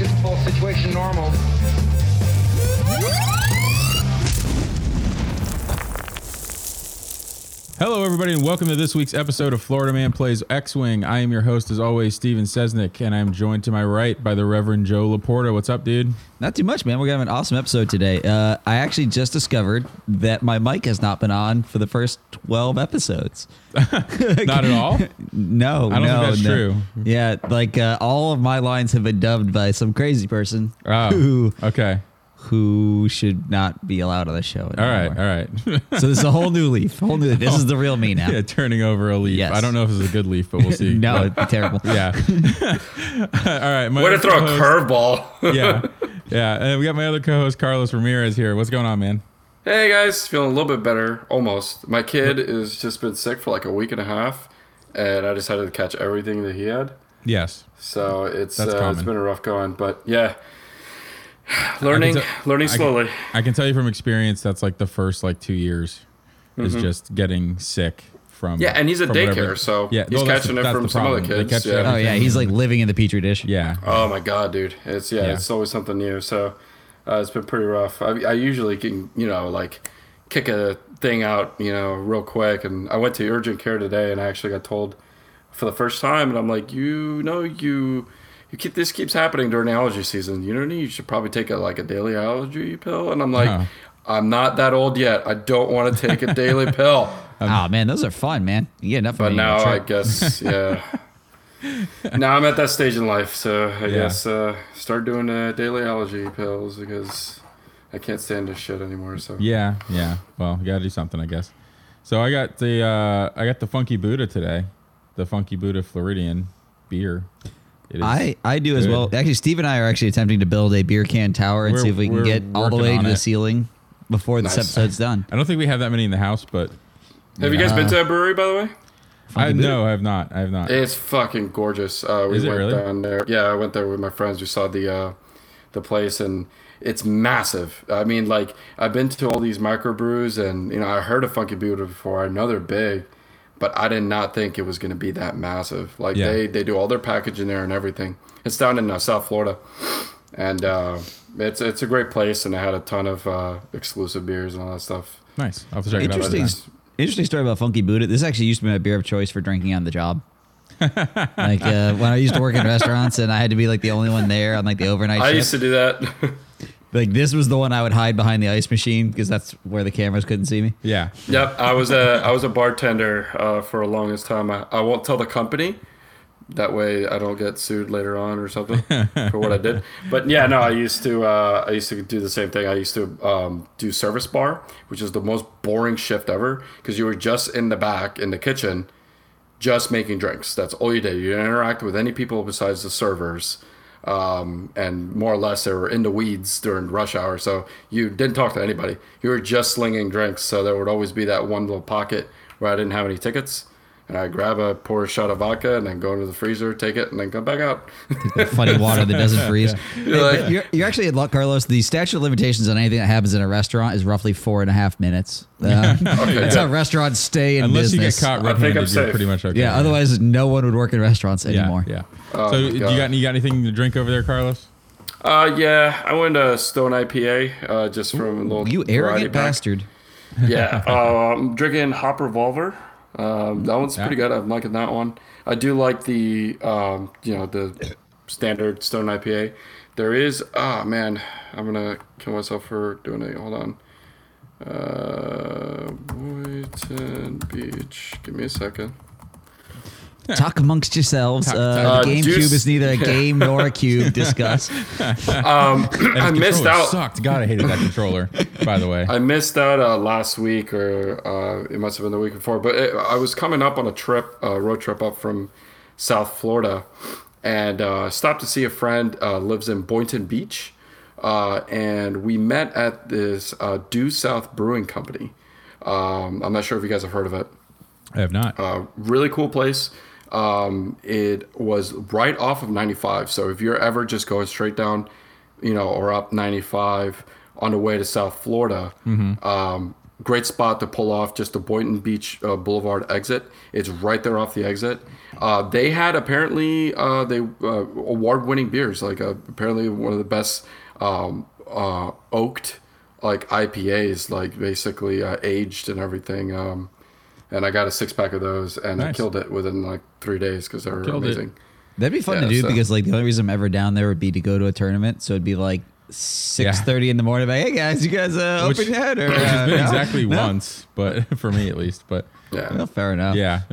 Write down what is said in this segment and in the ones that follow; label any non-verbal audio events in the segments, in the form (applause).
this whole situation normal. Hello, everybody, and welcome to this week's episode of Florida Man Plays X Wing. I am your host, as always, Steven Sesnick, and I'm joined to my right by the Reverend Joe Laporta. What's up, dude? Not too much, man. We're gonna have an awesome episode today. Uh, I actually just discovered that my mic has not been on for the first twelve episodes. (laughs) Not at all. (laughs) No, I don't no, think that's no. true. Yeah, like uh, all of my lines have been dubbed by some crazy person Oh, (laughs) who okay. Who should not be allowed on the show. All right, anymore. all right. (laughs) So this is a whole new leaf. Whole new. This is the real me now. (laughs) yeah, turning over a leaf. Yes. I don't know if this is a good leaf, but we'll see. (laughs) no, But- it'd be terrible. yeah. all right. My Way to throw a curveball. Yeah, yeah. And we got my other co-host Carlos Ramirez here. What's going on, man? hey guys, feeling a little bit better, almost. My kid has just been sick for like a week and a half, and I decided to catch everything that he had. Yes. So it's That's uh, it's common. been a rough going, but yeah, (sighs) learning tell- learning I can- slowly. I can tell you from experience that's like the first like two years is just getting sick from Mm-hmm. Yeah, and he's a from whatever- daycare, so yeah, he's well, that's catching the- it from some other problem. Kids, yeah. Oh yeah, he's like living in the petri dish. yeah Oh my god, dude! It's yeah, Yeah. it's always something new. So uh, it's been pretty rough. I, I usually can you know like kick a thing out you know real quick, and I went to urgent care today, and I actually got told for the first time, and I'm like, you know, you you keep this keeps happening during allergy season. You know, what I mean? you should probably take a like a daily allergy pill, and I'm like. Huh. I'm not that old yet. I don't want to take a daily (laughs) pill. Oh man, those are fun, man. You get enough. But of me on now a I trip. guess, (laughs) yeah. now I'm at that stage in life, so I Yeah. guess uh, start doing uh, daily allergy pills because I can't stand this shit anymore. So yeah yeah well you gotta do something i guess so i got the uh i got the funky buddha today the funky buddha floridian beer It is- I, I do as good. well. Actually, Steve and I are actually attempting to build a beer can tower and We're- see if we can get all the way on to the it. ceiling before this Nice. episode's done. i don't think we have that many in the house but have you guys been to a brewery by the way? i Buddha? no i have not i have not It's fucking gorgeous. Uh, we Is it went really? down there. Yeah, I went there with my friends. We saw the uh, the place, and it's massive. I mean, like I've been to all these microbrews, and you know, I heard of Funky Buddha before. I know they're big, but I did not think it was going to be that massive. Like Yeah. they they do all their packaging there and everything. It's down in uh, South Florida, and uh, it's it's a great place, and it had a ton of uh, exclusive beers and all that stuff. nice i'll have to it out Interesting, later. interesting story about Funky Buddha. This actually used to be my beer of choice for drinking on the job. (laughs) like uh, when I used to work in restaurants and I had to be like the only one there on like the overnight I shift. used to do that. (laughs) like this was the one I would hide behind the ice machine because that's where the cameras couldn't see me. yeah Yep, I was a I was a bartender uh, for a longest time. I, I won't tell the company. That way, I don't get sued later on or something (laughs) for what I did. But yeah, no, I used to uh, I used to do the same thing. I used to um, do service bar, which is the most boring shift ever because you were just in the back in the kitchen, just making drinks. That's all you did. You didn't interact with any people besides the servers. Um, and more or less, they were in the weeds during rush hour, so you didn't talk to anybody. You were just slinging drinks, so there would always be that one little pocket where I didn't have any tickets, and I grab a pour a shot of vodka and then go into the freezer, take it, and then come back out. Funny water that doesn't (laughs) freeze. You're like- but you're, you're actually in luck, Carlos. The statute of limitations on anything that happens in a restaurant is roughly four and a half minutes. (laughs) Uh, that's how restaurants stay in unless business. you get caught I red-handed you're safe. pretty much okay Yeah, otherwise no one would work in restaurants yeah anymore. yeah Oh so do you got you got anything to drink over there carlos uh, yeah, I went to Stone IPA uh, just from a little You variety arrogant pack. bastard. yeah, (laughs) uh, I'm drinking Hop Revolver. Um, that one's pretty good. I'm liking that one. I do like the um, you know the standard Stone IPA. There is ah man, I'm gonna kill myself for doing it. Hold on. Uh, Boynton Beach. Give me a second. Talk amongst yourselves. Talk- Uh, the Uh, GameCube juice- is neither a game (laughs) nor a cube. Discuss. Um, (laughs) I missed controller out. Sucked. God, I hated that controller. By the way, I missed out uh, last week, or uh, it must have been the week before. But it, I was coming up on a trip, a road trip up from South Florida, and uh, stopped to see a friend uh, lives in Boynton Beach, uh, and we met at this uh, Due South Brewing Company. Um, I'm not sure if you guys have heard of it. I have not. Uh, really cool place. Um, it was right off of 95. So if you're ever just going straight down, you know, or up 95 on the way to South Florida, um, great spot to pull off just the Boynton Beach uh, Boulevard exit. It's right there off the exit. Uh, they had apparently uh, they uh, award-winning beers, like uh, apparently one of the best um, uh, oaked like IPAs, like basically uh, aged and everything. Um, and I got a six pack of those, and I killed it within like three days because they were Killed it. amazing. That'd be fun Yeah, to do so- because like the only reason I'm ever down there would be to go to a tournament. So it'd be like six thirty in the morning. Like, hey guys, you guys uh, Which- open yet? Or, (laughs) Which has uh, been no? exactly No? once, but (laughs) for me at least. But Yeah. Well, fair enough. yeah, (laughs)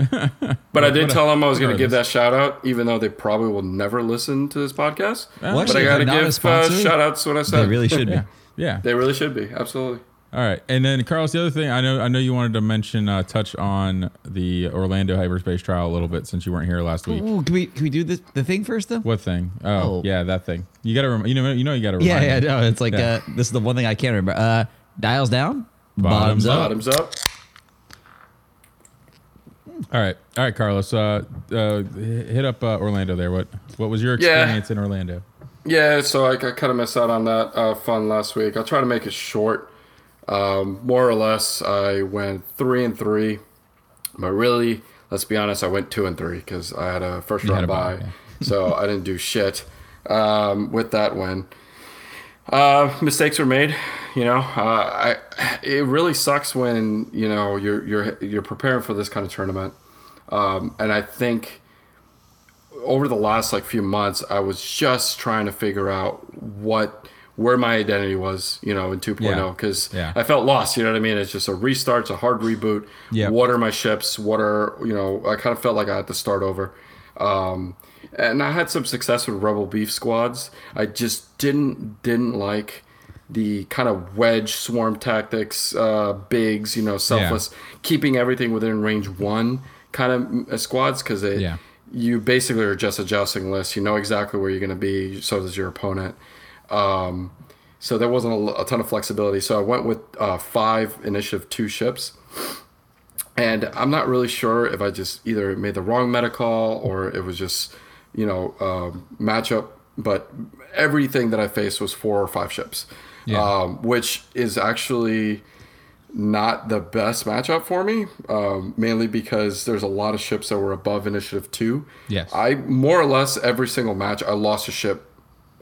But I did What a- tell them I was going to regardless. give that shout out, even though they probably will never listen to this podcast. Well, But actually, I got to if they're not a give uh, shout outs to what I said, They really should yeah, be. yeah. They really should be. Absolutely. All right, and then Carlos, the other thing I know, I know you wanted to mention, uh, touch on the Orlando hyperspace trial a little bit since you weren't here last week. Ooh, can we can we do this the thing first though? What thing? Oh, Oh. yeah, that thing. You gotta, rem- you know, you know, you gotta. Yeah, remind yeah, me. no. It's like Yeah. uh, this is the one thing I can't remember. Uh, dials down, Bottoms bottoms, up. up. Bottoms up. All right, all right, Carlos. Uh, uh, hit up uh, Orlando there. What, what was your Yeah. experience in Orlando? Yeah, so I, I kind of missed out on that uh, fun last week. I'll try to make it short. Um, more or less, I went three and three, but really, let's be honest, I went two and three because I had a first You round bye, bye, yeah. so (laughs) I didn't do shit um, with that win. Uh, mistakes were made, you know. Uh, I it really sucks when you know you're you're you're preparing for this kind of tournament, um, and I think over the last like few months, I was just trying to figure out what where my identity was, you know, in 2.0 Yeah. because Yeah. I felt lost. You know what I mean? It's just a restart, it's a hard reboot. Yep. What are my ships? What are you know? I kind of felt like I had to start over. Um, and I had some success with Rebel Beef squads. I just didn't didn't like the kind of wedge swarm tactics, uh, bigs, you know, selfless, keeping everything within range one kind of uh, squads because it Yeah. you basically are just a jousting list. You know exactly where you're going to be. So does your opponent. Um, so there wasn't a, a ton of flexibility. So I went with uh, five initiative two ships. And I'm not really sure if I just either made the wrong meta call or it was just, you know, um, matchup. But everything that I faced was four or five ships, Yeah. um, which is actually not the best matchup for me, um, mainly because there's a lot of ships that were above initiative two. Yes. I more or less every single match I lost a ship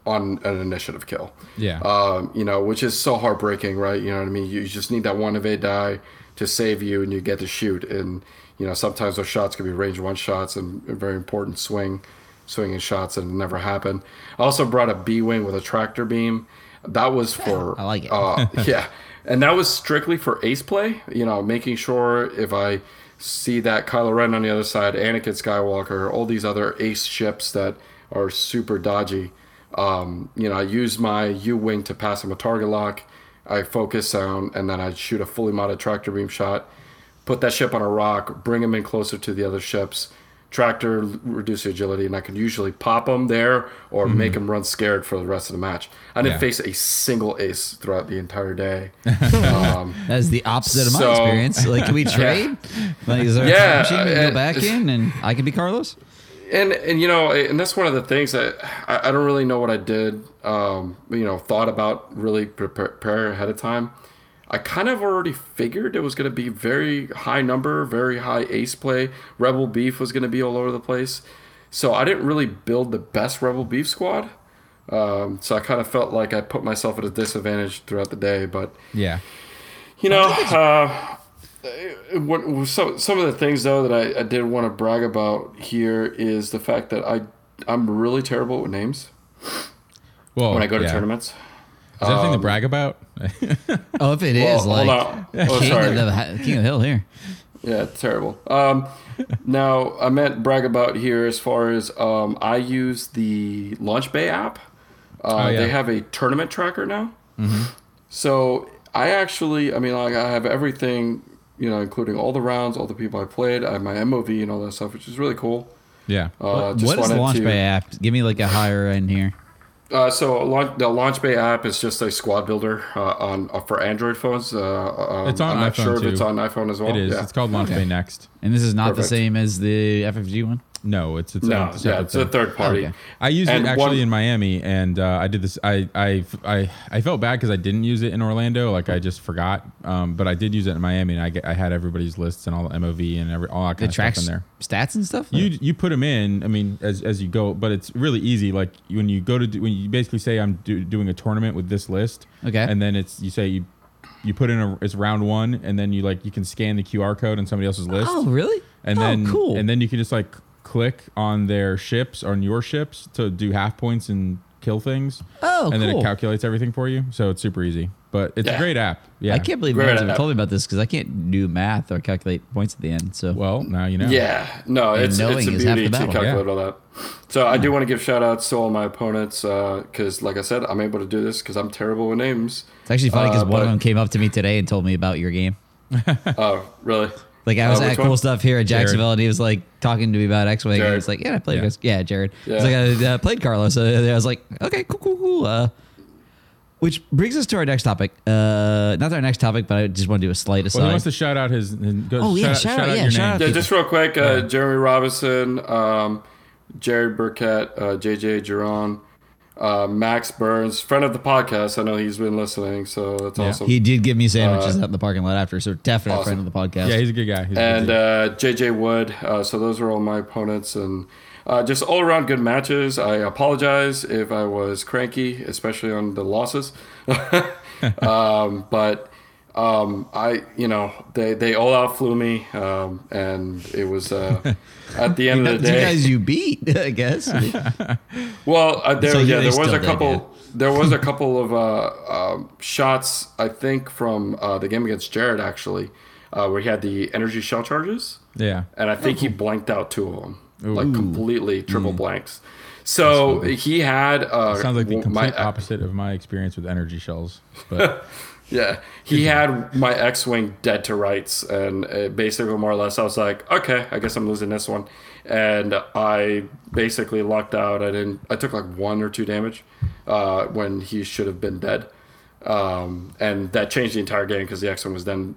on an initiative kill. Yeah. Um, you know, which is so heartbreaking, right? You know what I mean? You just need that one evade die to save you, and you get to shoot. And you know, sometimes those shots can be range one shots and a very important swing, swinging shots, and never happen. I also brought a B wing with a tractor beam. That was for I like it. uh, (laughs) yeah, and that was strictly for ace play. You know, making sure if I see that Kylo Ren on the other side, Anakin Skywalker, all these other ace ships that are super dodgy. Um, you know, I use my U wing to pass him a target lock. I focus down, and then I shoot a fully modded tractor beam shot. Put that ship on a rock, bring him in closer to the other ships. Tractor reduce the agility, and I can usually pop him there or make him run scared for the rest of the match. I didn't Yeah. face a single ace throughout the entire day. (laughs) um, That is the opposite of my So- experience. Like, can we (laughs) trade? Like, is there a Yeah, time machine we can uh, go back in and I can be Carlos? And and you know, and that's one of the things that I, I don't really know what I did. Um, you know, thought about really prepare, prepare ahead of time. I kind of already figured it was going to be very high number, very high ace play. Rebel Beef was going to be all over the place, so I didn't really build the best Rebel Beef squad. Um, so I kind of felt like I put myself at a disadvantage throughout the day, but yeah. you know, uh, what, some some of the things though that I, I did want to brag about here is the fact that I I'm really terrible with names Well, when I go to yeah. tournaments. Is that anything to brag about? (laughs) Oh, if it Well, is like. Oh, king, sorry. of the, king of the hill here. Yeah, it's terrible. Um, now I meant brag about here as far as um, I use the Launch Bay app. Uh, Oh, yeah. Mm-hmm. They have a tournament tracker now. So I actually, I mean, like I have everything, you know, including all the rounds, all the people I played. I have my MOV and all that stuff, which is really cool. yeah. Uh, just what is the Launch to- Bay app? Give me like a higher end here. Uh, so launch, the Launch Bay app is just a squad builder uh, on uh, for Android phones. Uh, um, It's on I'm not iPhone, sure if it's on iPhone as well. it is. Yeah. It's called Launch Bay Next. And this is not Perfect. the same as the FFG one. No, it's it's No, a yeah, separate it's a third party. Okay. I used And it actually one- in Miami, and uh, I did this. I, I I I I felt bad because I didn't use it in Orlando. Like I just forgot. Um, but I did use it in Miami, and I get, I had everybody's lists and all the MOV and every all that kind It of stuff in there. stats and stuff. You you put them in. I mean, as as you go, but it's really easy. Like when you go to do, when you basically say I'm do, doing a tournament with this list. Okay. And then it's you say you you put in a it's round one, and then you like you can scan the QR code on somebody else's list. oh, really? and oh, then cool. and then you can just like click on their ships on your ships to do half points and kill things. Oh, and then cool. it calculates everything for you. So it's super easy, but it's a Yeah. great app. Yeah, I can't believe Great no one's ever told me about this because I can't do math or calculate points at the end. So Well, now you know. Yeah, no, And it's knowing it's a uh, is half beauty the to battle. calculate all that. So I do want to give shout outs to all my opponents because, like I said, I'm able to do this because I'm terrible with names. it's actually funny because Uh, one of but- them came up to me today and told me about your game. (laughs) Oh, really? Like I was Uh, at which cool one? stuff here at Jacksonville, and he was like talking to me about X Wing. And he Jared. was like, "Yeah, I played." Yeah. Yeah, Jared. Yeah. He's like, I uh, played Carlos. Uh, I was like, "Okay, cool, cool, cool." Uh, which brings us to our next topic. Uh, not our next topic, but I just want to do a slight aside. Well, he wants to shout out his. his go, Oh, yeah, shout, shout shout out, out yeah, your shout name. out Yeah, just real quick, uh, Yeah. Jeremy Robinson, um, Jared Burkett, uh, JJ Giron, uh, Max Burns, friend of the podcast. I know he's been listening, so that's Yeah. awesome. he did give me sandwiches Uh, out in the parking lot after, so definitely awesome. friend of the podcast. Yeah, he's a good guy. He's a good and uh, JJ Wood. Uh, so those are all my opponents, and uh, just all around good matches. I apologize if I was cranky, especially on the losses. (laughs) um, but um, I, you know, they they all outflew me, um, and it was uh, (laughs) at the end of the you day. guys you beat, (laughs) I guess. (laughs) Well, uh, there, So yeah, there was a couple. There was a couple of uh, um shots, I think, from uh, the game against Jared actually, uh, where he had the energy shell charges, yeah. and I think he blanked out two of them, like completely triple blanks. So he had. Uh, Sounds like the my- complete opposite of my experience with energy shells. But Yeah, he had my X-wing dead to rights, and uh, basically more or less, I was like, okay, I guess I'm losing this one, and I basically lucked out. I didn't. I took like one or two damage uh, when he should have been dead, um, and that changed the entire game because the X-wing was then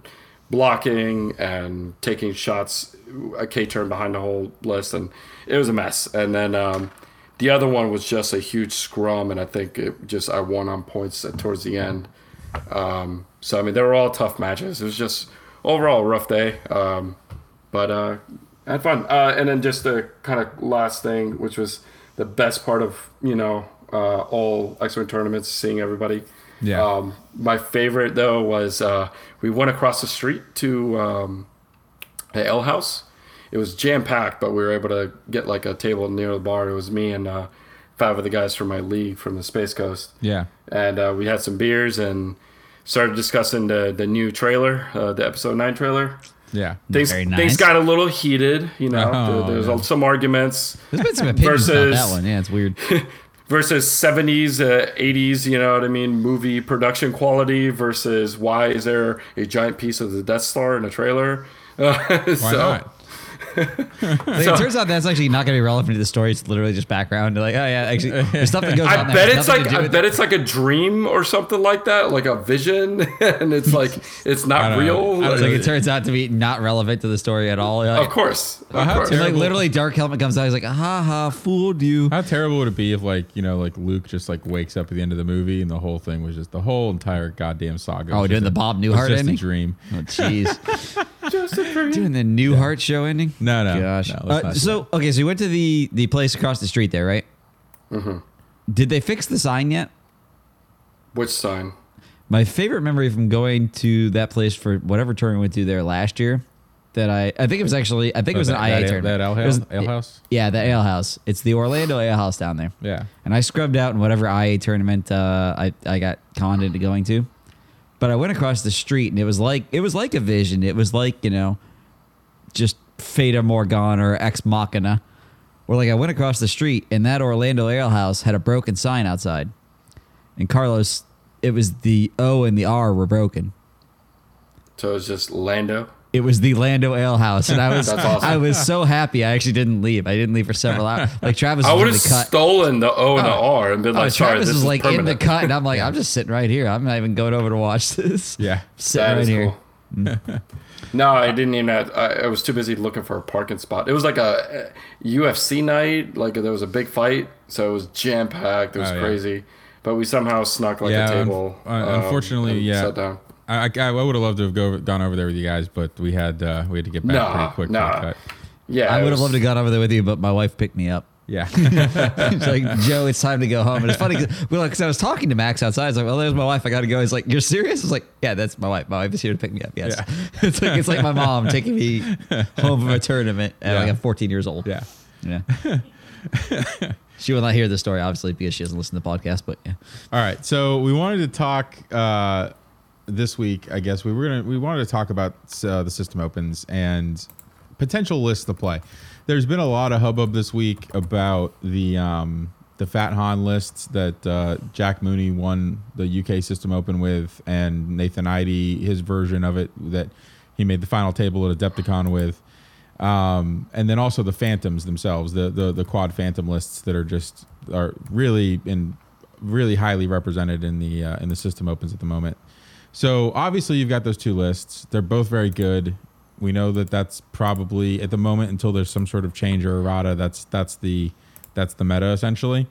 blocking and taking shots a K turn behind the whole list, and it was a mess. And then. Um, the other one was just a huge scrum, and I think it just I won on points towards the end. Um, so I mean, they were all tough matches. It was just overall a rough day, um, but uh, I had fun. Uh, and then just the kind of last thing, which was the best part of you know uh, all X-Wing tournaments, seeing everybody. Yeah. Um, my favorite though was uh, we went across the street to um, the Ale House. It was jam packed, but we were able to get like a table near the bar. It was me and uh, five of the guys from my league from the Space Coast yeah. and uh, we had some beers and started discussing the the new trailer, uh, the episode nine trailer. Yeah. Things Very nice. things got a little heated, you know. Oh, there, there's yeah. some arguments There's been some opinions about Versus- that one. Yeah, it's weird. (laughs) versus 70s, uh, 80s, you know what I mean, movie production quality versus why is there a giant piece of the Death Star in a trailer? (laughs) Why so, not? (laughs) Like, it turns out that's actually not going to be relevant to the story. It's literally just background. Like, oh yeah, actually, (laughs) there's stuff that goes I on there. bet It's it's nothing like I with bet it's like a dream or something like that, like a vision, (laughs) and it's like it's not don't real. I don't It's know. like it turns out to be not relevant to the story at all. Like, Of course, of Well, course. like literally, Dark Helmet comes out. He's like, "Ha ha, fooled you." How terrible would it be if, like, you know, like Luke just like wakes up at the end of the movie and the whole thing was just the whole entire goddamn saga. Oh, was doing the Bob was Newhart just ending? a dream. Oh, jeez. Just a dream. doing the Newhart show ending. No, no, Gosh. no, let's Uh, not do so okay, so you went to the the place across the street there, right? Mm-hmm. Did they fix the sign yet? Which sign? My favorite memory from going to that place for whatever tournament we went to there last year, that I I think it was actually I think it was Oh, an that, IA that, tournament. That ale It was- house? Ale house? Yeah, the ale house. It's the Orlando ale house down there. Yeah. And I scrubbed out in whatever IA tournament uh, I I got conned into going to. But I went across the street and it was like it was like a vision. It was like you know, just Fata Morgana or Ex Machina, where like I went across the street and that Orlando Ale House had a broken sign outside, and Carlos, it was the O and the R were broken. So it was just Lando. It was the Lando Ale House, and I was (laughs) awesome. I was so happy. I actually didn't leave. I didn't leave for several hours. (laughs) Like Travis I was would have stolen the O and the R and been Oh, like, sorry, Travis this was is like in the cut, and I'm like, (laughs) I'm just sitting right here. I'm not even going over to watch this. Yeah. sitting right is here. cool. No, I didn't even. Have, I, I was too busy looking for a parking spot. It was like a, UFC night. Like there was a big fight, so it was jam packed. It was Oh, yeah. crazy, but we somehow snuck like Yeah, a table. uh, um, unfortunately, yeah. Sat down. I, I, I would have loved to have go, gone over there with you guys, but we had uh, we had to get back Nah, pretty quick. for nah. the cut. Yeah, I it would have was- loved to have gone over there with you, but my wife picked me up. Yeah, (laughs) She's like, Joe, it's time to go home. And it's funny because well, 'cause I was talking to Max outside. I was like, well, there's my wife. I got to go. He's like, you're serious? I was like, yeah, that's my wife. My wife is here to pick me up. Yes. Yeah. (laughs) it's like it's like my mom taking me home from a tournament at Yeah. like I'm 14 years old. yeah. Yeah. (laughs) she will not hear the story, obviously, because she doesn't listen to the podcast. But yeah, All right, so we wanted to talk uh, this week. I guess we were gonna we wanted to talk about uh, the system opens and potential lists to play. There's been a lot of hubbub this week about the um, the Fat Han lists that uh, Jack Mooney won the UK System Open with, and Nathan Eide his version of it that he made the final table at Adepticon with. Um, and then also the phantoms themselves, the, the the quad phantom lists that are just are really in really highly represented in the uh, in the system opens at the moment. So obviously you've got those two lists. They're both very good. We know that that's probably at the moment until there's some sort of change or errata. That's that's the that's the meta essentially.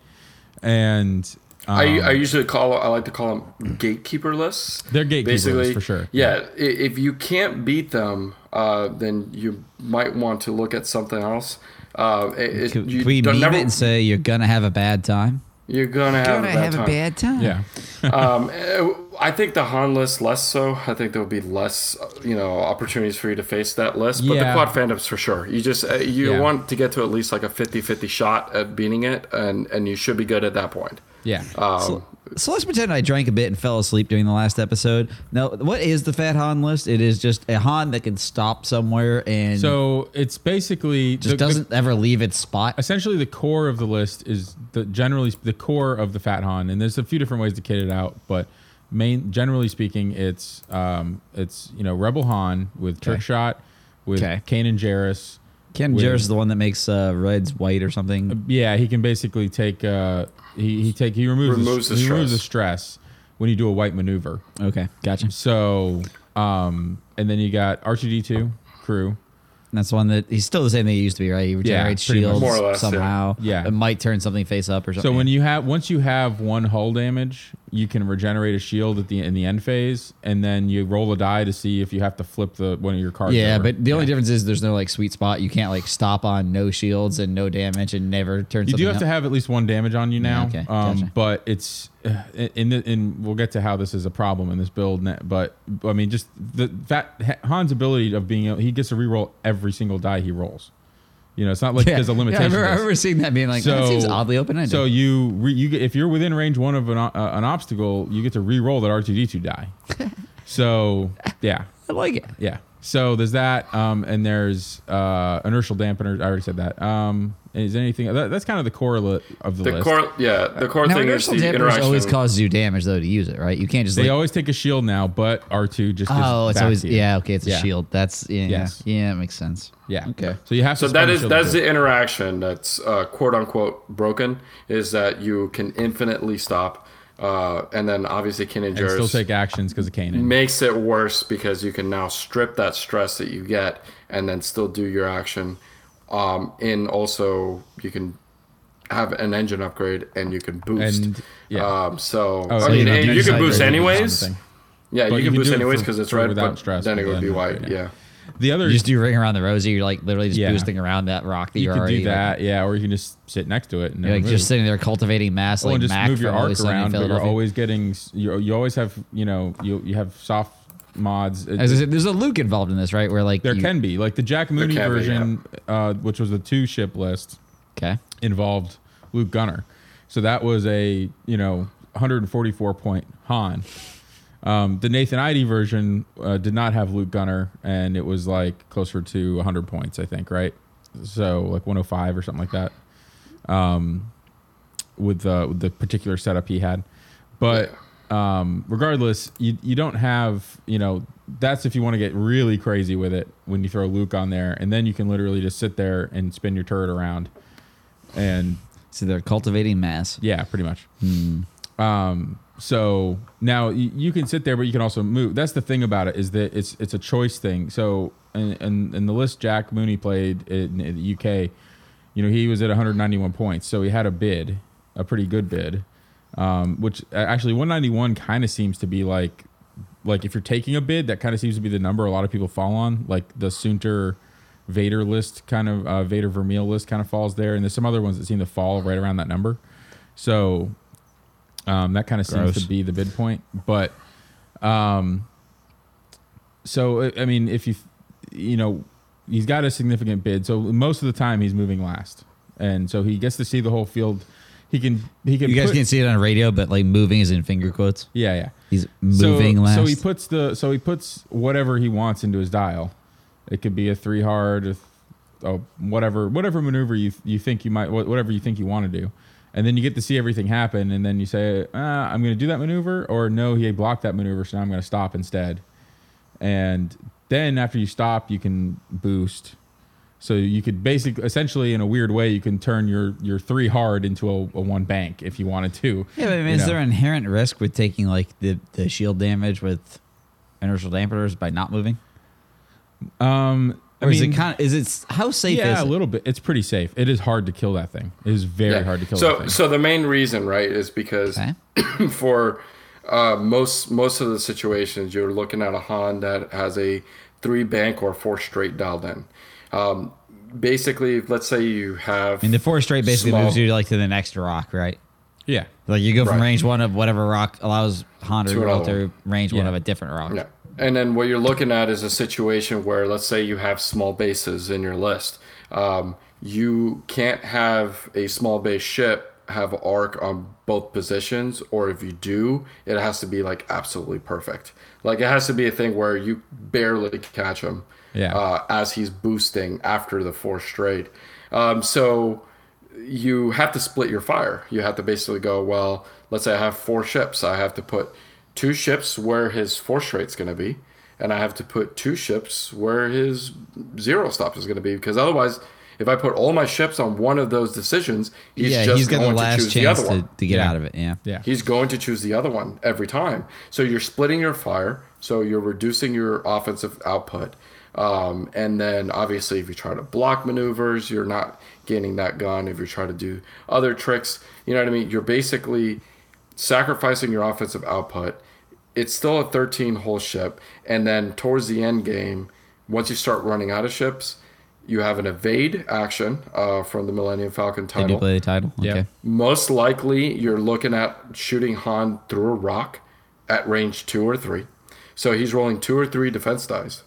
And um, I, I usually call I like to call them gatekeeper lists. They're gatekeeper lists, Basically, for sure. Yeah, i- if you can't beat them, uh, then you might want to look at something else. Uh, it, it- can, you can we don't meme never- it and say you're gonna have a bad time? You're gonna have Gonna a bad have time. a bad time. yeah, (laughs) um, eh, I think the Han list less so. I think there will be less, uh, you know, opportunities for you to face that list. But Yeah. the quad phantoms for sure. You just uh, you Yeah. want to get to at least like a 50-50 shot at beating it, and and you should be good at that point. yeah. Um, So, so let's pretend I drank a bit and fell asleep during the last episode. Now, what is the Fat Han list? It is just a Han that can stop somewhere and so it's basically just the- the- doesn't ever leave its spot. essentially the core of the list is the generally the core of the fat han and there's a few different ways to kit it out but main generally speaking it's um it's you know rebel han with trick shot with Okay. Kanan Jarrus Ken with- Jarrus is the one that makes uh, reds white or something. yeah he can basically take uh he, he take he removes, Removes the, the he removes the stress. stress when you do a white maneuver Okay, gotcha. so um and then you got r2d2 crew And That's the one that he's still the same thing he used to be, right? He regenerates pretty much. shields More or less, yeah. somehow. Yeah. it might turn something face up or something. So when you have once you have one hull damage, you can regenerate a shield at the in the end phase, and then you roll a die to see if you have to flip the one of your cards. yeah, over. but the only difference is there's no like sweet spot. You can't like stop on no shields and no damage and never turn you do have up. to have at least one damage on you now. okay, um, gotcha. But it's uh, in the in we'll get to how this is a problem in this build. But I mean, just the that Han's ability of being able, he gets to reroll every single die he rolls. You know, it's not like yeah. there's a Yeah, limitation. I, remember, to I this. remember seeing that being like, that seems oddly open ended. So you re, you if you're within range one of an, uh, an obstacle, you get to re-roll that R2D2 die. (laughs) so yeah, I like it. yeah. So there's that, um, and there's uh, inertial dampener. I already said that. Um, is there anything that, that's kind of the core li- of the, the list. core, yeah, the core Now, thing is inertial the dampers interaction. always causes you damage though to use it, right? You can't just they like, always take a shield now, but R2 just oh, it it's always you. yeah, okay, it's a Yeah. shield. That's yeah, Yes. yeah, it makes sense. Yeah. Okay. So you have to. So that spend a is shield that's the interaction that's uh, quote unquote broken. Is that you can infinitely stop, uh, and then obviously and still take actions because of Kanan. makes it worse because you can now strip that stress that you get and then still do your action. Um, and also you can have an engine upgrade and you can boost. And yeah. Um, so Oh, I mean, you don't and do you can boost anyways. Yeah, you you can can boost anyways because it's red, without but stress then it would be white. upgrade, yeah. Yeah. The other You just do ring around the rosy. You're like literally just Yeah. boosting around that rock that you you're could already do that, yeah, or you can just sit next to it and You're like just move. sitting there cultivating mass, Well, like and just Mac move your arc Always Sunny in around, but you're always getting. You you always have you know you you have soft mods. It- As I said, there's a Luke involved in this, right? Where like there you- can be like the Jack Mooney can be, version, uh, which was the two ship list, okay. involved Luke Gunner. So that was a you know 144 point Han. Um, the Nathan Eide version uh, did not have Luke Gunner, and it was like closer to 100 points, I think, right? So like 105 or something like that. Um, with, uh, with the particular setup he had, but um, regardless, you you don't have you know that's if you want to get really crazy with it when you throw Luke on there, and then you can literally just sit there and spin your turret around, and So they're cultivating mass. yeah, pretty much. Hmm. Um, so now you, can sit there, but you can also move. That's the thing about it is that it's it's a choice thing. So and and, the list Jack Mooney played in, in the UK, you know, he was at 191 points, so he had a bid, a pretty good bid, um, which actually 191 kind of seems to be like like if you're taking a bid, that kind of seems to be the number a lot of people fall on. Like the Soontir Vader list kind of uh, Vader Vermeil list kind of falls there, and there's some other ones that seem to fall right around that number. So um, that kind of seems to be the bid point. But um, so I- mean, if you you know he's got a significant bid, so most of the time he's moving last, and so he gets to see the whole field. He can he can You guys put- can't see it on radio, but like moving is in finger quotes. yeah yeah He's moving so, last. So he puts the so he puts whatever he wants into his dial. It could be a three hard, a th- oh, whatever whatever maneuver you you think you might whatever you think you want to do, and then you get to see everything happen, and then you say, ah, I'm going to do that maneuver, or no, he blocked that maneuver, so now I'm going to stop instead. And then after you stop, you can boost. So you could basically, essentially, in a weird way, you can turn your your three hard into a, a one bank if you wanted to. yeah, but I mean, is know. there inherent risk with taking like the, the shield damage with inertial dampeners by not moving? Um, I Or is mean- it kind of is it how safe yeah, is a little bit. It's pretty safe. It is hard to kill that thing. It is very Yeah. hard to kill So, that thing. so the main reason, right, is because Okay. (clears throat) for uh, most most of the situations, you're looking at a Han that has a three bank or four straight dialed in. Um, basically, let's say you have. I mean, the four straight basically Small- moves you like to the next rock, right? yeah, Like you go from Right. range one of whatever rock allows Honda to To roll another to range one Yeah. of a different rock. Yeah. And then what you're looking at is a situation where, let's say, you have small bases in your list. Um, you can't have a small base ship have arc on both positions, or if you do, it has to be like absolutely perfect. Like it has to be a thing where you barely catch him Yeah. uh, as he's boosting after the four straight. Um, so you have to split your fire. You have to basically go, well, let's say I have four ships. I have to put two ships where his four straight's going to be, and I have to put two ships where his zero stop is going to be. Because otherwise, if I put all my ships on one of those decisions, he's yeah, just he's going the to last choose the chance other to, one. to get Yeah. out of it. Yeah. yeah. He's going to choose the other one every time. So you're splitting your fire. So you're reducing your offensive output. Um, and then obviously, if you try to block maneuvers, you're not gaining that gun. If you try to do other tricks, you know what I mean? You're basically sacrificing your offensive output. It's still a 13 hole ship. And then towards the end game, once you start running out of ships, you have an evade action uh, from the Millennium Falcon They title do play the title. Yeah. Okay. most likely you're looking at shooting Han through a rock at range two or three. So he's rolling two or three defense dice.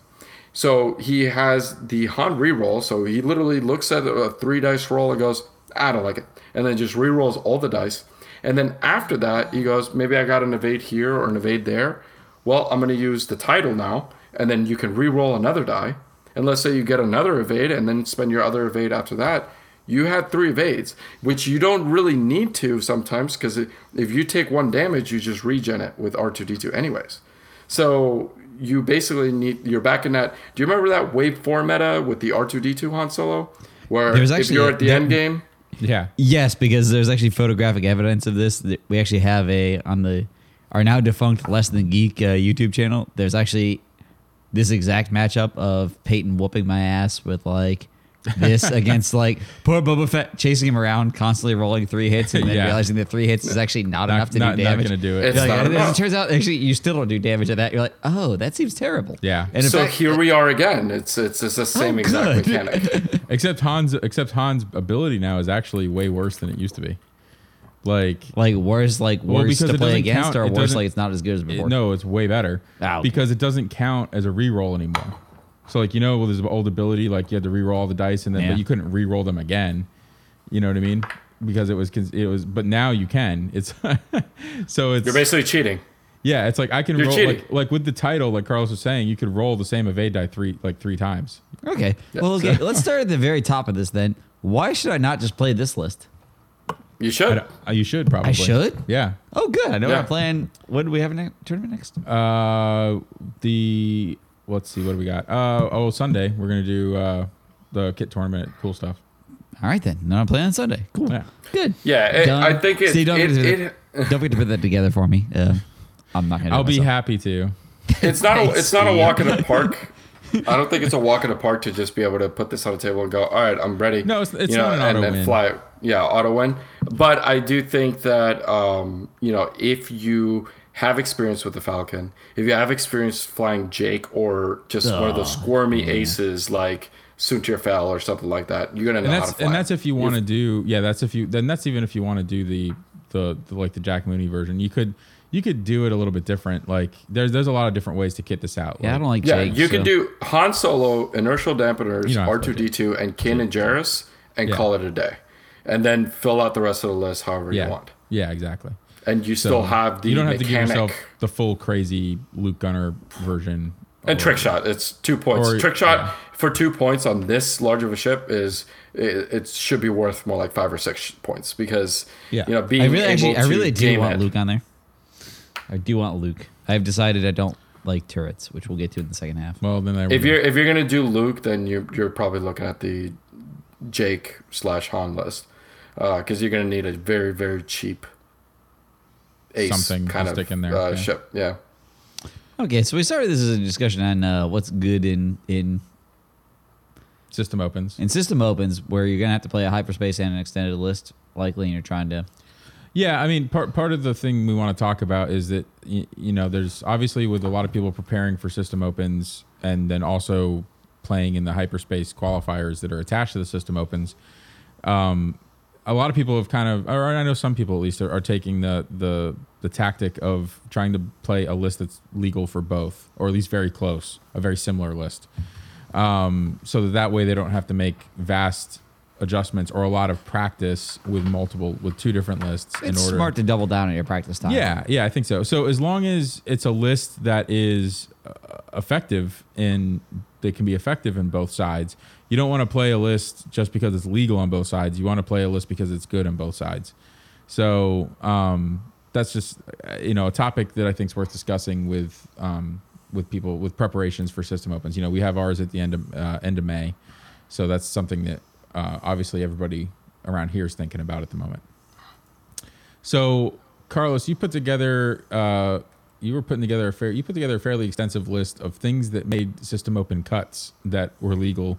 So he has the Han reroll. So he literally looks at a three dice roll and goes, I don't like it. And then just rerolls all the dice. And then after that, he goes, maybe I got an evade here or an evade there. Well, I'm going to use the title now. And then you can reroll another die. And let's say you get another evade and then spend your other evade after that. You had three evades, which you don't really need to sometimes because if you take one damage, you just regen it with R2D2 anyways. So you basically need, you're back in that. Do you remember that Wave 4 meta with the R2D2 Han Solo? Where if you're at the there- end game, yeah. Yes, because there's actually photographic evidence of this. We actually have a on the our now defunct Less Than Geek uh, YouTube channel. There's actually this exact matchup of Peyton whooping my ass with like this (laughs) against like poor Boba Fett chasing him around, constantly rolling three hits, and then Yeah. realizing that three hits is actually not, Not- enough to not- do not damage. gonna do it. It's like, not as it turns out, actually, you still don't do damage at that. You're like, oh, that seems terrible. Yeah. And in so fact, here we are again. It's it's, it's the same Oh, exact good. mechanic. (laughs) Except Hans, except Hans' ability now is actually way worse than it used to be. Like, like worse, like Well, worse because to play against, count- or worse, like it's not as good as it- before. no, it's way better because it doesn't count as a reroll anymore. So, like, you know, well, there's an old ability, like you had to reroll all the dice, and then Yeah. but you couldn't reroll them again. You know what I mean? Because it was, cons- it was, but now you can. It's (laughs) so it's You're basically cheating. yeah. It's like I can You're roll cheating. like like with the title, like Carlos was saying, you could roll the same evade die three like three times. Okay. Well, okay. (laughs) let's start at the very top of this then. Why should I not just play this list? You should. don't- uh, you should probably. I should? Yeah. Oh, good. I know Yeah. I'm playing. What do we have in a tournament next? Uh, the let's see, what do we got? Uh, oh, Sunday we're gonna do uh the kit tournament, cool stuff. All right then. No, I'm playing on Sunday. Cool. Yeah. Good. Yeah, it, I think it Steve, don't it, get into it Don't forget to put that together for me. Uh, I'm not gonna. I'll be myself. happy to. It's not a, (laughs) it's not a walk in the park. I don't think it's a walk in the park to just be able to put this on the table and go, all right, I'm ready. No, it's- it's you know, not an and auto then win. fly. it. Yeah, auto win. But I do think that um, you know if you have experience with the Falcon, if you have experience flying Jake or just one of those oh, squirmy aces like Soontir Fel or something like that, you're gonna know And how that's to fly. and that's if you want to do yeah that's if you then that's even if you want to do the, the the like the Jack Mooney version you could you could do it a little bit different like there's there's a lot of different ways to kit this out Yeah, I don't like Yeah, Jake. you so- can do Han Solo, inertial dampeners, You don't have R to two D two, and Kanan Jarrus, and Yeah. call it a day, and then fill out the rest of the list however yeah you want. yeah exactly And you So still have the you don't have to give mechanic yourself the full crazy Luke Gunner version and or- trick shot. It's two points. or- trick shot yeah. for two points on this large of a ship is it, it should be worth more like five or six points because Yeah. you know being I really able actually, I really do want it- Luke on there. I do want Luke. I've decided I don't like turrets, which we'll get to in the second half. well then there If you're if you're gonna do Luke, then you're you're probably looking at the Jake slash Han list uh, because you're gonna need a very very cheap ace Something kind of stick in there, uh, yeah. ship. Yeah. Okay, so we started this as a discussion on uh, what's good in in system opens in system opens, where you're gonna have to play a hyperspace and an extended list, likely, and you're trying to. Yeah, I mean, part part of the thing we want to talk about is that y- you know, there's obviously with a lot of people preparing for system opens, and then also playing in the hyperspace qualifiers that are attached to the system opens. Um, a lot of people have kind of, or I know some people at least, are, are taking the the the tactic of trying to play a list that's legal for both, or at least very close, a very similar list, um, so that that way they don't have to make vast adjustments or a lot of practice with multiple with two different lists in It's order smart to double down on your practice time. yeah, yeah, I think so. So as long as it's a list that is uh, effective in that can be effective in both sides, you don't want to play a list just because it's legal on both sides. You want to play a list because it's good on both sides. So um, that's just uh, you know a topic that I think is worth discussing with um, with people with preparations for system opens. You know, we have ours at the end of uh, end of May, so that's something that uh, obviously everybody around here is thinking about at the moment. So, Carlos, you put together, uh, you were putting together a fair, you put together a fairly extensive list of things that made system open cuts that were legal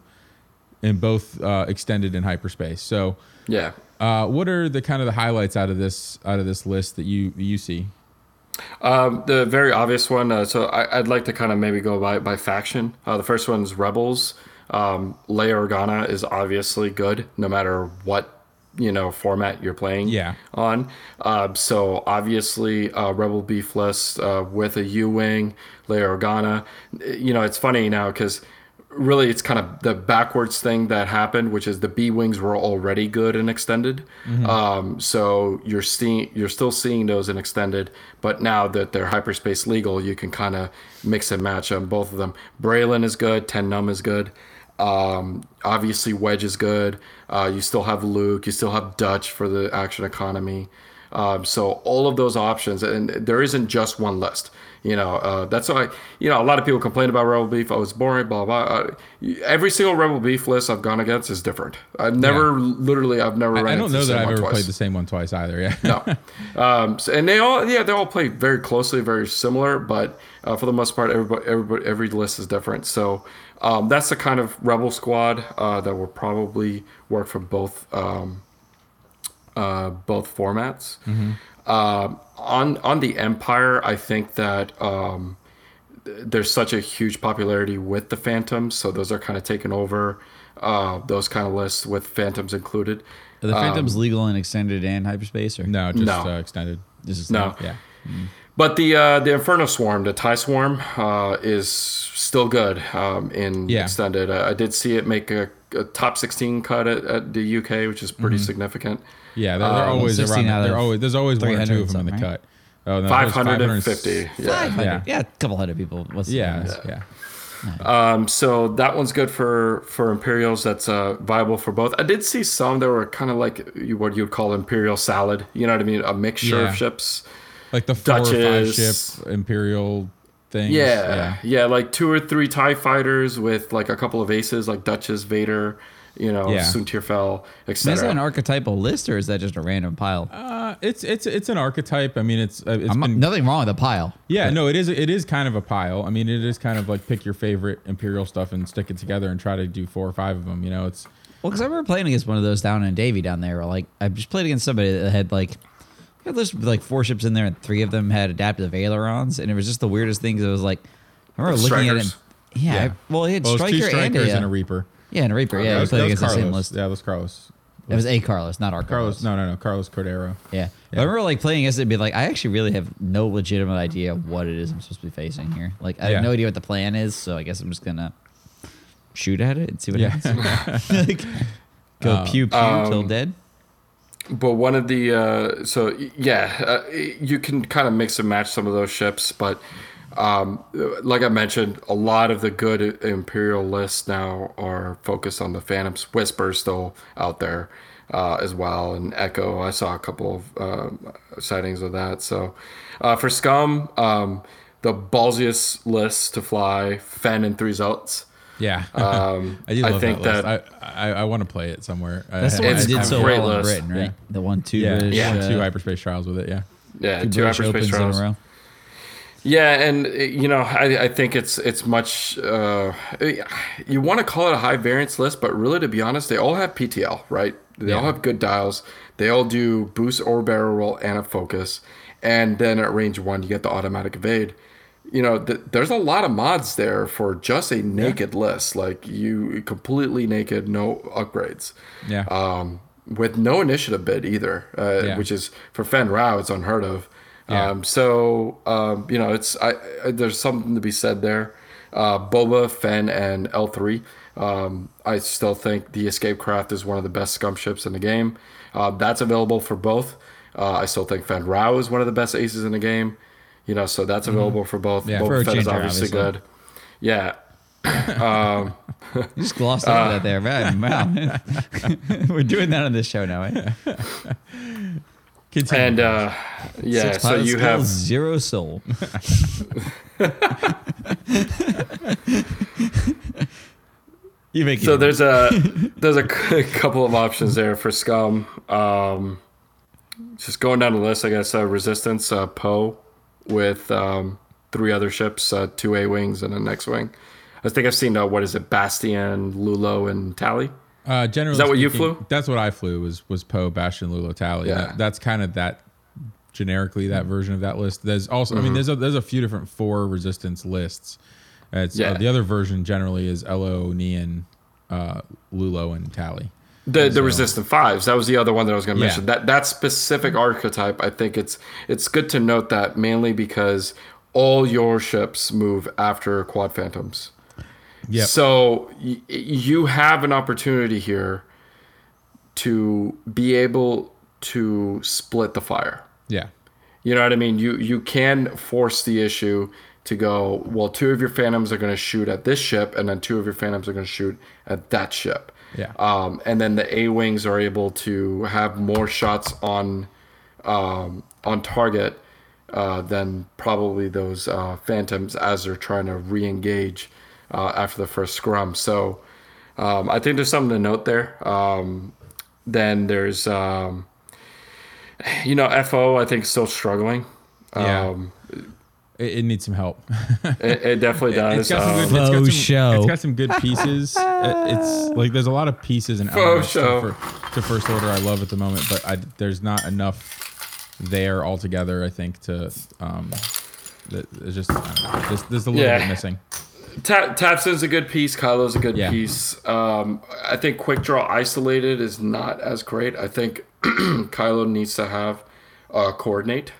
in both uh, extended and hyperspace. So, Yeah. uh, what are the kind of the highlights out of this out of this list that you you see? Um, the very obvious one. Uh, so I, I'd like to kind of maybe go by by faction. Uh, the first one's Rebels. Um, Leia Organa is obviously good, no matter what you know format you're playing. Yeah. On. Uh, so obviously, uh, Rebel Beefless uh, with a U wing, Leia Organa. You know, it's funny now because really it's kind of the backwards thing that happened, which is the B wings were already good and extended. Um, so you're seeing you're still seeing those in extended, but now that they're hyperspace legal, you can kind of mix and match on both of them. Braylen is good, Ten Numb is good. Um, obviously, Wedge is good. Uh, you still have Luke. You still have Dutch for the action economy. Um, so all of those options, and there isn't just one list. You know, uh, that's why you know a lot of people complain about Rebel Beef. Oh, it's boring. Blah blah. Uh, every single Rebel Beef list I've gone against is different. I've never, literally, I've never. I, ran I don't know that I've ever twice. played the same one twice either. Yeah. No. (laughs) Um, so, and they all, yeah, they all play very closely, very similar, but uh, for the most part, everybody, everybody, every list is different. So um, that's the kind of rebel squad uh, that will probably work for both um, uh, both formats. Um, on on the Empire, I think that um, there's such a huge popularity with the Phantoms, so those are kind of taken over. Uh, those kind of lists with Phantoms included. Are the Phantoms legal and extended and hyperspace, or No, just No. Uh, extended. this is No. Yeah. But the uh, the Inferno Swarm, the Tie Swarm, uh, is still good um, in Yeah. extended. Uh, I did see it make a, a top 16 cut at, at the UK, which is pretty significant. Yeah, they're, they're Um, always around. out They're always there's always one or two of them in the something, cut. Oh, no, 550. Yeah. Yeah. yeah, yeah, a couple hundred people. What's the Yeah, yeah. Um, so that one's good for for Imperials. That's uh, viable for both. I did see some that were kind of like what you would call Imperial salad. You know what I mean? A mixture Yeah. of ships. Like the four or five Duchess. ship Imperial things. Yeah, yeah, like two or three Tie fighters with like a couple of aces, like Duchess, Vader, you know, Yeah. Soontir Fel, etc. Is that an archetypal list or is that just a random pile? Uh, it's it's it's an archetype. I mean, it's uh, it's I'm been nothing wrong with a pile. Yeah, But- no, it is. It is kind of a pile. I mean, it is kind of like pick your favorite imperial stuff and stick it together and try to do four or five of them. You know, it's Well, because I remember playing against one of those down in Davie down there. Where, like I just played against somebody that had like, yeah, there's like four ships in there, and three of them had adaptive ailerons, and it was just the weirdest thing. 'cause it was like, I remember looking at it. Strikers. and- Yeah, Yeah. I- well, he had well, striker two and strikers a, and a reaper. Yeah, and reaper. Yeah, that I was, played was against the same list. Yeah, that was Carlos. It was a Carlos, not our Carlos. No, no, no. Carlos Cordero. Yeah. But I remember like playing against it and be like, I actually really have no legitimate idea what it is I'm supposed to be facing here. Like I Yeah. have no idea what the plan is, so I guess I'm just gonna shoot at it and see what Yeah. happens. (laughs) (laughs) like, go Uh, pew pew till um, dead. But one of the uh, so y- yeah, uh, you can kind of mix and match some of those ships, but um, like I mentioned, a lot of the good Imperial lists now are focused on the Phantoms. Whisper still out there uh, as well, and Echo. I saw a couple of uh, sightings of that. So uh, for Scum, um, the ballsiest list to fly Fenn and three Zelts. Yeah, Um, (laughs) I do I think that. that- list. I I, I want to play it somewhere. I- That's the one I- that it's did a so great well in list. Britain, right? Yeah. The one two Yeah, British, yeah. uh, two hyperspace trials with it. Yeah, Yeah, two two British hyperspace opens in a trials. Yeah, and uh, you know, I, I think it's it's much. Uh, you want to call it a high variance list, but really, to be honest, they all have PTL, right? They all have good dials. They all do boost or barrel roll and a focus, and then at range one, you get the automatic evade. You know, th- there's a lot of mods there for just a naked list, like you completely naked, no upgrades yeah. um, with no initiative bid either, uh, Yeah. which is for Fenn Rau, it's unheard of. Yeah. Um, so um, you know, it's I, I, there's something to be said there. Uh, Boba, Fenn, and L three. Um, I still think the Escape Craft is one of the best scum ships in the game. Uh, that's available for both. Uh, I still think Fenn Rau is one of the best aces in the game. You know, so that's available for both. Mm-hmm. Yeah. Boba For Fett is obviously, obviously. good. Yeah. (laughs) Um, (laughs) You just glossed over that there, man. (laughs) Wow. We're doing that on this show now, eh? Continue. and uh, yeah, Six so you have zero soul. (laughs) you make it So there's a (laughs) there's a couple of options there for scum. Um, just going down the list, I guess uh, resistance uh, Poe with um, three other ships, uh, two A wings and an X wing. I think I've seen uh, what is it, Bastian, Lulo, and Tally. Uh, generally, Is that what you flew? That's what I flew. Was was Poe, Bastian, Lulo, Tally. Yeah. That, that's kind of that generically that version of that list. There's also, Mm-hmm. I mean, there's a, there's a few different four resistance lists. Uh, Yeah. the other version generally is Ello, Neon, uh, Lulo, and Tally. The the So- resistant fives. That was the other one that I was going to Yeah. mention. That that specific archetype, I think it's it's good to note that mainly because all your ships move after quad phantoms. Yep. So y- you have an opportunity here to be able to split the fire. Yeah. You know what I mean? You you can force the issue to go. Well, two of your phantoms are going to shoot at this ship, and then two of your phantoms are going to shoot at that ship. Yeah. Um, and then the A wings are able to have more shots on um, on target uh, than probably those uh, phantoms as they're trying to re-engage uh, after the first scrum. So um, I think there's something to note there. Um, then there's um, you know FO. I think still struggling. Yeah. Um, It, it needs some help. (laughs) it, it definitely (laughs) does. it's got some Um, good. It's got Faux some, show. It's got some good pieces. (laughs) It- it's like there's a lot of pieces and Faux elements show. To, fir- to first order. I love at the moment, but I, there's not enough there altogether. I think to. Um, that- it's just I know, there's, there's a little Yeah. bit missing. Ta- Tavson's a good piece. Kylo's a good Yeah. piece. Um, I think Quick Draw isolated is not as great. I think (clears throat) Kylo needs to have uh, coordinate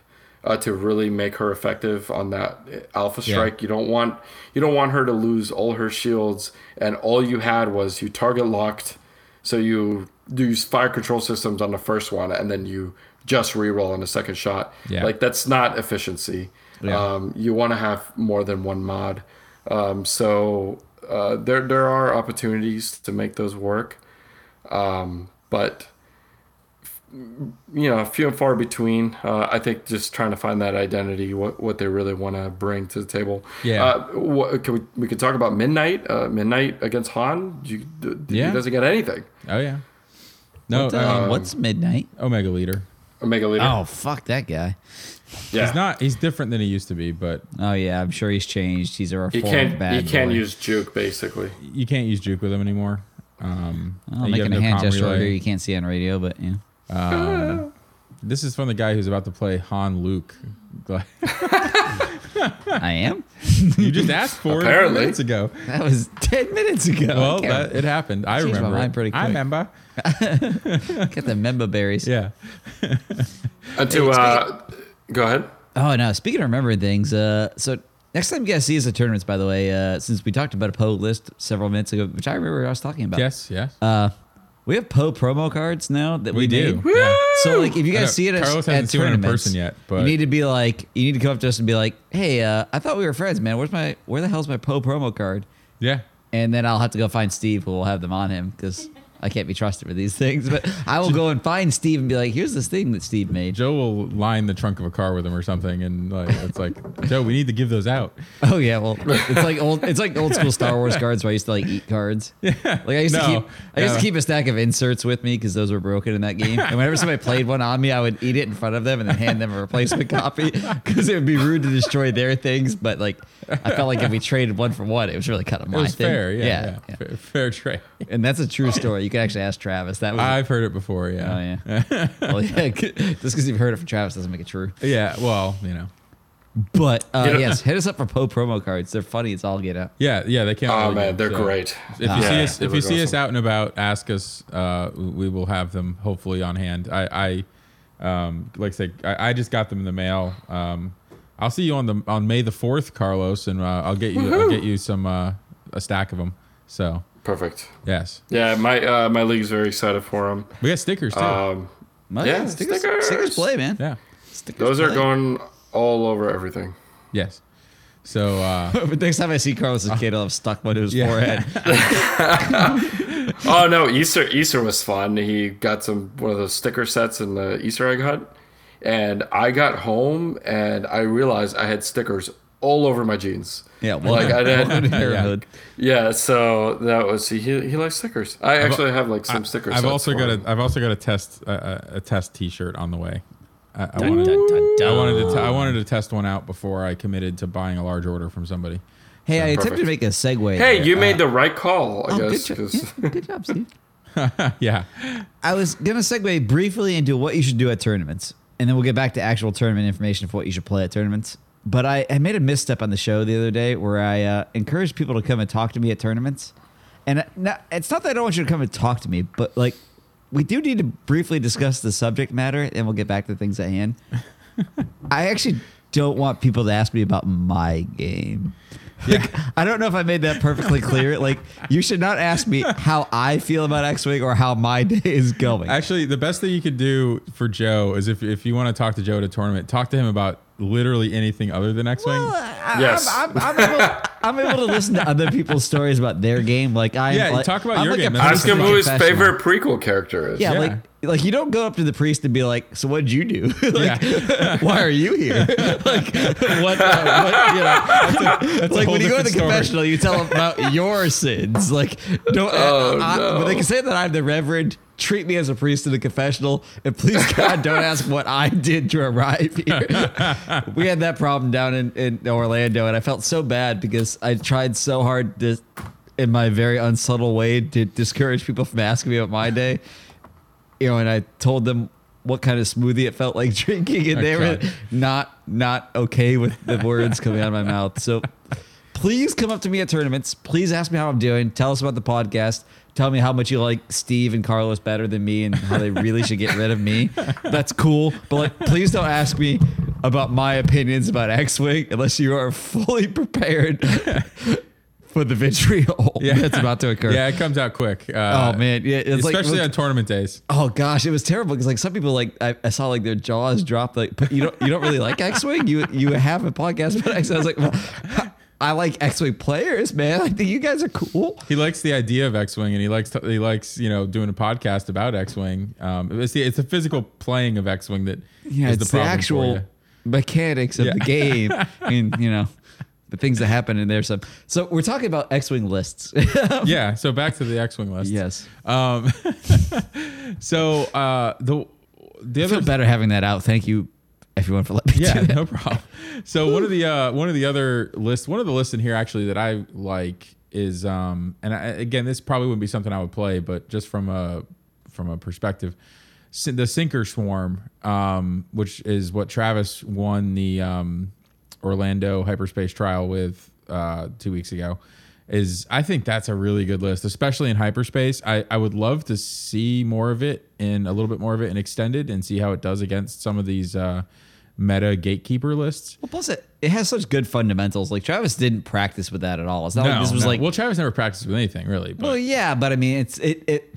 uh, to really make her effective on that Alpha Yeah. Strike. You don't want you don't want her to lose all her shields, and all you had was you target locked, so you use fire control systems on the first one, and then you just reroll on the second shot. Yeah. Like that's not efficiency. Yeah. Um, you want to have more than one mod. Um, so uh, there there are opportunities to make those work, um, but you know, few and far between. Uh, I think just trying to find that identity, what what they really want to bring to the table. Yeah. Uh, what, can we we could talk about midnight? Uh, midnight against Han. You, d- Yeah. He doesn't get anything. Oh yeah. No, What, I uh, what's midnight? Omega Leader. Omega leader. Oh fuck that guy. Yeah. He's not. He's different than he used to be, but Oh yeah, I'm sure he's changed. He's a He reformed can't. bad He can't boy. use juke basically. you can't use juke with him anymore. Um, I'm making a no hand gesture relay. over here. You can't see on radio, but yeah. Um, this is from the guy who's about to play Han Luke. (laughs) I am. you just asked for it Apparently. minutes ago. That was ten minutes ago. Well, that, it happened. I Changed my remember. mind it. pretty I remember. (laughs) get the member berries. Yeah. Until Hey, uh, go ahead. Oh no! Speaking of remembering things, uh, so next time you guys see us at tournaments, by the way, uh, since we talked about a Poe list several minutes ago, which I remember I was talking about. Yes. Yes. Uh, we have Poe promo cards now that we, we do. made. Yeah. So like, if you guys see it at, Carlos at hasn't seen one in tournaments, person yet, but- you need to be like, you need to come up to us and be like, "Hey, uh, I thought we were friends, man. Where's my, where the hell's my Poe promo card?" Yeah. And then I'll have to go find Steve, who will have them on him because I can't be trusted with these things. But I will go and find Steve and be like, "Here's this thing that Steve made." Joe will line the trunk of a car with him or something, and like it's like, (laughs) Joe, we need to give those out. Oh yeah, well, it's like old, it's like old school Star Wars (laughs) cards where I used to like eat cards. Yeah, like I used to keep, I used to keep a stack of inserts with me because those were broken in that game. And whenever somebody (laughs) played one on me, I would eat it in front of them and then hand them a replacement copy because it would be rude to destroy their things. But like, I felt like if we traded one for one, it was really kind of It my was thing. fair. Yeah. yeah, yeah. Fair, fair trade. And that's a true (laughs) story. You can actually ask Travis. That was. I've heard it before. oh Yeah. yeah. (laughs) well, yeah. (laughs) Just because you've heard it from Travis doesn't make it true. Yeah. Well, you know. But uh, You yes, hit us up for Poe promo cards. They're funny. It's all get out. Yeah. Yeah. They can't. Oh really man, do, they're so great. If you see Yeah, us, if you look see us out and about, ask us. Uh, we will have them hopefully on hand. I, I um, like I said, I, I just got them in the mail. Um, I'll see you on the on May the fourth, Carlos, and uh, I'll get you. I'll get you some uh, a stack of them. So Perfect. yes, Yeah, my uh, my league's very excited for them. we got stickers too. Um, Oh, Yeah, stickers, stickers. stickers play, man. yeah. Stickers those are going all over everything. Yes. So uh, (laughs) But next time I see Carlos's kid, I'll have stuck one to his Yeah. forehead. (laughs) Oh no, Easter Easter was fun. He got some one of those sticker sets in the Easter egg hunt, and I got home and I realized I had stickers all over my jeans. Yeah, well, like I welcome to did. parenthood. Yeah, so that was he. He likes stickers. I actually have like some I- stickers. I've also got a I've also got a test a, a, a test T-shirt on the way. I, I wanted, Dun, dun, I wanted to t- I wanted to test one out before I committed to buying a large order from somebody. Hey, I attempted to make a segue. Hey, there. you made uh, the right call. I Oh, good, guess. jo- yeah, good job, Steve. (laughs) yeah. I was gonna segue briefly into what you should do at tournaments, and then we'll get back to actual tournament information for what you should play at tournaments. But I, I made a misstep on the show the other day where I uh, encouraged people to come and talk to me at tournaments, and uh, no, it's not that I don't want you to come and talk to me, but like we do need to briefly discuss the subject matter, and we'll get back to things at hand. (laughs) I actually don't want people to ask me about my game. Like, I don't know if I made that perfectly clear. Like, you should not ask me how I feel about X Wing or how my day is going. Actually, the best thing you could do for Joe is if if you want to talk to Joe at a tournament, talk to him about literally anything other than X-wing. Well, Yes. I'm, I'm, I'm, able, I'm able to listen to other people's stories about their game. Like I, Yeah, like, talk about I'm your like game. That's Ask priest him who his favorite prequel character is. Yeah, Yeah. like like you don't go up to the priest and be like, "So what'd you do? (laughs) like, (laughs) why are you here? (laughs) like, what? Uh, what you know, a like when you go to the story. confessional, you tell them about your sins. Like, don't. Oh, I, no. But they can say that I'm the reverend. Treat me as a priest in the confessional, and please God, don't ask what I did to arrive here. we had that problem down in, in Orlando, and I felt so bad because I tried so hard to, in my very unsubtle way, to discourage people from asking me about my day. You know, and I told them what kind of smoothie it felt like (laughs) drinking, and they were not not okay with the (laughs) words coming out of my mouth. So please come up to me at tournaments. Please ask me how I'm doing. Tell us about the podcast. Tell me how much you like Steve and Carlos better than me and how they really should get rid of me. That's cool. But like please don't ask me about my opinions about X-Wing unless you are fully prepared for the vitriol (laughs) Yeah. that's about to occur. Yeah, it comes out quick. Uh, Oh man, yeah, it's like- especially on tournament days. Oh gosh, it was terrible because like some people like I, I saw like their jaws drop like but you don't you don't really like X Wing you you have a podcast about X I was like well, I like X-wing players, man. I think you guys are cool. He likes the idea of X-wing, and he likes he likes you know doing a podcast about X-wing. Um, it's the it's the physical playing of X-wing that is Yeah, the it's the, for actual mechanics of Yeah. the game, (laughs) and you know the things that happen in there. So, so we're talking about X-wing lists. (laughs) Yeah. So back to the X-wing list. yes, Um. (laughs) so uh, the the I other feel better having that out. Thank you, everyone, for letting me yeah, do that. no problem. So one of the uh, one of the other lists, one of the lists in here actually that I like is um, and I, again, this probably wouldn't be something I would play, but just from a from a perspective, the Sinker Swarm, um, which is what Travis won the um, Orlando hyperspace trial with uh, two weeks ago. Is I think that's a really good list, especially in hyperspace. I, I would love to see more of it in a little bit more of it in extended and see how it does against some of these uh, meta gatekeeper lists. Well, plus it, it has such good fundamentals. Like Travis didn't practice with that at all. It's not like this was no. like well, Travis never practiced with anything really. But Well, yeah, but I mean, it's it it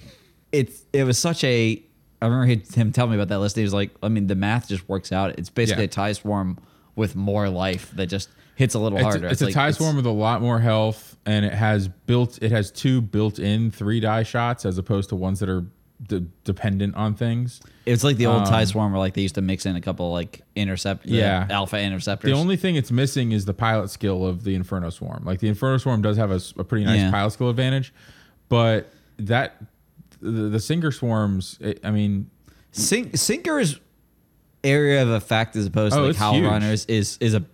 it's it was such a. I remember him telling me about that list. He was like, I mean, the math just works out. It's basically Yeah. a tie swarm with more life that just hits a little it's, harder. it's a like- tie swarm with a lot more health, and it has built it has two built-in three die shots as opposed to ones that are de- dependent on things. It's like the old tie Um, swarm where like they used to mix in a couple like intercept, Yeah. alpha interceptors. The only thing it's missing is the pilot skill of the Inferno Swarm. Like the Inferno Swarm does have a pretty nice Yeah. pilot skill advantage, but that the, the Sinker Swarms. It, I mean, Sink, sinker's area of effect as opposed Oh, to like it's how huge. runners is is a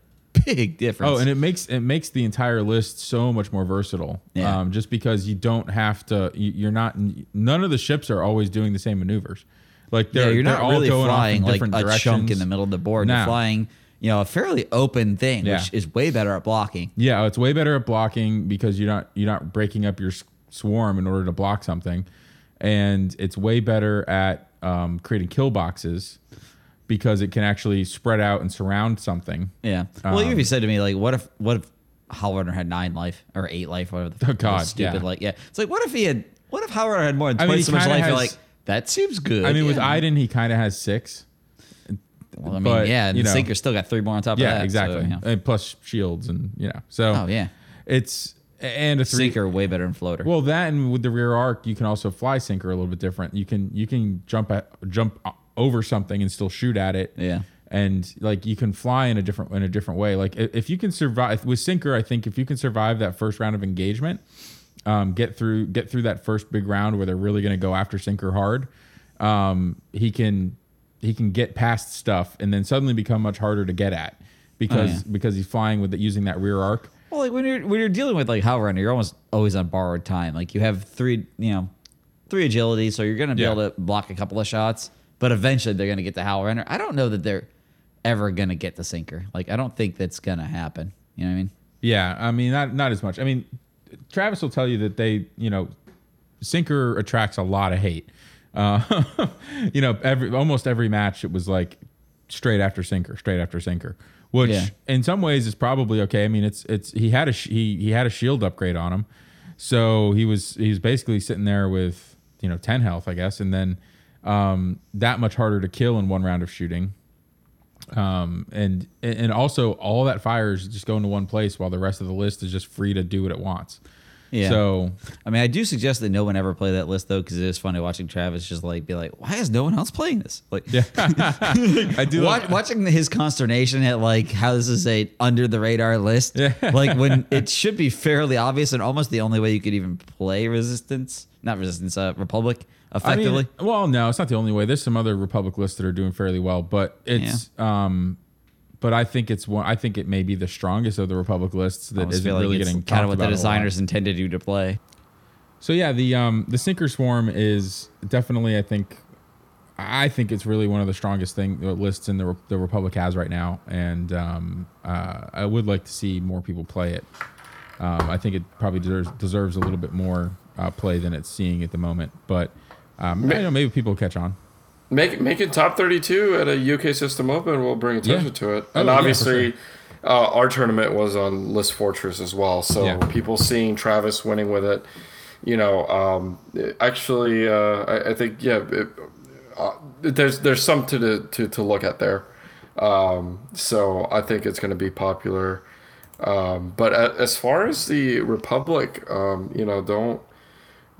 big difference. oh, and it makes it makes the entire list so much more versatile. Yeah. Um, just because you don't have to, you, you're not. None of the ships are always doing the same maneuvers. Like they're you're they're not all really going off flying in like different a directions. chunk in the middle of the board. No. You're flying, you know, a fairly open thing, Yeah. which is way better at blocking. Yeah, it's way better at blocking because you're not you're not breaking up your s- swarm in order to block something, and it's way better at um, creating kill boxes because it can actually spread out and surround something. Yeah. Well, even if Um, you said to me like, what if what if Halvarder had nine life or eight life, whatever the Oh, (laughs) fuck God, stupid yeah. like yeah. It's like what if he had what if Halvarder had more than I mean, twice so much life? You're like that seems good. I mean, with. Iden, he kind of has six. well, I mean, but, yeah, and you the know. sinker still got three more on top of that. so, exactly. you know. And plus shields and you know, so Oh yeah, it's and a three. sinker way better than floater. Well, that and with the rear arc, you can also fly sinker a little bit different. You can you can jump at jump over something and still shoot at it. Yeah. And like you can fly in a different in a different way. Like if you can survive with sinker, I think if you can survive that first round of engagement, um, get through get through that first big round where they're really going to go after sinker hard, um, he can he can get past stuff and then suddenly become much harder to get at because Oh, yeah. because he's flying with it using that rear arc. Well, like when you're when you're dealing with like Halvarder, you're almost always on borrowed time. Like you have three, you know, three agility, so you're gonna be Yeah. able to block a couple of shots, but eventually they're gonna get the Halvarder. I don't know that they're ever gonna get the sinker. Like I don't think that's gonna happen. You know what I mean? Yeah, I mean not not as much. I mean, Travis will tell you that they, you know, Sinker attracts a lot of hate. Uh, (laughs) you know, every almost every match it was like straight after Sinker, straight after Sinker, which Yeah. in some ways is probably okay. I mean, it's it's he had a sh- he he had a shield upgrade on him, so he was he was basically sitting there with you know ten health, I guess, and then um, that much harder to kill in one round of shooting um, and and also all that fire is just going to one place while the rest of the list is just free to do what it wants. Yeah. So I mean, I do suggest that no one ever play that list though, because it is funny watching Travis just like be like, "Why is no one else playing this?" Like, yeah, (laughs) I do. Wa- like- watching his consternation at like how this is a under the radar list, Yeah. (laughs) like when it should be fairly obvious and almost the only way you could even play Resistance, not Resistance, uh, Republic I effectively. mean, well, no, it's not the only way. There's some other Republic lists that are doing fairly well, but it's um, but I think it's one. I think it may be the strongest of the Republic lists I that isn't like really getting kind of what the about a lot. designers intended you to play. So yeah, the um the sinker swarm is definitely I think I think it's really one of the strongest thing uh, lists in the the Republic has right now, and um, uh, I would like to see more people play it. Um, I think it probably deserves, deserves a little bit more uh, play than it's seeing at the moment, but um, I know maybe people will catch on. Make make it top thirty two at a UK System Open. will bring attention Yeah. to it, Oh, and yeah, obviously, uh, our tournament was on List Fortress as well. So Yeah. people seeing Travis winning with it, you know, um, actually, uh, I, I think yeah, it, uh, there's there's something to, to to look at there. Um, so I think it's going to be popular. Um, but as far as the Republic, um, you know, don't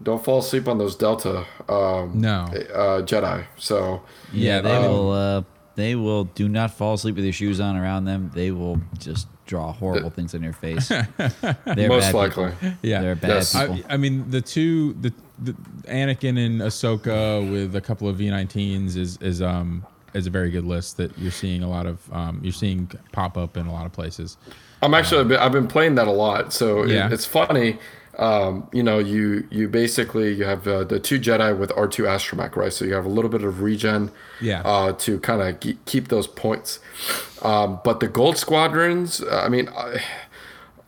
don't fall asleep on those Delta um, No. uh, Jedi. So Yeah, they um, will. Uh, they will. Do not fall asleep with your shoes on around them. They will just draw horrible things in your (laughs) face. They're most bad likely. people. Yeah. They're bad Yes. people. I, I mean, the two, the, the Anakin and Ahsoka with a couple of V19s is is um is a very good list that you're seeing a lot of um you're seeing pop up in a lot of places. I'm actually I've been, I've been playing that a lot, so it- Yeah. it's funny. Um, you know, you you basically you have uh, the two Jedi with R2 astromech, right? So you have a little bit of regen, Yeah. uh, to kind of ge- keep those points. Um, but the Gold Squadrons, uh, I mean, I,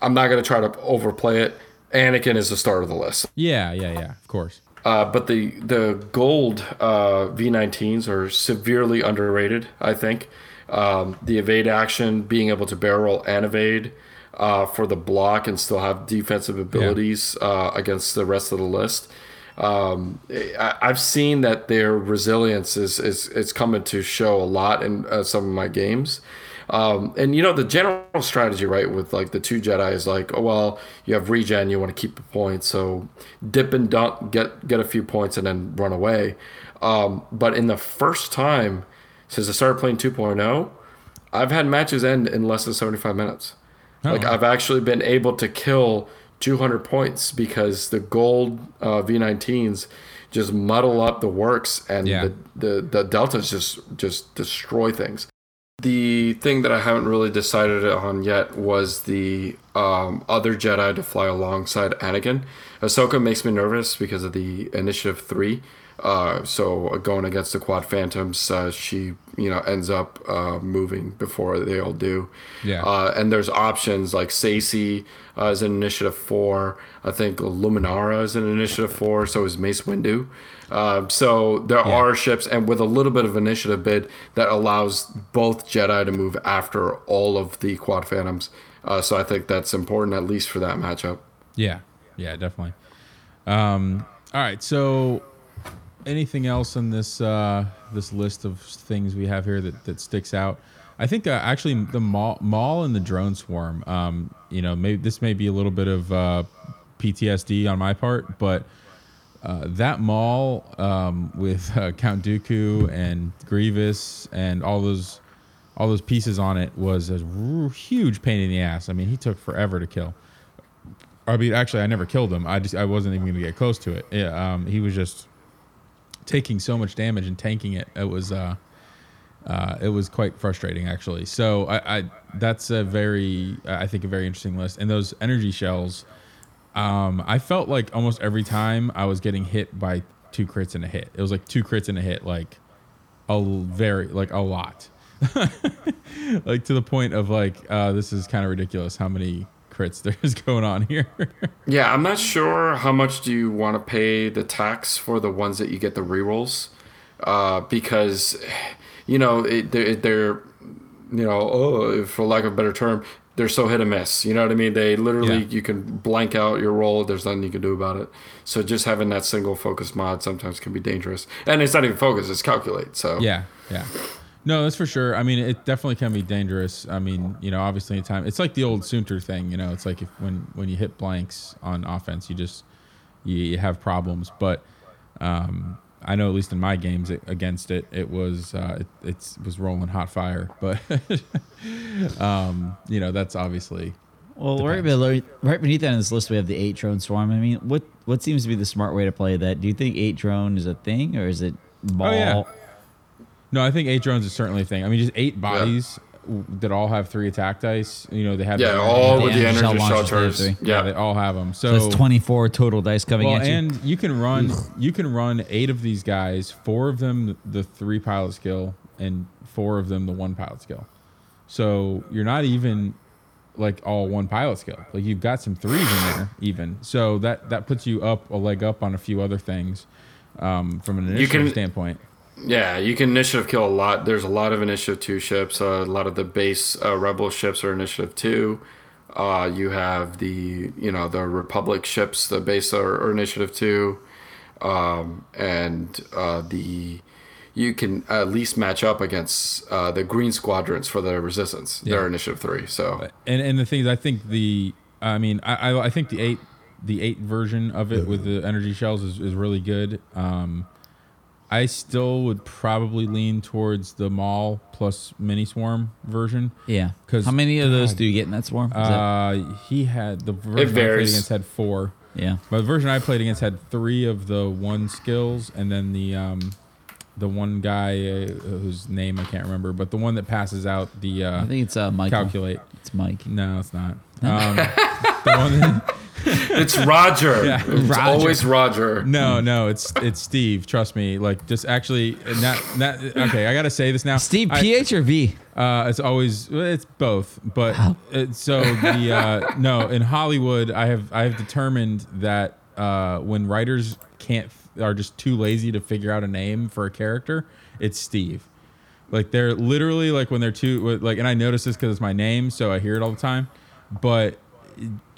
I'm not gonna try to overplay it. Anakin is the start of the list. Yeah, yeah, yeah. Of course. Uh, but the the gold uh, V19s are severely underrated. I think um, the evade action, being able to barrel and evade uh, for the block and still have defensive abilities uh, against the rest of the list. Um, I, I've seen that their resilience is is is coming to show a lot in uh, some of my games. Um, and you know the general strategy, right, with like the two Jedi is like, oh well, you have regen, you want to keep the points, so dip and dunk, get get a few points, and then run away. Um, but in the first time since I started playing 2.0, I've had matches end in less than 75 minutes. Like Oh. I've actually been able to kill 200 points because the gold uh, V19s just muddle up the works and Yeah. the, the the deltas just just destroy things. The thing that I haven't really decided on yet was the um, other Jedi to fly alongside Anakin. Ahsoka makes me nervous because of the Initiative Three. Uh, so uh, going against the Quad Phantoms, uh, she you know ends up uh, moving before they all do. Yeah. Uh, and there's options like Saesee uh, is in Initiative Four. I think Luminara is in Initiative Four. So is Mace Windu. Uh, so there are ships, and with a little bit of initiative bid that allows both Jedi to move after all of the Quad Phantoms. Uh, so I think that's important, at least for that matchup. Yeah, yeah, definitely. Um, all right, so anything else on this uh, this list of things we have here that, that sticks out? I think uh, actually the Maul, Maul and the drone swarm. Um, you know, maybe this may be a little bit of uh, PTSD on my part, but uh, that Maul um, with uh, Count Dooku and Grievous and all those all those pieces on it was a r- huge pain in the ass. I mean, he took forever to kill. I mean, actually, I never killed him. I just I wasn't even going to get close to it. Yeah, um, he was just taking so much damage and tanking it. It was uh, uh, it was quite frustrating actually. So I, I that's a very I think a very interesting list. And those energy shells, um, I felt like almost every time I was getting hit by two crits and a hit. It was like two crits and a hit, like a very like a lot, (laughs) like to the point of like uh, this is kind of ridiculous how many crits there's going on here. (laughs) Yeah, I'm not sure how much do you want to pay the tax for the ones that you get the rerolls, uh, because you know it, they're, they're you know oh for lack of a better term they're so hit and miss. You know what I mean? They literally Yeah. you can blank out your roll. There's nothing you can do about it. So just having that single focus mod sometimes can be dangerous. And it's not even focus; it's calculate. So Yeah, yeah. No, that's for sure. I mean, it definitely can be dangerous. I mean, you know, obviously in time, it's like the old Soontir thing. You know, it's like if when when you hit blanks on offense, you just you, you have problems. But um, I know at least in my games it, against it, it was uh, it it's, was rolling hot fire. But (laughs) um, you know, that's obviously Well, right below, right beneath that on this list, we have the eight drone swarm. I mean, what what seems to be the smart way to play that? Do you think eight drone is a thing, or is it ball? Oh, yeah. No. I think eight drones is certainly a thing. I mean, just eight bodies w that all have three attack dice. You know, they have yeah, all the with the energy energy shell launchers, shelters. they have three. yeah, Yeah, they all have them. So it's twenty four total dice coming Well, at you. and you can run you can run eight of these guys, four of them the three pilot skill, and four of them the one pilot skill. So you're not even like all one pilot skill. Like you've got some threes in there even. So that that puts you up a leg up on a few other things um, from an initiative can- standpoint. Yeah, you can initiative kill a lot. There's a lot of initiative two ships. Uh, a lot of the base uh, rebel ships are initiative two. Uh, you have the you know the republic ships. The base are, are initiative two, um, and uh, the you can at least match up against uh, the green squadrons for the resistance. Yeah. initiative three. So and and the thing is, I think the I mean I I, I think the eight the eight version of it with the energy shells is, is really good. Um, I still would probably lean towards the Maul plus mini swarm version. Yeah. Because How many of those God, do you get in that swarm? Is that- Uh, he had the version I played against had four. yeah. But the version I played against had three of the one skills, and then the um, the one guy uh, whose name I can't remember, but the one that passes out the uh, I think it's uh, Michael. calculate. It's Mike. No, it's not. (laughs) Um, the one that, (laughs) it's Roger. Yeah. It's Roger. always Roger. no, no, it's it's Steve. Trust me. Like, just actually, not not okay. I gotta say this now. Steve, I- PH or V? Uh, it's always it's both, but Wow. it, so the uh, (laughs) no in Hollywood, I have I have determined that uh, when writers can't are just too lazy to figure out a name for a character, it's Steve. Like they're literally like when they're too like, and I notice this because it's my name, so I hear it all the time. But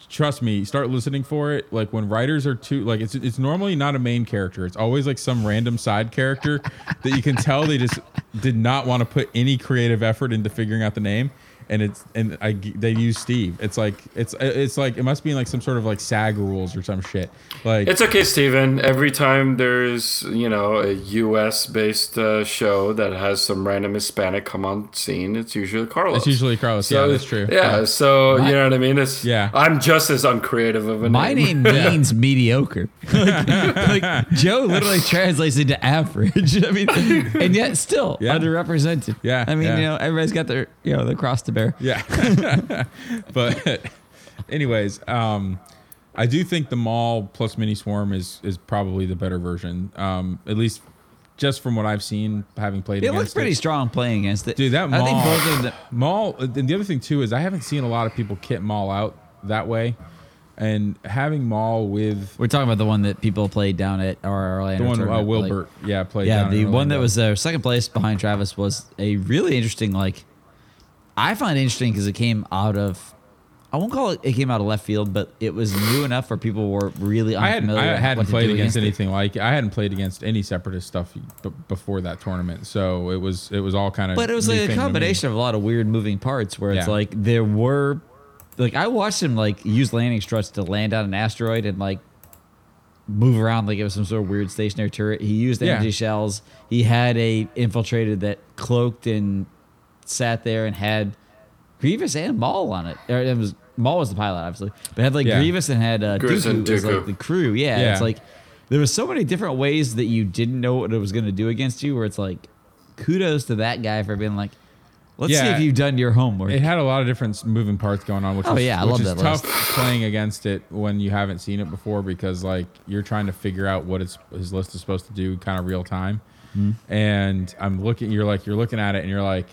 trust me, start listening for it. Like when writers are too like it's it's normally not a main character. It's always like some random side character (laughs) that you can tell they just did not want to put any creative effort into figuring out the name. And it's and I they use Steve. It's like it's it's like it must be like some sort of like SAG rules or some shit. Like It's okay, Steven. Every time there's, you know, a US based uh, show that has some random Hispanic come on scene, it's usually Carlos. It's usually Carlos. Yeah, that's true. Yeah, Yeah. so My- you know what I mean? It's Yeah. I'm just as uncreative of a My name. name (laughs) means mediocre. (laughs) (laughs) like, like, Joe literally translates into average. I mean, and yet still Yeah. underrepresented. Yeah, I mean, yeah. you know, everybody's got their, you know, their cross to bear. (laughs) Yeah. (laughs) but anyways, um I do think the Maul plus mini swarm is is probably the better version. Um at least just from what I've seen having played It against looks pretty it. strong playing against it. Dude, that I Maul think both of them. Maul and the other thing too is I haven't seen a lot of people kit Maul out that way. And having Maul with We're talking about the one that people played down at our Orlando the one uh, like- Wilbert, yeah, played. yeah, the one that was uh, second place behind Travis was a really interesting. Like, I find it interesting because it came out of. I won't call it. It came out of left field, but it was new enough where people were really I hadn't, unfamiliar. I hadn't what to played do against it. anything like I hadn't played against any separatist stuff b- before that tournament, so it was it was all kind of. But it was like a combination of a lot of weird moving parts where it's Yeah. like there were like I watched him like use landing struts to land on an asteroid and like move around like it was some sort of weird stationary turret. He used Yeah. energy shells. He had a infiltrated that cloaked and sat there and had Grievous and Maul on it. Or it was Maul was the pilot, obviously, but had like Yeah. Grievous and had uh, Grievous Dooku, and was like the crew. Yeah, Yeah. it's like there was so many different ways that you didn't know what it was going to do against you. Where it's like, kudos to that guy for being like, let's see if you've done your homework. It had a lot of different moving parts going on, which Oh, is, yeah, I which love is that tough list. playing against it when you haven't seen it before because like you're trying to figure out what it's, his list is supposed to do kind of real time. Mm-hmm. And I'm looking, you're like you're looking at it and you're like,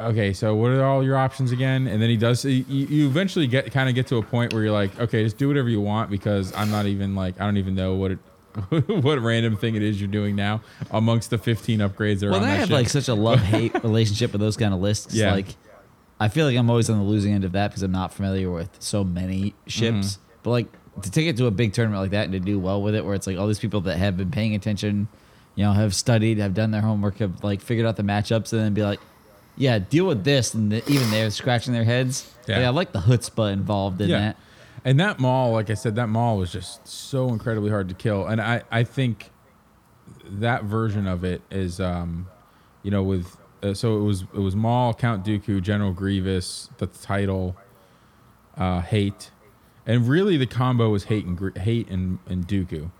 okay, so what are all your options again? And then he does. You, you eventually get kind of get to a point where you're like, okay, just do whatever you want because I'm not even like I don't even know what it. (laughs) what random thing it is you're doing now amongst the 15 upgrades that are well, on I that have ship. like such a love hate (laughs) relationship with those kind of lists. Yeah. Like, I feel like I'm always on the losing end of that because I'm not familiar with so many ships. Mm-hmm. But like to take it to a big tournament like that and to do well with it, where it's like all these people that have been paying attention, you know, have studied, have done their homework, have like figured out the matchups, and then be like, yeah, deal with this, and the, even they're scratching their heads. Yeah. Yeah, I like the chutzpah involved in that. And that Maul, like I said, that Maul was just so incredibly hard to kill. And I, I think that version of it is, um, you know, with uh, so it was it was Maul, Count Dooku, General Grievous, the title, uh, Hate, and really the combo was Hate and Gr- Hate and, and Dooku.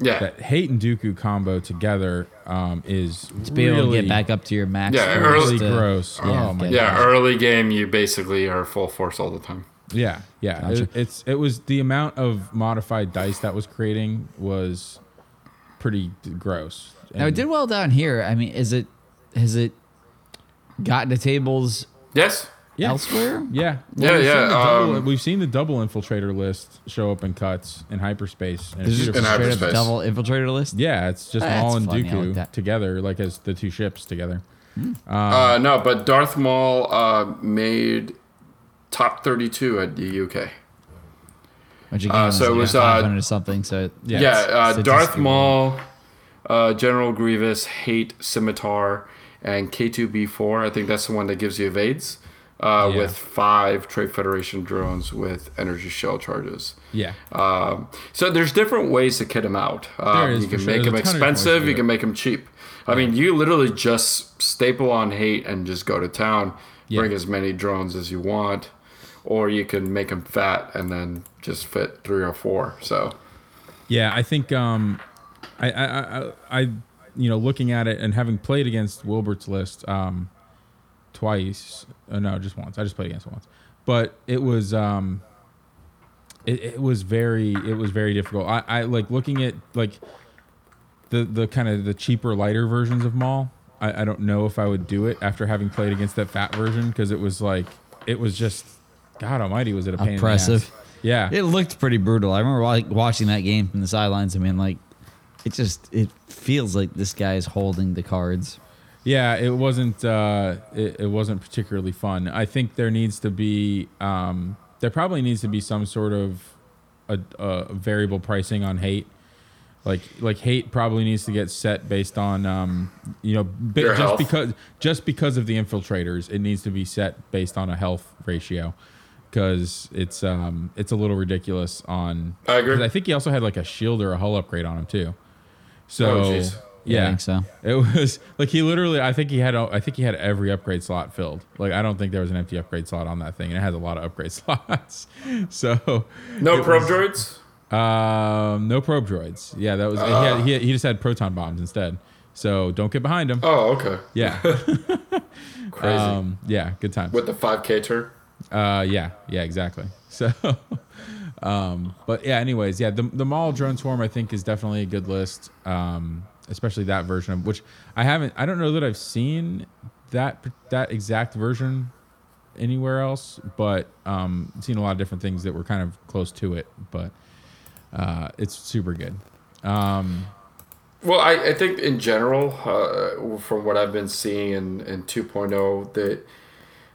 Yeah. That Hate and Dooku combo together um, is To be able to get back up to your max. Yeah, early- to- gross. Yeah, oh my get- yeah, early game, you basically are full force all the time. Yeah, yeah. Gotcha. It, it's it was the amount of modified dice that was creating was pretty d- gross. Now it did well down here. I mean, is it has it gotten to tables Yes. Yeah. elsewhere? Yeah, Yeah, we've yeah, Seen the double, um, we've seen the double infiltrator list show up in cuts in hyperspace. And This it's is beautiful. in straight up hyperspace. double infiltrator list. yeah, it's just That's Maul and funny, I like Dooku together, like as the two ships together. Uh, no, but Darth Maul uh, made top 32 at the UK. Which again Uh, so it like was, uh, 500 something. So Yeah, Yeah, it's uh, Darth Maul uh, General Grievous, Hate, Scimitar, and K2B4. I think that's the one that gives you evades. Uh, Yeah. With five Trade Federation drones with energy shell charges. Yeah. Um, so there's different ways to kit them out. Um, is, you can sure. make a them ton of different ways to expensive. You can make them cheap. I mean, you literally just staple on hate and just go to town, Yeah. bring as many drones as you want, or you can make them fat and then just fit three or four. So Yeah, I think um, I, I, I, I, you know, looking at it and having played against Wilbert's list um, twice. Uh, no, just once. I just played against once, but it was um, it, it was very it was very difficult. I, I like looking at like the the kind of the cheaper lighter versions of Maul. I, I don't know if I would do it after having played against that fat version because it was like it was just God Almighty was it a pain Oppressive. In the ass. Yeah, It looked pretty brutal. I remember like watching that game from the sidelines. I mean, like, it just it feels like this guy's holding the cards. Yeah, it wasn't. Uh, it, it wasn't particularly fun. I think there needs to be. Um, there probably needs to be some sort of a, a variable pricing on hate. Like like hate probably needs to get set based on um, you know Your just health. because just because of the infiltrators it needs to be set based on a health ratio because it's um it's a little ridiculous on I agree. I think he also had like a shield or a hull upgrade on him too. So Oh, jeez. Yeah, yeah, I think so. it was like he literally. I think he had. I think he had every upgrade slot filled. Like I don't think there was an empty upgrade slot on that thing, and it has a lot of upgrade (laughs) slots. So no probe was- droids. Um, no probe droids. Yeah, that was. he, had, he, had- he just had proton bombs instead. So don't get behind him. Oh, okay. Yeah. (laughs) Crazy. um. Yeah. Good time. With the 5K turn. Uh, yeah, yeah, exactly. (laughs) So, um, but yeah, anyways, yeah, the the Maul drone swarm I think is definitely a good list. Um, especially that version of which I haven't. I don't know that I've seen that that exact version anywhere else, but um, seen a lot of different things that were kind of close to it. But uh, it's super good. Um, Well, I, I think in general, uh, from what I've been seeing in, in 2.0, that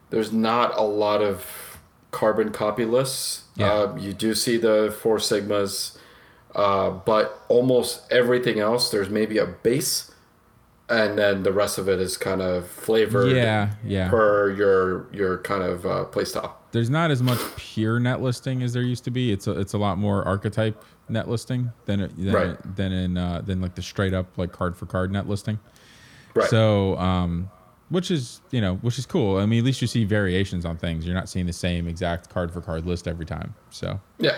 there's not a lot of carbon copy lists. Yeah. Uh, you do see the four sigmas, uh, but almost everything else, there's maybe a base, and then the rest of it is kind of flavored yeah, yeah. per your your kind of uh, playstyle. there's not as much pure net listing as there used to be. It's a, it's a lot more archetype net listing than it, than, Right. it- than in uh, than like the straight up like card for card net listing. Right. So, um, which is you know which is cool. I mean, at least you see variations on things. You're not seeing the same exact card for card list every time. So, yeah.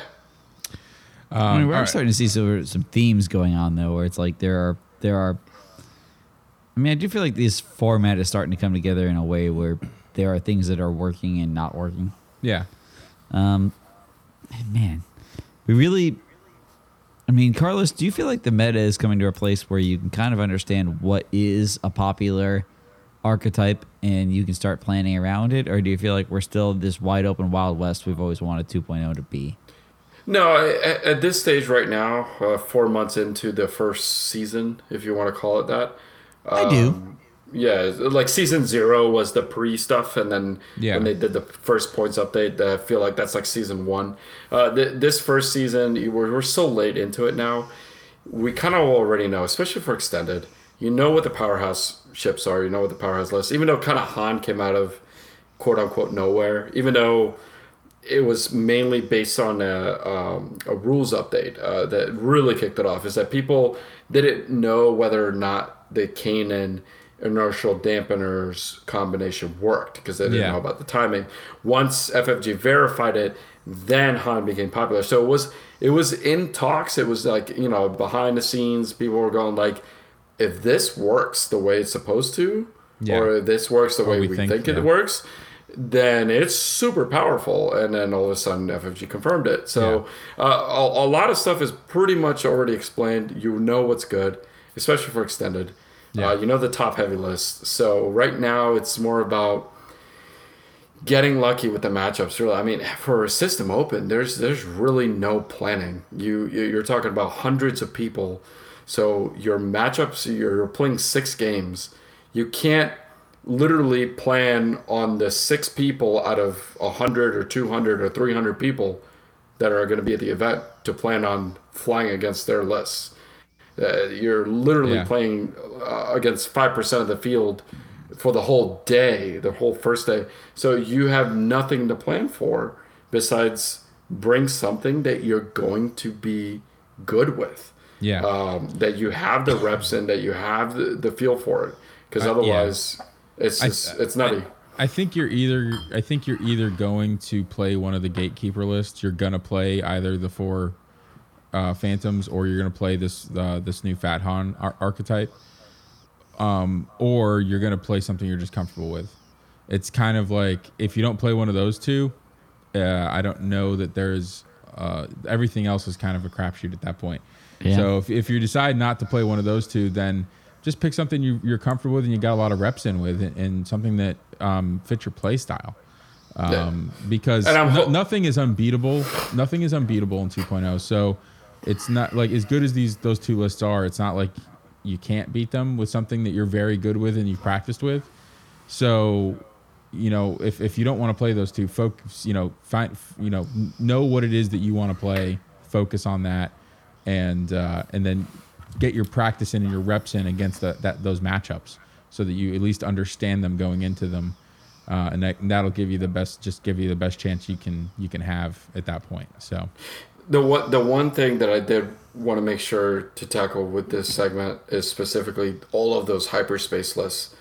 I mean, we're all right. starting to see some, some themes going on though, where it's like there are there are. I mean, I do feel like this format is starting to come together in a way where there are things that are working and not working. yeah, Um, man, we really. I mean, Carlos, do you feel like the meta is coming to a place where you can kind of understand what is a popular archetype and you can start planning around it, or do you feel like we're still this wide open Wild West we've always wanted 2.0 to be? No, at, at this stage right now, uh, four months into the first season, if you want to call it that. I do. um, Yeah, like season zero was the pre stuff, and then Yeah. when they did the first points update, I feel like that's like season one. Uh, th- this first season, we're, we're so late into it now. We kind of already know, especially for extended. You know what the powerhouse ships are. You know what the powerhouse list. Even though kind of Han came out of quote unquote nowhere. Even though it was mainly based on a, um, a rules update uh, that really kicked it off. Is that people didn't know whether or not the Kanan inertial dampeners combination worked because they didn't Yeah. know about the timing. Once FFG verified it, then Han became popular. So it was it was in talks. It was like you know behind the scenes, people were going like, if this works the way it's supposed to, Yeah. or if this works the way we we, think, think, yeah. it works, then it's super powerful. And then all of a sudden, FFG confirmed it. So uh, a, a lot of stuff is pretty much already explained. You know what's good, especially for extended. Yeah. Uh, you know the top heavy list. So right now, it's more about getting lucky with the matchups. Really, I mean, for a system open, there's there's really no planning. You you- you're talking about hundreds of people, so your matchups. You're playing six games. You can't literally plan on the six people out of hundred or two hundred or three hundred people that are going to be at the event to plan on flying against their lists. Uh, you're literally Yeah. playing uh, against five percent of the field for the whole day, the whole first day. So you have nothing to plan for besides bring something that you're going to be good with. Yeah. Um, that you have the reps in, that you have the, the feel for it. Because Uh, yeah. Otherwise, it's I- it's nutty. I think you're either I think you're either going to play one of the gatekeeper lists. You're gonna play either the four uh, phantoms or you're gonna play this uh, this new Fat Han ar- archetype, um, or you're gonna play something you're just comfortable with. It's kind of like if you don't play one of those two, uh, I don't know that there's uh, everything else is kind of a crapshoot at that point. Yeah. So if, if you decide not to play one of those two, then just pick something you, you're comfortable with and you got a lot of reps in with, and, and something that um, fits your play style. Um, Because no- nothing is unbeatable. Nothing is unbeatable in 2.0. So it's not like as good as these those two lists are. It's not like you can't beat them with something that you're very good with and you've practiced with. So, you know, if, if you don't want to play those two, focus, you know, find, you know, know what it is that you want to play, focus on that, and uh, and then get your practice in and your reps in against the, that those matchups, so that you at least understand them going into them, uh, and, that, and that'll give you the best, just give you the best chance you can you can have at that point. So, The one, the one thing that I did want to make sure to tackle with this segment is specifically all of those hyperspace lists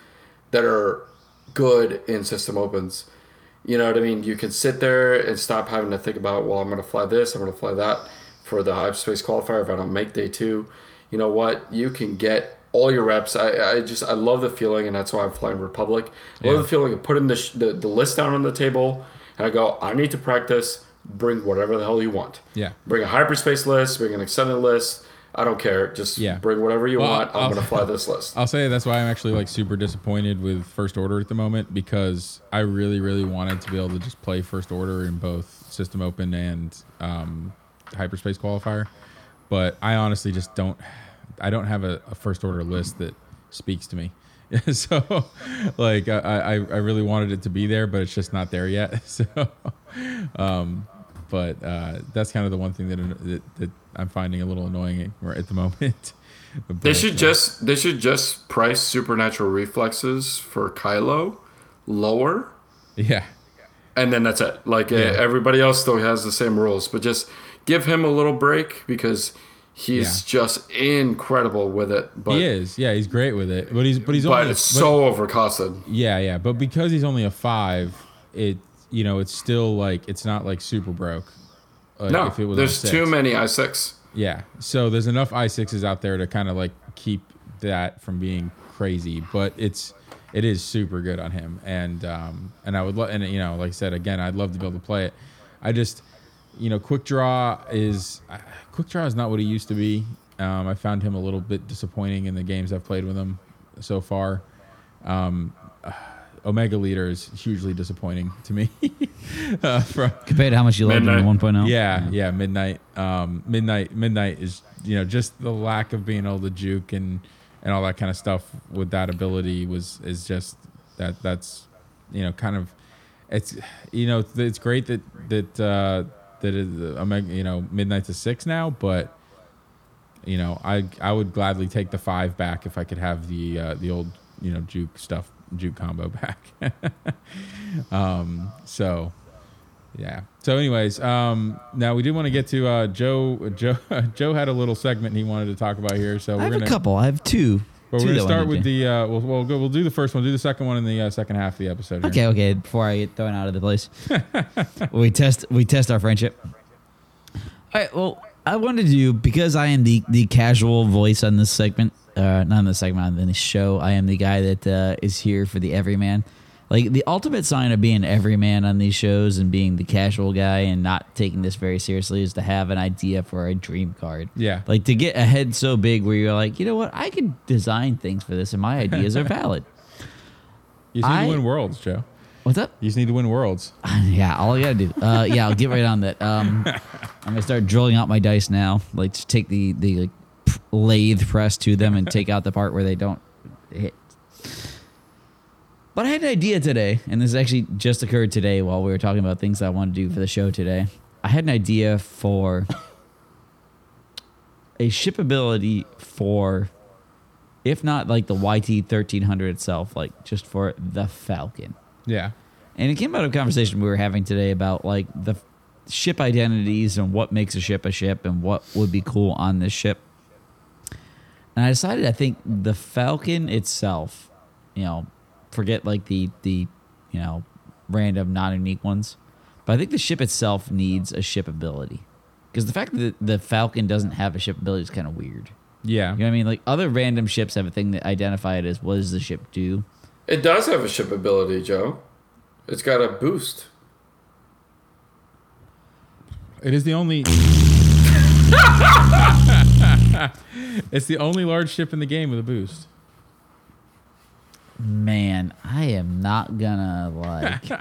that are good in system opens. You know what I mean? You can sit there and stop having to think about, well, I'm going to fly this, I'm going to fly that for the hyperspace qualifier if I don't make day two. You know what? You can get all your reps. I, I just, I love the feeling, and that's why I'm flying Republic. I love Yeah. the feeling of putting the, sh- the, the list down on the table, and I go, I need to practice. Bring whatever the hell you want. Yeah. Bring a hyperspace list, bring an extended list. I don't care. Just Yeah. bring whatever you Well, want. I'm I'll- to fly (laughs) this list. I'll say that's why I'm actually like super disappointed with First Order at the moment because I really, really wanted to be able to just play First Order in both System Open and um, Hyperspace Qualifier, but I honestly just don't. I don't have a, a First Order list that speaks to me. (laughs) so, like, I, I, I really wanted it to be there, but it's just not there yet. (laughs) So, um, but uh, that's kind of the one thing that, that, that I'm finding a little annoying at the moment. (laughs) They should uh, just they should just price supernatural reflexes for Kylo lower, yeah. and then that's it. Like Yeah. everybody else still has the same rules, but just give him a little break because he's just incredible with it. But he is, yeah, he's great with it, but he's but he's but only it's but- so overcosted. yeah, yeah, but because he's only a five, it you know it's still like it's not like super broke. Like No, if it was there's too many i six. Yeah, so there's enough i sixes out there to kind of like keep that from being crazy, but it's it is super good on him, and um and I would love and you know like I said again, I'd love to be able to play it. I just you know quick draw is uh, quick draw is not what he used to be. Um, I found him a little bit disappointing in the games I've played with him so far. Um, uh, Omega Leader is hugely disappointing to me. (laughs) uh, from Compared to how much you loved him in Midnight. 1.0. yeah, yeah, midnight. Um, midnight. Midnight is you know just the lack of being able to juke and and all that kind of stuff with that ability was is just that that's you know kind of it's you know it's great that that uh, that is Omega you know midnight's a six now, but you know I I would gladly take the five back if I could have the uh, the old you know juke stuff juke combo (laughs) back. um, so yeah. So, anyways, um, now we do want to get to uh, Joe. Joe (laughs) Joe had a little segment he wanted to talk about here, so I we're have gonna have a couple. I have two. But we're gonna start with the uh, we'll we'll, go, we'll do the first one, do the second one in the uh, second half of the episode. here. Okay, okay. Before I get thrown out of the place, (laughs) we test we test our friendship. All right. Well, I wanted to do because I am the the casual voice on this segment, uh, not on this segment on this show. I am the guy that uh, is here for the everyman. Like the ultimate sign of being an everyman on these shows and being the casual guy and not taking this very seriously is to have an idea for a dream card. Yeah. Like to get a head so big where you're like, you know what, I could design things for this and my ideas are (laughs) valid. You just need I- to win worlds, Joe. What's up? You just need to win worlds. (laughs) Yeah, all I gotta do. Uh, yeah, I'll get right on that. Um, (laughs) I'm gonna start drilling out my dice now. Like, just take the the like, lathe press to them and take out the part where they don't hit. But I had an idea today, and this actually just occurred today while we were talking about things I want to do for the show today. I had an idea for a shipability for, if not like the YT thirteen hundred itself, like just for the Falcon. Yeah. And it came out of a conversation we were having today about like the ship identities and what makes a ship a ship and what would be cool on this ship. And I decided I think the Falcon itself, you know, forget like the the, you know, random non-unique ones, but I think the ship itself needs a ship ability. Because the fact that the Falcon doesn't have a ship ability is kind of weird. Yeah. You know what I mean? Like other random ships have a thing that identify it as what does the ship do. It does have a ship ability, Joe. It's got a boost. It is the only. (laughs) it's the only large ship in the game with a boost. Man, I am not gonna like. (laughs)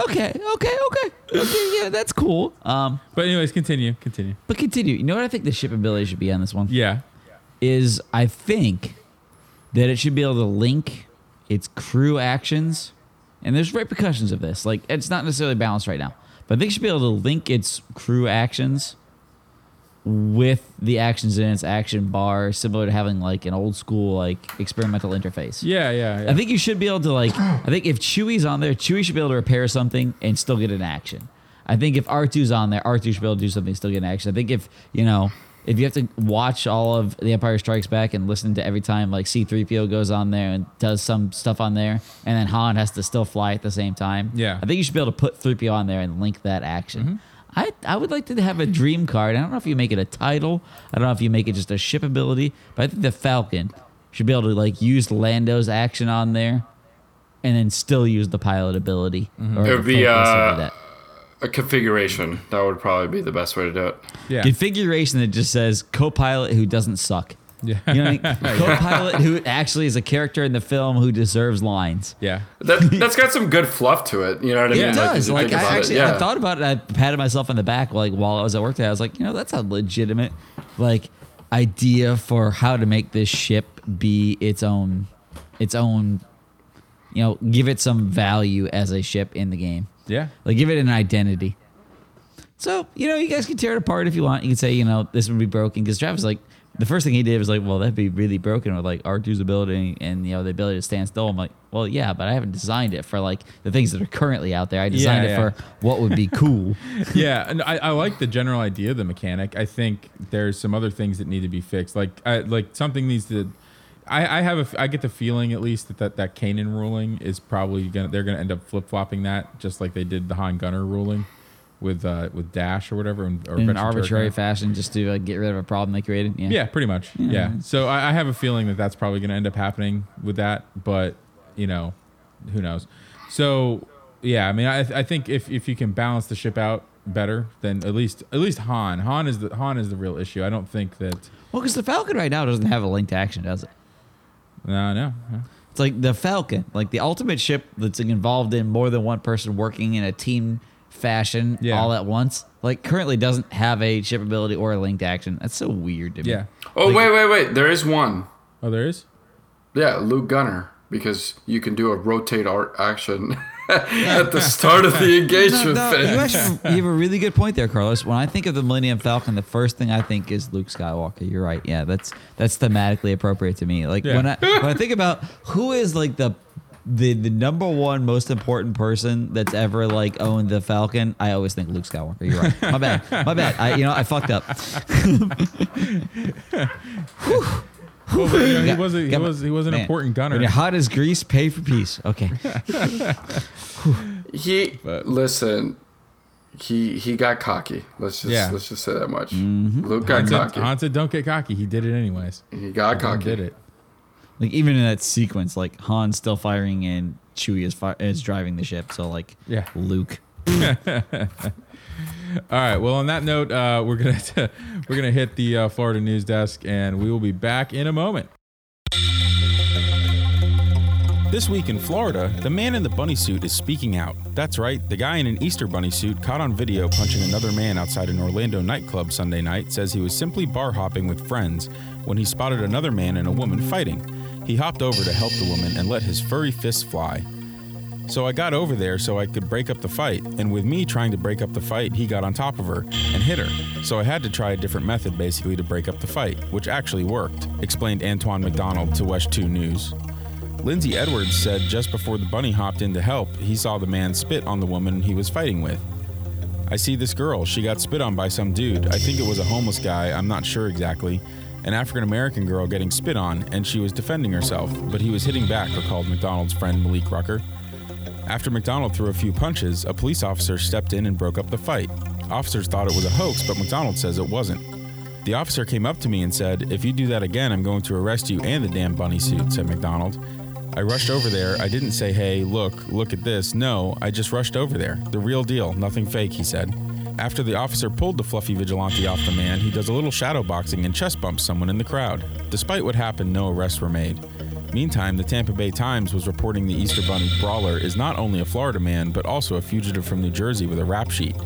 okay, okay, okay, okay. Yeah, that's cool. Um, But anyways, continue, continue. but continue. You know what I think the ship ability should be on this one Yeah. is I think that it should be able to link its crew actions, and there's repercussions of this. Like it's not necessarily balanced right now, but I think it should be able to link its crew actions with the actions in its action bar, similar to having like an old school like experimental interface. Yeah, yeah, yeah. I think you should be able to like. (clears throat) I think if Chewie's on there, Chewie should be able to repair something and still get an action. I think if R2's on there, R2 should be able to do something and still get an action. I think if you know, if you have to watch all of The Empire Strikes Back and listen to every time like C3PO goes on there and does some stuff on there, and then Han has to still fly at the same time. Yeah. I think you should be able to put 3PO on there and link that action. Mm-hmm. I, I would like to have a dream card. I don't know if you make it a title. I don't know if you make it just a ship ability, but I think the Falcon should be able to like use Lando's action on there, and then still use the pilot ability. Or It would be, focus uh, that. A configuration. That would probably be the best way to do it. yeah. configuration that just says co-pilot who doesn't suck. Yeah. You know what I mean? (laughs) co-pilot who actually is a character in the film who deserves lines. yeah. That that's got some good fluff to it. You know what I mean? It Yeah. Like, does. Like, I actually, yeah. I thought about it. I patted myself on the back like while I was at work today. I was like, you know, that's a legitimate like idea for how to make this ship be its own, its own. You know, give it some value as a ship in the game. Yeah. Like give it an identity. So, you know, you guys can tear it apart if you want. You can say, you know, this would be broken. Because Travis, like, the first thing he did was like, well, that'd be really broken with like R2's ability and, you know, the ability to stand still. I'm like, well, yeah, but I haven't designed it for like the things that are currently out there. I designed Yeah, it for what would be cool. (laughs) yeah, and I, I like the general idea of the mechanic. I think there's some other things that need to be fixed. Like, I, like something needs to. I, I have a, I get the feeling at least that that, that Kanan ruling is probably gonna they're gonna end up flip flopping that just like they did the Han Gunner ruling with uh with Dash or whatever and, or in an arbitrary fashion just to like, get rid of a problem they created. Yeah. Yeah, pretty much. Yeah. So I, I have a feeling that that's probably going to end up happening with that, but you know, who knows? So yeah, I mean, I, I think if, if you can balance the ship out better, then at least at least Han Han is the Han is the real issue. I don't think that. Well, because the Falcon right now doesn't have a linked action, does it? No, no. no. It's like the Falcon, like the ultimate ship that's involved in more than one person working in a team fashion Yeah. all at once. Like currently doesn't have a ship ability or a linked action. That's so weird to me. Yeah. Oh wait, wait, wait. There is one. Oh, there is. Yeah, Luke Gunner, because you can do a rotate arc action (laughs) at the start of the (laughs) engagement No, no, you, phase. actually, you have a really good point there, Carlos. When I think of the Millennium Falcon, the first thing I think is Luke Skywalker. You're right. Yeah, that's that's thematically appropriate to me. Like Yeah. when I when I think about who is like the the the number one most important person that's ever like owned the Falcon, I always think Luke Skywalker. You're right. My bad. My bad. I you know I fucked up. (laughs) Well, but, you know, he was a, he was he was an man, important gunner. When you're hot as grease, pay for peace. Okay. (laughs) He But- listen. He he got cocky. Let's just Yeah. let's just say that much. Mm-hmm. Luke got Han said, cocky. Han said, "Don't get cocky." He did it anyways. He got Han cocky. did it. Like even in that sequence, like Han's still firing and Chewie is fi- is driving the ship. So like Yeah. Luke. (laughs) All right. Well, on that note, uh, we're gonna (laughs) we're gonna hit the uh, Florida news desk, and we will be back in a moment. This week in Florida, the man in the bunny suit is speaking out. That's right, the guy in an Easter bunny suit caught on video punching another man outside an Orlando nightclub Sunday night says he was simply bar hopping with friends when he spotted another man and a woman fighting. He hopped over to help the woman and let his furry fists fly. So I got over there so I could break up the fight, and with me trying to break up the fight, he got on top of her and hit her. So I had to try a different method basically to break up the fight, which actually worked, explained Antoine McDonald to WESH 2 News. Lindsay Edwards said just before the bunny hopped in to help, he saw the man spit on the woman he was fighting with. I see this girl. She got spit on by some dude. I think it was a homeless guy. I'm not sure exactly. An African American girl getting spit on, and she was defending herself, but he was hitting back, recalled McDonald's friend Malik Rucker. After McDonald threw a few punches, a police officer stepped in and broke up the fight. Officers thought it was a hoax, but McDonald says it wasn't. The officer came up to me and said, If you do that again, I'm going to arrest you and the damn bunny suit, said McDonald. I rushed over there. I didn't say, Hey, look, look at this. No, I just rushed over there. The real deal, nothing fake, he said. After the officer pulled the fluffy vigilante off the man, he does a little shadow boxing and chest bumps someone in the crowd. Despite what happened, no arrests were made. Meantime, the Tampa Bay Times was reporting the Easter Bunny brawler is not only a Florida man, but also a fugitive from New Jersey with a rap sheet.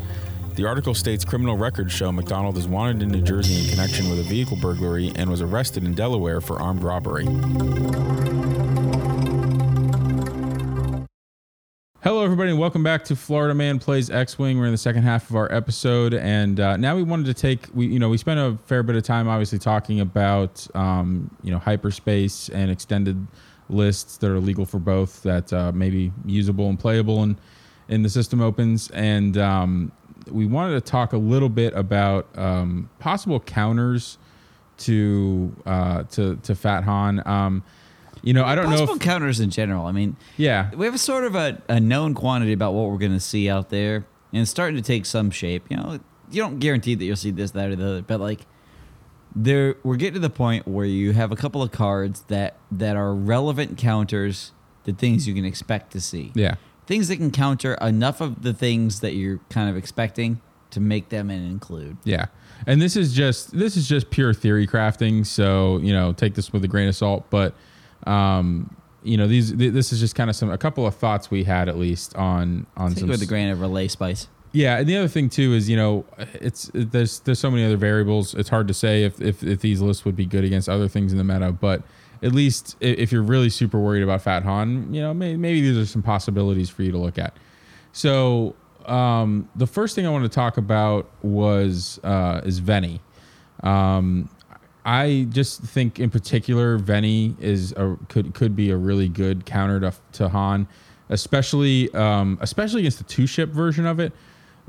The article states criminal records show McDonald is wanted in New Jersey in connection with a vehicle burglary and was arrested in Delaware for armed robbery. Hello, everybody, and welcome back to Florida Man Plays X-wing. We're in the second half of our episode, and uh, now we wanted to take we you know we spent a fair bit of time obviously talking about um, you know hyperspace and extended lists that are legal for both that uh, may be usable and playable and in the system opens, and um, we wanted to talk a little bit about um, possible counters to uh, to to Fat Han. Um, you know, I don't know Possible if counters in general. I mean, yeah, we have a sort of a, a known quantity about what we're going to see out there, and it's starting to take some shape. You know, you don't guarantee that you'll see this, that, or the other, but like, there we're getting to the point where you have a couple of cards that that are relevant counters to things you can expect to see. yeah. Things that can counter enough of the things that you're kind of expecting to make them an include. Yeah. And this is just this is just pure theory crafting, so you know take this with a grain of salt. But um, you know these th- this is just kind of some a couple of thoughts we had at least on on some it with s- grain of relay spice. yeah. And the other thing too is you know it's there's there's so many other variables. It's hard to say if if, if these lists would be good against other things in the meta, but at least if you're really super worried about Fat Han, you know may, maybe these are some possibilities for you to look at. So um, the first thing I want to talk about was uh, is Vennie. Um, I just think in particular Vennie is a, could could be a really good counter to, to Han, especially um, especially against the two ship version of it.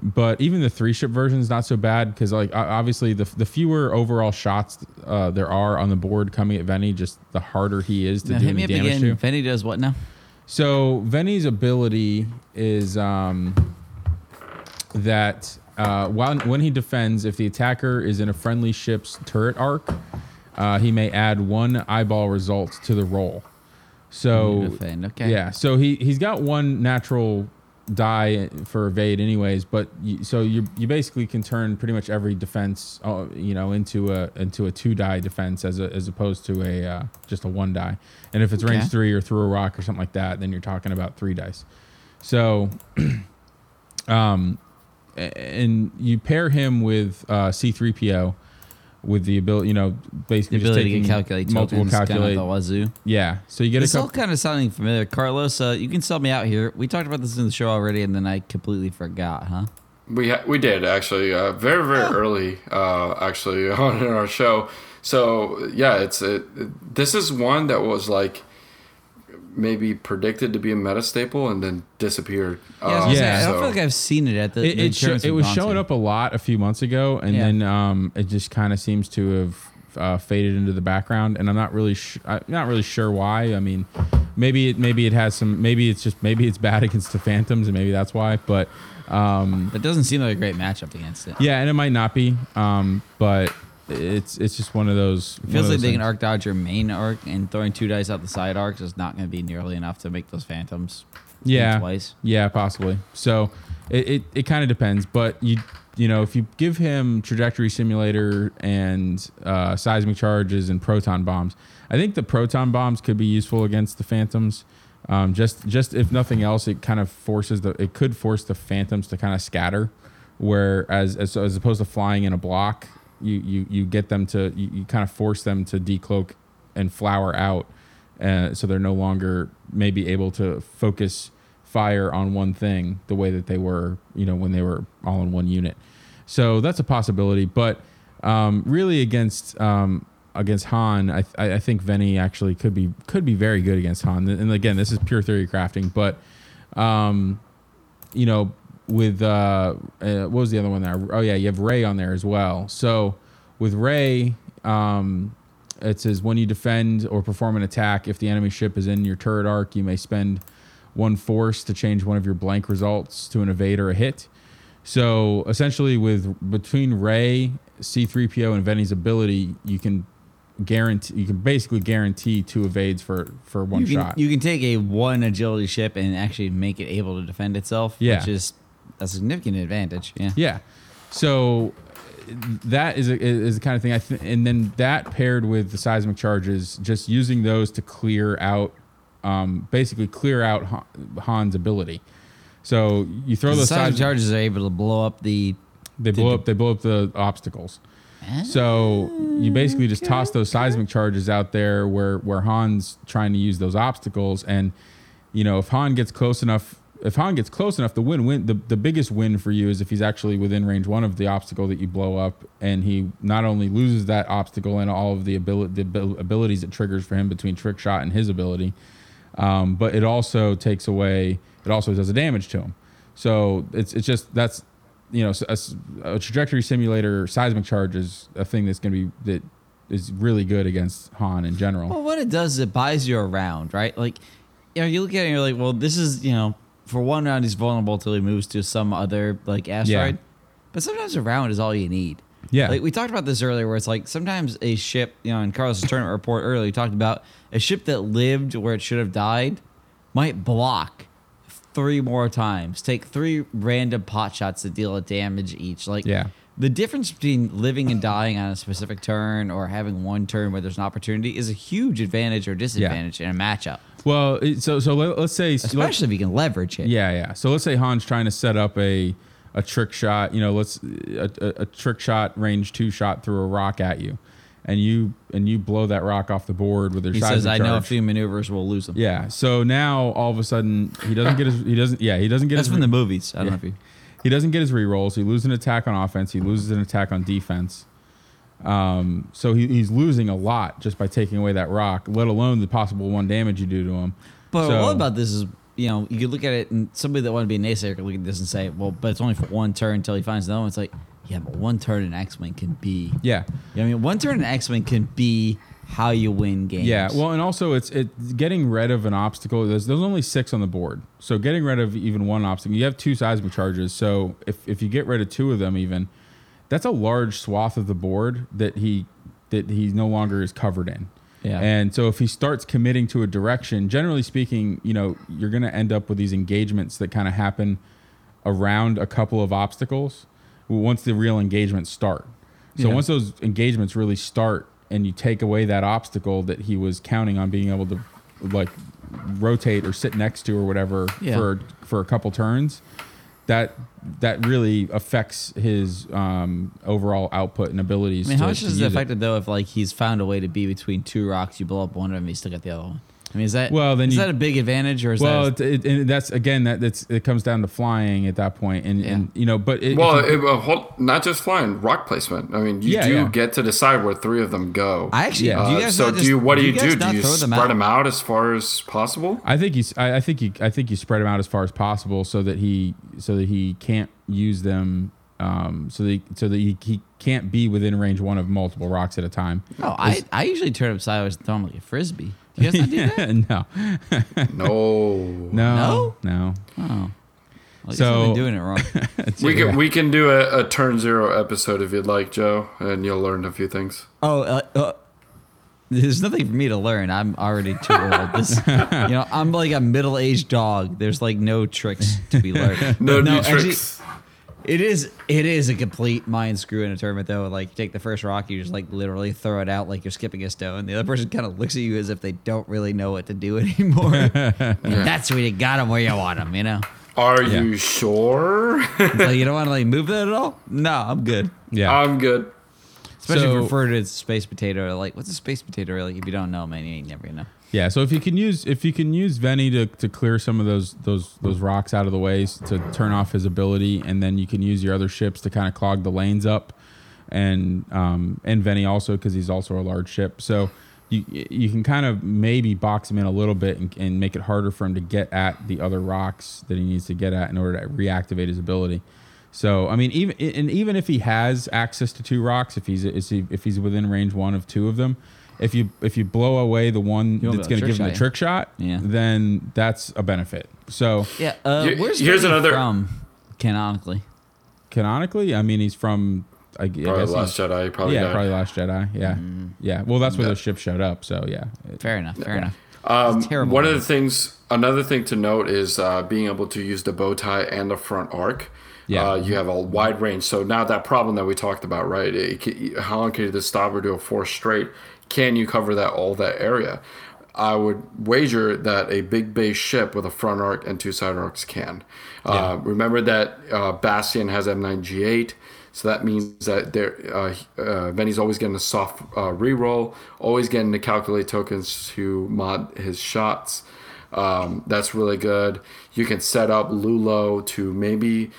But even the three ship version is not so bad because like obviously the the fewer overall shots uh, there are on the board coming at Vennie, just the harder he is to Now, do hit me damage again. to. Vennie does what now? So Vennie's ability is um, that uh, while when he defends, if the attacker is in a friendly ship's turret arc, uh, he may add one eyeball result to the roll. So okay. yeah, so he he's got one natural die for evade anyways, but you, so you you basically can turn pretty much every defense uh, you know into a into a two die defense as a, as opposed to a uh, just a one die. And if it's range three or through a rock or something like that, then you're talking about three dice. So, (clears throat) um, and you pair him with uh, C3PO with the ability, you know, The basically just ability to taking calculate multiple tokens kind calculate. of the wazoo. yeah, so you get It's a all kind of sounding familiar. Carlos, uh, you can sell me out here. We talked about this in the show already, and then I completely forgot, huh? We ha- we did actually uh, very very early uh, actually (laughs) on in our show. So yeah, it's it, this is one that was like maybe predicted to be a meta staple and then disappeared. Yeah, I, was Uh, gonna Yeah. I don't so- feel like I've seen it at the. it, the it, sho- tournaments it was showing to. up a lot a few months ago, and Yeah. then um, it just kind of seems to have uh, faded into the background. And I'm not really, sh- I'm not really sure why. I mean, maybe it, maybe it has some, maybe it's just, maybe it's bad (laughs) against the Phantoms, and maybe that's why. But um, It doesn't seem like a great matchup against it. yeah, and it might not be. Um, but it's it's just one of those. It feels like they can arc dodge your main arc, and throwing two dice out the side arcs is not going to be nearly enough to make those phantoms. yeah twice. yeah possibly so it, it, it kind of depends but you you know if you give him trajectory simulator and uh, seismic charges and proton bombs i think the proton bombs could be useful against the phantoms um, just just if nothing else it kind of forces the it could force the phantoms to kind of scatter whereas as, as opposed to flying in a block you you, you get them to you, you kind of force them to decloak and flower out uh, so they're no longer maybe able to focus fire on one thing the way that they were, you know, when they were all in one unit. So that's a possibility, but um, really against um, against Han, I, I think Vennie actually could be could be very good against Han. And again, this is pure theory crafting, but um, you know, with uh, uh, what was the other one there? Oh yeah, you have Rey on there as well. So with Rey, um, it says when you defend or perform an attack, if the enemy ship is in your turret arc, you may spend one force to change one of your blank results to an evade or a hit. So essentially, with between Rey, C3PO, and Vennie's ability, you can guarantee you can basically guarantee two evades for for one you can, shot. You can take a one agility ship and actually make it able to defend itself, Yeah. which is a significant advantage. Yeah. Yeah. So that is a, is the kind of thing I think, and then that paired with the seismic charges, just using those to clear out, um, basically clear out Han- Han's ability. So you throw The those seismic seismic charges are able to blow up the. they blow up they blow up the obstacles. So you basically just toss those seismic charges out there where where Han's trying to use those obstacles, and you know if Han gets close enough, if Han gets close enough, the win win the, the biggest win for you is if he's actually within range one of the obstacle that you blow up, and he not only loses that obstacle and all of the ability the abilities it triggers for him between trick shot and his ability, um, but it also takes away it also does a damage to him. So it's it's just that's you know a, a trajectory simulator seismic charge is a thing that's going to be that is really good against Han in general. Well, what it does is it buys you around, right? Like, you know, you look at it and you're like, well, this is, you know, for one round he's vulnerable until he moves to some other like asteroid. But sometimes a round is all you need. Yeah. Like we talked about this earlier, where it's like sometimes a ship, you know, in Carlos' (laughs) tournament report earlier, we talked about a ship that lived where it should have died might block three more times, take three random pot shots to deal a damage each. Like, Yeah. the difference between living and dying on a specific turn or having one turn where there's an opportunity is a huge advantage or disadvantage in a matchup, Well, it- so so let, us say especially if you can leverage it. Yeah, yeah. So let's say Han's trying to set up a a trick shot. You know, let's a, a, a trick shot, range two shot through a rock at you, and you and you blow that rock off the board with your He seismic says, "I know a charge." few maneuvers will lose them." Yeah. So now all of a sudden he doesn't get his he doesn't yeah he doesn't get that's his from the movies. I don't know if you. he doesn't get his rerolls. He loses an attack on offense. He loses an attack on defense. Um, so he, he's losing a lot just by taking away that rock, let alone the possible one damage you do to him. But So- what about this is, you know, you could look at it and somebody that want to be a naysayer could look at this and say, well, but it's only for one turn until he finds another one. It's like, yeah, but one turn in X Wing can be. Yeah. You know, I mean, one turn in X Wing can be how you win games. Yeah, well, and also it's it getting rid of an obstacle. There's there's only six on the board, so getting rid of even one obstacle. You have two seismic charges, so if if you get rid of two of them, even that's a large swath of the board that he that he no longer is covered in. Yeah. And so if he starts committing to a direction, generally speaking, you know, you're going to end up with these engagements that kind of happen around a couple of obstacles once the real engagements start. So Yeah. once those engagements really start and you take away that obstacle that he was counting on being able to like rotate or sit next to or whatever Yeah. for for a couple turns, that that really affects his um, overall output and abilities. I mean, how to- much to is it affected though if like he's found a way to be between two rocks, you blow up one of them, you still got the other one? I mean, is that Well, then is you- that a big advantage or is Well, that? it, it, and that's again that that's it comes down to flying at that point, and and you know, but it, Well, you- it, uh, hold, not just flying, rock placement. I mean, you Yeah, do yeah. get to decide where three of them go. I actually Yeah. do you Uh, guys so not do just- you? What do you, guys do? not Do you spread them out? them out as far as possible? I think you, I, I think you, I think you spread them out as far as possible so that he, so that he can't use them, um, so that he, so that he, he can't be within range one of multiple rocks at a time. No, I, I usually turn them sideways and throw them like a frisbee. Do you guys not do that? (laughs) (laughs) no, No. no, no. Oh. Well, I guess So- I've been doing it wrong. (laughs) We can we can do a, a turn zero episode if you'd like, Joe, and you'll learn a few things. Oh, uh, uh, there's nothing for me to learn. I'm already too old. This, you know, I'm like a middle-aged dog. There's like no tricks to be learned. No, new actually, tricks. It is it is a complete mind screw in a tournament though. Like you take the first rock, you just like literally throw it out like you're skipping a stone. The other person kind of looks at you as if they don't really know what to do (laughs) anymore. (laughs) And that's when you got them where you want them. You know, Are Yeah. you sure? (laughs) like you don't want to like move that at all. No, I'm good. Yeah. I'm good. Especially So- refer to it as space potato. Like, what's a space potato? Like, if you don't know, man, you ain't never gonna know. Yeah, so if you can use if you can use Vennie to, to clear some of those those those rocks out of the way to turn off his ability, and then you can use your other ships to kind of clog the lanes up, and um and Vennie also because he's also a large ship, so you you can kind of maybe box him in a little bit and, and make it harder for him to get at the other rocks that he needs to get at in order to reactivate his ability. So I mean, even and even if he has access to two rocks, if he's is he, if he's within range one of two of them, if you if you blow away the one You want that's the going to trick give him the shot, trick shot, Yeah. then that's a benefit. So Yeah. Uh, Here- where's here's Vennie another- from canonically? canonically, I mean, he's from I, I Probably guess Last he's- Jedi. Probably yeah, died. probably Last Jedi. Yeah, yeah. Well, that's where Yeah. the ship showed up. So yeah, Fair enough. Fair enough. Um, terrible. One of the things, another thing to note is uh, being able to use the bow tie and the front arc. Yeah. Uh, you have a wide range. So now that problem that we talked about, right? It, ca- how long can you just stop or do a four straight? Can you cover that all that area? I would wager that a big base ship with a front arc and two side arcs can. Uh, remember that uh, Bastian has M9G8, so that means that there, uh, uh, Vennie's always getting a soft uh, reroll, always getting to calculate tokens to mod his shots. Um, that's really good. You can set up Lulo to maybe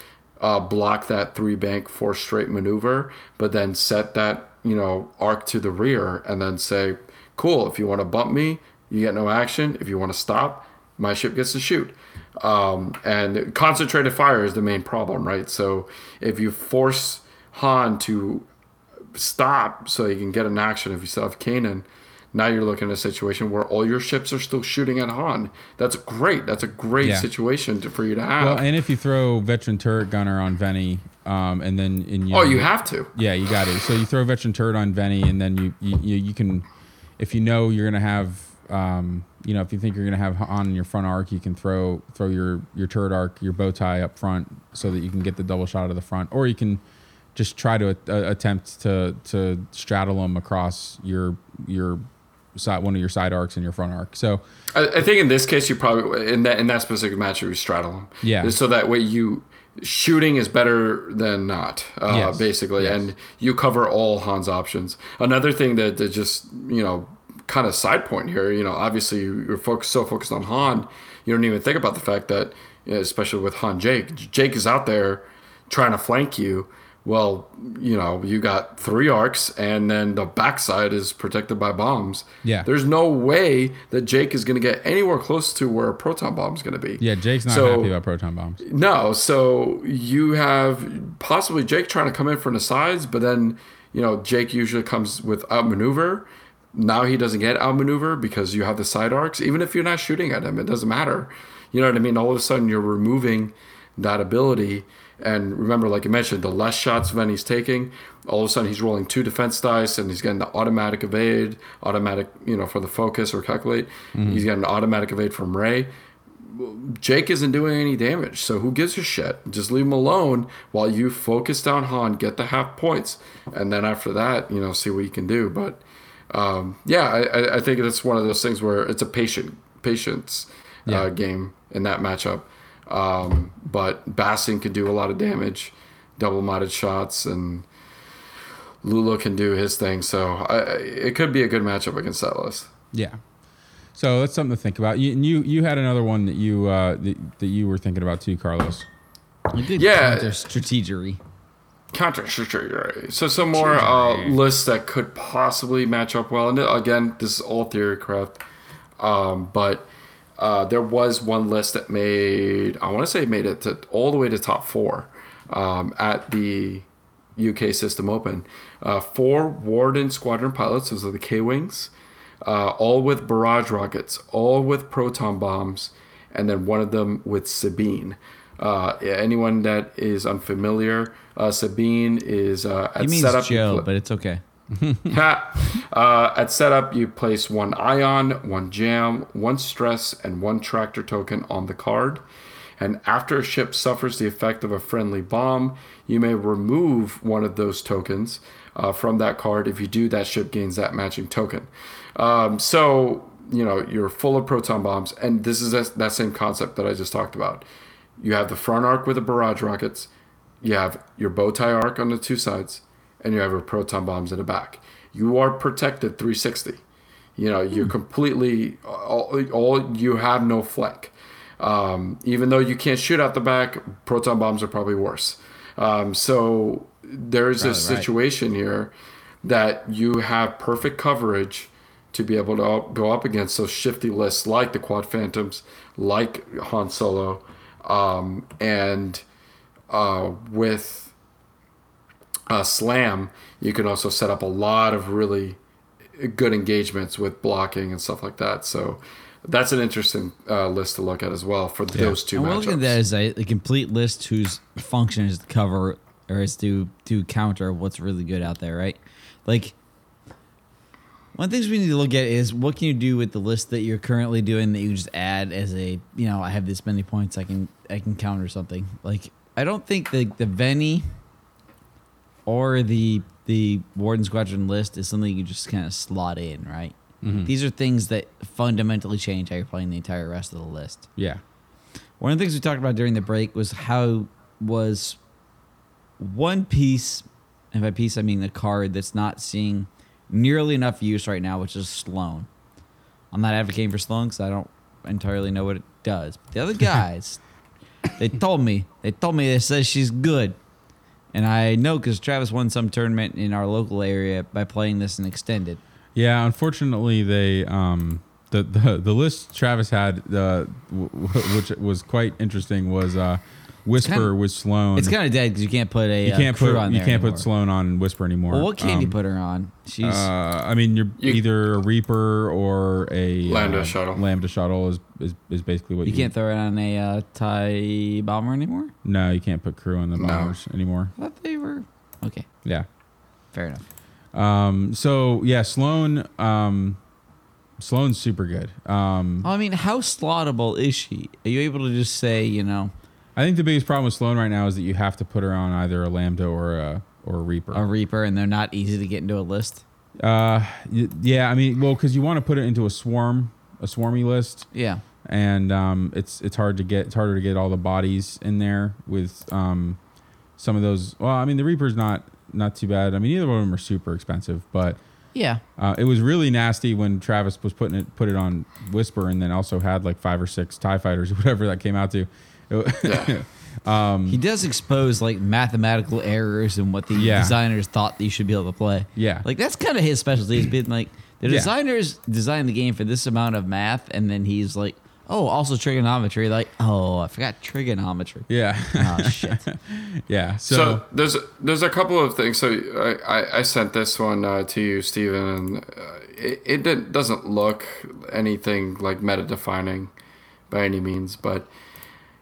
uh, block that three bank four straight maneuver, but then set that you know arc to the rear and then say, "Cool, if you want to bump me, you get no action. If you want to stop, my ship gets to shoot." Um, and concentrated fire is the main problem, right? So if you force Han to stop so he can get an action if you still have Kanan. Now you're looking at a situation where all your ships are still shooting at Han. That's great. That's a great Yeah. situation to, for you to have. well, and if you throw veteran turret gunner on Vennie, um, and then in oh, you have to. Yeah, you got it. So you throw a veteran turret on Vennie, and then you you, you, you can, if you know you're gonna have, um, you know, if you think you're gonna have on your front arc, you can throw throw your your turret arc, your bow tie up front, so that you can get the double shot of the front, or you can just try to uh, attempt to to straddle them across your your side one of your side arcs and your front arc. So I, I think in this case, you probably in that in that specific match you straddle them. Yeah. So that way you shooting is better than not, uh, Yes. basically, Yes. and you cover all Han's options. Another thing that, that just you know kind of side point here, you know, obviously you're focused so focused on Han, you don't even think about the fact that, you know, especially with Han Jake, Jake is out there trying to flank you. Well, you know, you got three arcs, and then the backside is protected by bombs. Yeah. There's no way that Jake is going to get anywhere close to where a proton bomb is going to be. yeah, Jake's not So- happy about proton bombs. No, so you have possibly Jake trying to come in from the sides, but then you know Jake usually comes with outmaneuver. Now he doesn't get outmaneuver because you have the side arcs. Even if you're not shooting at him, it doesn't matter. You know what I mean? All of a sudden you're removing that ability. And remember, like you mentioned, the less shots Vennie's taking, all of a sudden he's rolling two defense dice and he's getting the automatic evade, automatic, you know, for the focus or calculate. He's getting an automatic evade from Rey. Jake isn't doing any damage, so who gives a shit? Just leave him alone while you focus down Han, get the half points, and then after that, you know, see what you can do. But um, yeah, I, I- I think it's one of those things where it's a patient patience Yeah. uh, game in that matchup. Um, but Bastian could do a lot of damage, double modded shots, and Lulo can do his thing. So I, I- it could be a good matchup against that list. Yeah. So that's something to think about. You and you, you had another one that you uh, that, that you were thinking about too, Carlos. A good Yeah. counter strategery. Counter strategy. So some more uh, lists that could possibly match up well. And again, this is all theory craft. Um, but uh, there was one list that made I want to say made it to all the way to top four um, at the UK System Open. Uh, four Warden Squadron pilots, those are the K Wings, uh, all with barrage rockets, all with proton bombs, and then one of them with Sabine. Uh, anyone that is unfamiliar, uh, Sabine is uh, at He means setup. Joe, but it's okay. (laughs) Uh, at setup, you place one ion, one jam, one stress, and one tractor token on the card. And after a ship suffers the effect of a friendly bomb, you may remove one of those tokens uh, from that card. If you do, that ship gains that matching token. Um, so, you know, you're full of proton bombs. And this is that that same concept that I just talked about. You have the front arc with the barrage rockets, you have your bow tie arc on the two sides, and you have your proton bombs in the back. You are protected 360. You know, you're completely all, all you have no flank. Um, even though you can't shoot out the back, proton bombs are probably worse. Um, so there's a Probably right. situation here that you have perfect coverage to be able to go up against those shifty lists like the Quad Phantoms, like Han Solo, um, and uh, with uh, Slam, you can also set up a lot of really good engagements with blocking and stuff like that. So that's an interesting uh, list to look at as well for those two And we're looking at that as a, a complete list whose function is to cover or is to to counter what's really good out there, right? Like one of the things we need to look at is what can you do with the list that you're currently doing that you just add as a you know I have this many points I can I can counter something like I don't think the the Vennie or the the Warden Squadron list is something you just kind of slot in, right? Mm-hmm. These are things that fundamentally change how you're playing the entire rest of the list. Yeah. One of the things we talked about during the break was how was one piece, and by piece I mean the card that's not seeing nearly enough use right now, which is Sloane. I'm not advocating for Sloane because I don't entirely know what it does. But the other (laughs) guys, they told me, they told me they said she's good, and I know because Travis won some tournament in our local area by playing this in extended. Yeah, unfortunately, they um the the, the list Travis had uh, w- w- which was quite interesting was uh Whisper kinda- with Sloane. It's kind of dead because you can't put a you uh, can't crew put on you can't anymore. put Sloane on Whisper anymore. Well, what can you Um, put her on? She's Uh, I mean, you're You- either a Reaper or a Lambda uh, shuttle. Lambda shuttle is, is, is basically what You you, can't throw it on a uh, tie bomber anymore. No, you can't put crew on the No. bombers anymore. I thought they were okay. Yeah. Fair enough. Um. So yeah, Sloane. Um, Sloane's super good. Um, I mean, how slottable is she? Are you able to just say, you know, I think the biggest problem with Sloane right now is that you have to put her on either a Lambda or a or a Reaper. a Reaper, and they're not easy to get into a list? Uh, y- yeah. I mean, well, because you want to put it into a swarm, a swarmy list, Yeah. and um, it's it's hard to get it's harder to get all the bodies in there with um, some of those. Well, I mean, the Reaper's not not too bad. I mean, either one of them are super expensive, but Yeah. uh, it was really nasty when Travis was putting it put it on Whisper, and then also had like five or six Tie Fighters, or (laughs) whatever that came out to. It- (laughs) He does expose like mathematical errors and what the Yeah. designers thought that you should be able to play. Yeah. Like that's kind of his specialty. He's been like the Yeah. designers designed the game for this amount of math, and then he's like, oh, also trigonometry. Like, oh, I forgot trigonometry. yeah, Oh shit. (laughs) yeah. So, So, there's there's a couple of things. So I, I, I sent this one uh, to you, Stephen, and uh, it, it didn't- doesn't look anything like meta defining by any means, but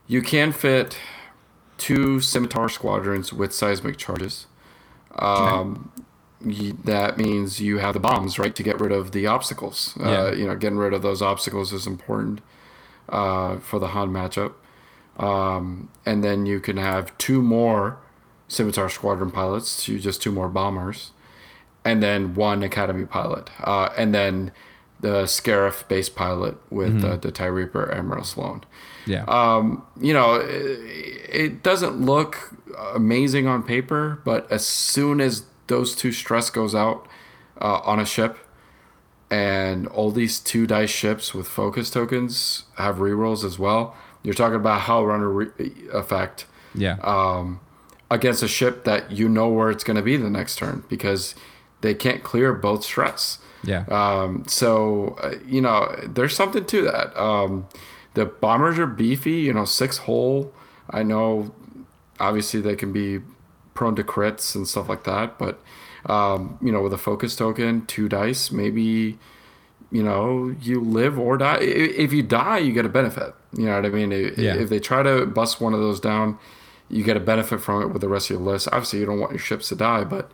you can fit two scimitar squadrons with seismic charges. Um, y- that means you have the bombs, right, to get rid of the obstacles. Yeah. Uh, you know, getting rid of those obstacles is important uh, for the Han matchup. Um, and then you can have two more Scimitar Squadron pilots, two, just two more bombers, and then one Academy pilot, uh, and then the Scarif base pilot with uh, the TIE Reaper Admiral Sloane. yeah, Um, you know, it, it doesn't look amazing on paper, but as soon as those two stress goes out uh, on a ship, and all these two dice ships with focus tokens have rerolls as well, you're talking about Howlrunner re- effect yeah, um, against a ship that you know where it's going to be the next turn because they can't clear both stress. Yeah. Um, so uh, you know, there's something to that. Um, the bombers are beefy. You know, six hole. I know, obviously they can be prone to crits and stuff like that, but um, you know, with a focus token, two dice, maybe you know you live or die. If you die, you get a benefit. You know what I mean? If, Yeah. if they try to bust one of those down, you get a benefit from it with the rest of your list. Obviously, you don't want your ships to die, but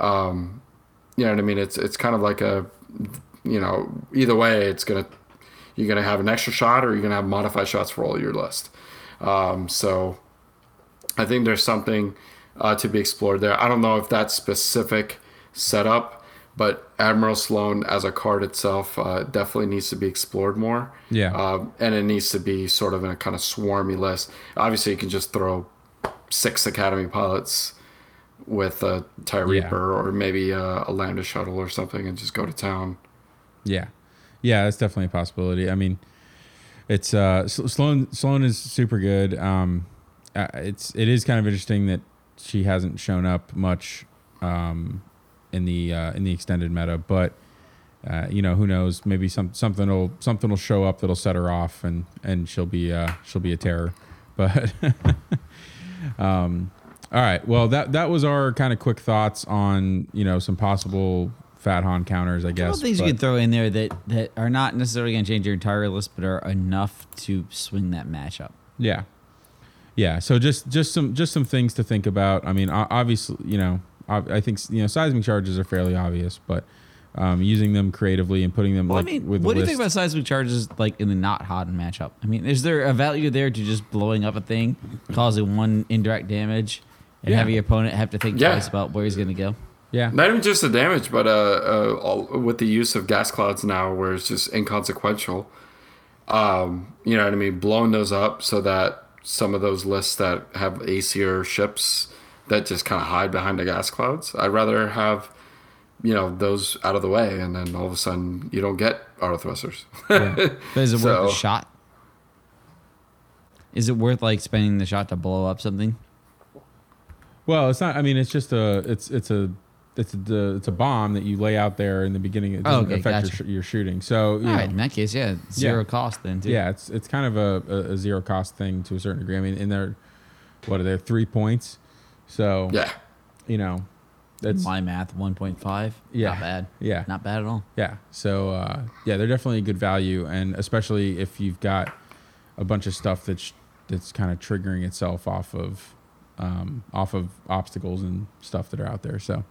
um, you know what I mean? It's it's kind of like a you know either way, it's gonna you're gonna have an extra shot or you're gonna have modified shots for all your list. Um, so I think there's something uh, to be explored there. I don't know if that specific setup, but Admiral Sloane as a card itself uh, definitely needs to be explored more. Yeah. Um, and it needs to be sort of in a kind of swarmy list. Obviously, you can just throw six Academy pilots with a TIE Yeah. Reaper or maybe a, a Lambda shuttle or something and just go to town. Yeah, yeah, that's definitely a possibility. I mean, it's uh, Sloane. Sloane is super good. Um, uh, it's it is kind of interesting that she hasn't shown up much um, in the uh, in the extended meta, but uh, you know who knows? Maybe some something will something will show up that'll set her off, and and she'll be uh, she'll be a terror. But (laughs) um, all right, well that that was our kind of quick thoughts on you know some possible Fat Han counters, I A guess. couple things but- you could throw in there that, that are not necessarily going to change your entire list, but are enough to swing that matchup. Yeah, yeah. So just just some just some things to think about. I mean, o- obviously, you know, I I think you know seismic charges are fairly obvious, but um, using them creatively and putting them Well, like I mean, with the what do you think about seismic charges like in the not hot matchup? I mean, is there a value there to just blowing up a thing, causing one indirect damage, and Yeah. having your opponent have to think Yeah. twice about where he's going to go? yeah, Not even just the damage, but uh, uh, all, with the use of gas clouds now, where it's just inconsequential. Um, you know what I mean? Blowing those up so that some of those lists that have ACR ships that just kind of hide behind the gas clouds, I'd rather have, you know, those out of the way, and then all of a sudden you don't get auto thrusters. (laughs) But is it worth So- the shot? Is it worth like spending the shot to blow up something? Well, it's not. I mean, it's just a. It's it's a. It's a it's a bomb that you lay out there in the beginning. It Oh, doesn't okay, affect gotcha. your, your shooting. So you All know, right, in that case, yeah, zero cost then too. yeah, it's it's kind of a, a, a zero cost thing to a certain degree. I mean, in there, what are there three points? So yeah. you know, that's my math, one point five. Yeah. not bad. Yeah. not bad at all. Yeah. So uh, yeah, they're definitely a good value, and especially if you've got a bunch of stuff that's that's kind of triggering itself off of um, off of obstacles and stuff that are out there. So,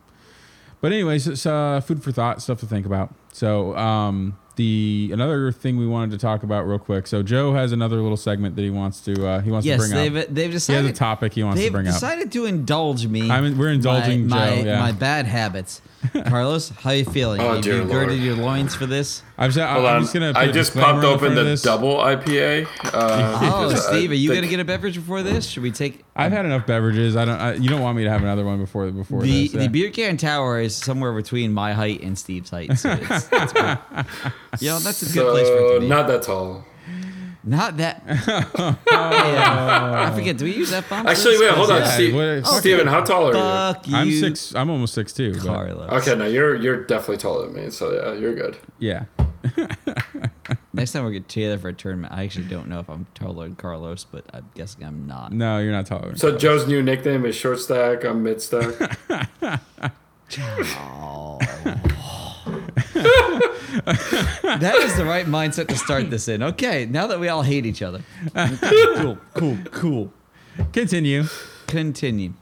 but anyways, it's uh, food for thought, stuff to think about. So um, the another thing we wanted to talk about real quick. So Joe has another little segment that he wants to uh, he wants Yes, to bring they've up. they've decided He has decided a topic he wants to bring up. they've decided to indulge me. I'm- we're indulging my, Joe, my, yeah. my bad habits. (laughs) Carlos, how you feeling? Oh, Have dear you girded your loins for this? I'm just, Hold I'm on. just gonna. Put I a just popped open the this. double IPA. Uh, Oh, (laughs) because I Steve, are you think- gonna get a beverage before this? Should we take I've had enough beverages. I don't. I, you don't want me to have another one before before the this. yeah. the beer can tower is somewhere between my height and Steve's height. So it's, it's good. (laughs) You know, that's a good place for it to be. not that tall. Not that. yeah. (laughs) I forget. Do we use that bomb? Actually, wait, hold on, Yeah, Steve, what- fuck Steven. How tall are you? Fuck you. I'm six. I'm almost six two. But Carlos. Okay, no, you're you're definitely taller than me, so yeah, you're good. yeah. (laughs) Next time we get together for a tournament, I actually don't know if I'm taller than Carlos, but I'm guessing I'm not. No, you're not taller. than So Carlos. Joe's new nickname is short stack. I'm mid stack. (laughs) That is the right mindset to start this in. Okay, now that we all hate each other. cool, cool, cool. Continue. Continue.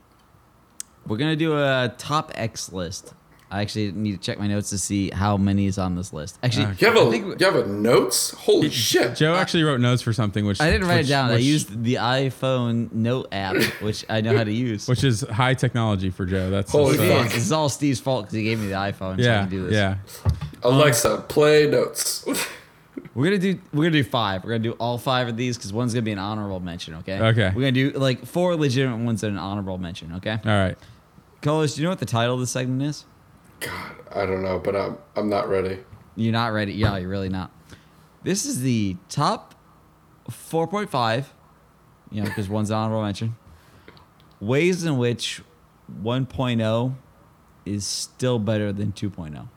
We're gonna do a top X list. I actually need to check my notes to see how many is on this list. Actually, Okay. You have I a think- you have a notes? Holy shit! Joe actually wrote notes for something, which I didn't write which- it down. I used the iPhone Note app, (laughs) which I know how to use. which is high technology for Joe. That's Holy that's, It uh. This is all Steve's fault because he gave me the iPhone. so I Yeah, can do this. yeah. Alexa, play notes. (laughs) We're gonna do we're gonna do five. We're gonna do all five of these because one's gonna be an honorable mention. Okay. Okay. We're gonna do like four legitimate ones and an honorable mention. Okay. All right. Carlos, do you know what the title of the segment is? God, I don't know, but I'm I'm not ready. You're not ready. Yeah, you're really not. This is the top 4.5, you know, because one's honorable mention. Ways in which 1.0 is still better than 2.0.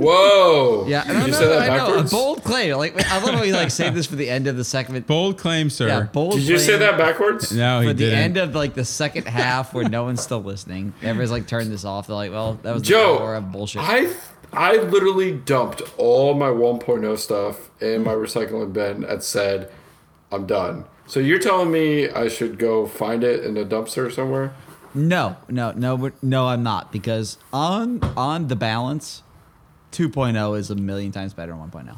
Whoa! Yeah, Did no, you no, say no, that I know. A backwards? bold claim. Like I love how you like save this for the end of the segment. Bold claim, sir. Yeah, bold. Did you say that backwards? No, he For the didn't. end of like the second half where no one's still listening. Everyone's like turned this off. They're like, well, that was the Joe, hour of bullshit. I I literally dumped all my 1.0 stuff in my recycling bin and said, I'm done. So you're telling me I should go find it in a dumpster somewhere? No, no, no, no. I'm not because on on the balance, 2.0 is a million times better than 1.0.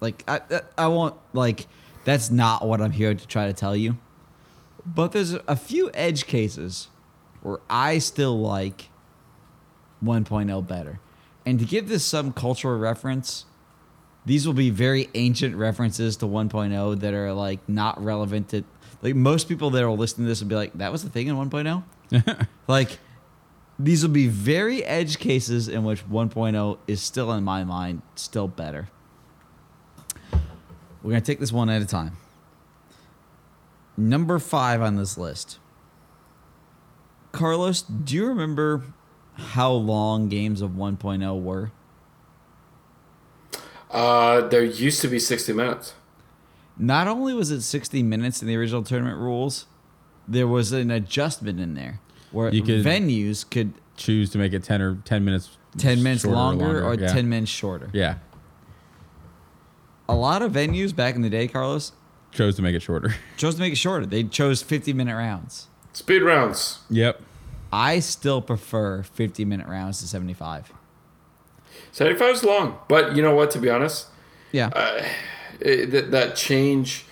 Like I, I- won't like that's not what I'm here to try to tell you. But there's a few edge cases where I still like 1.0 better. And to give this some cultural reference, these will be very ancient references to 1.0 that are like not relevant to like most people that are listening to this will be like that was the thing in 1.0 (laughs) like these will be very edge cases in which 1.0 is still in my mind still better We're gonna take this one at a time. Number five on this list. Carlos, do you remember how long games of 1.0 were? Uh, there used to be 60 minutes. Not only was it 60 minutes in the original tournament rules, there was an adjustment in there where You could- venues could Choose to make it ten or ten minutes. 10 minutes shorter longer, or yeah. 10 minutes shorter. Yeah, A lot of venues back in the day, Carlos, chose to make it shorter. (laughs) chose to make it shorter. They chose 50 minute rounds. Speed rounds. yep. I still prefer 50 minute rounds to 75. 75 is long, but you know what? To be honest, Yeah. Uh, it, that, that change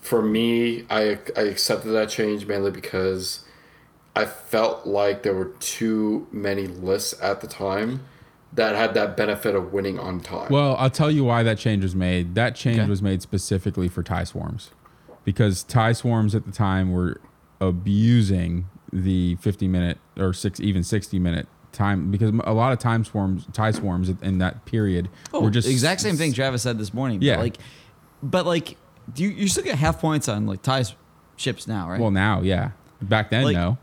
for me, I I accepted that change mainly because I felt like there were too many lists at the time that had that benefit of winning on time. Well, I'll tell you why that change was made. That change Okay. was made specifically for tie swarms, because tie swarms at the time were abusing the 50 minute or six, even 60 minute time. Because a lot of time swarms, tie swarms in that period oh, were just Oh, exact same thing Travis said this morning. Yeah. But like, but like, do you, you still get half points on like ties ships now, right? Well, now, yeah. Back then, Like- no.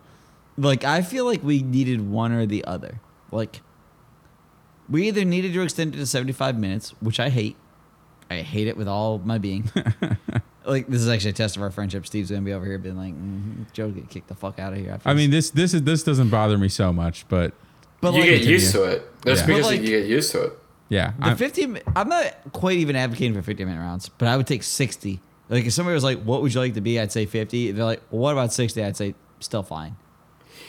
Like I feel like we needed one or the other. Like we either needed to extend it to 75 minutes, which I hate. I hate it with all my being. (laughs) like this is actually a test of our friendship. Steve's gonna be over here being like, mm "Joe, get kicked the fuck out of here." After I mean, this this is this doesn't bother me so much, but but you like, get used to it. That's Yeah. because like- you get used to it. yeah, the I'm- 50. I'm not quite even advocating for 50 minute rounds, but I would take 60. Like if somebody was like, "What would you like to be?" I'd say 50. If they're like, well, "What about 60?" I'd say still fine.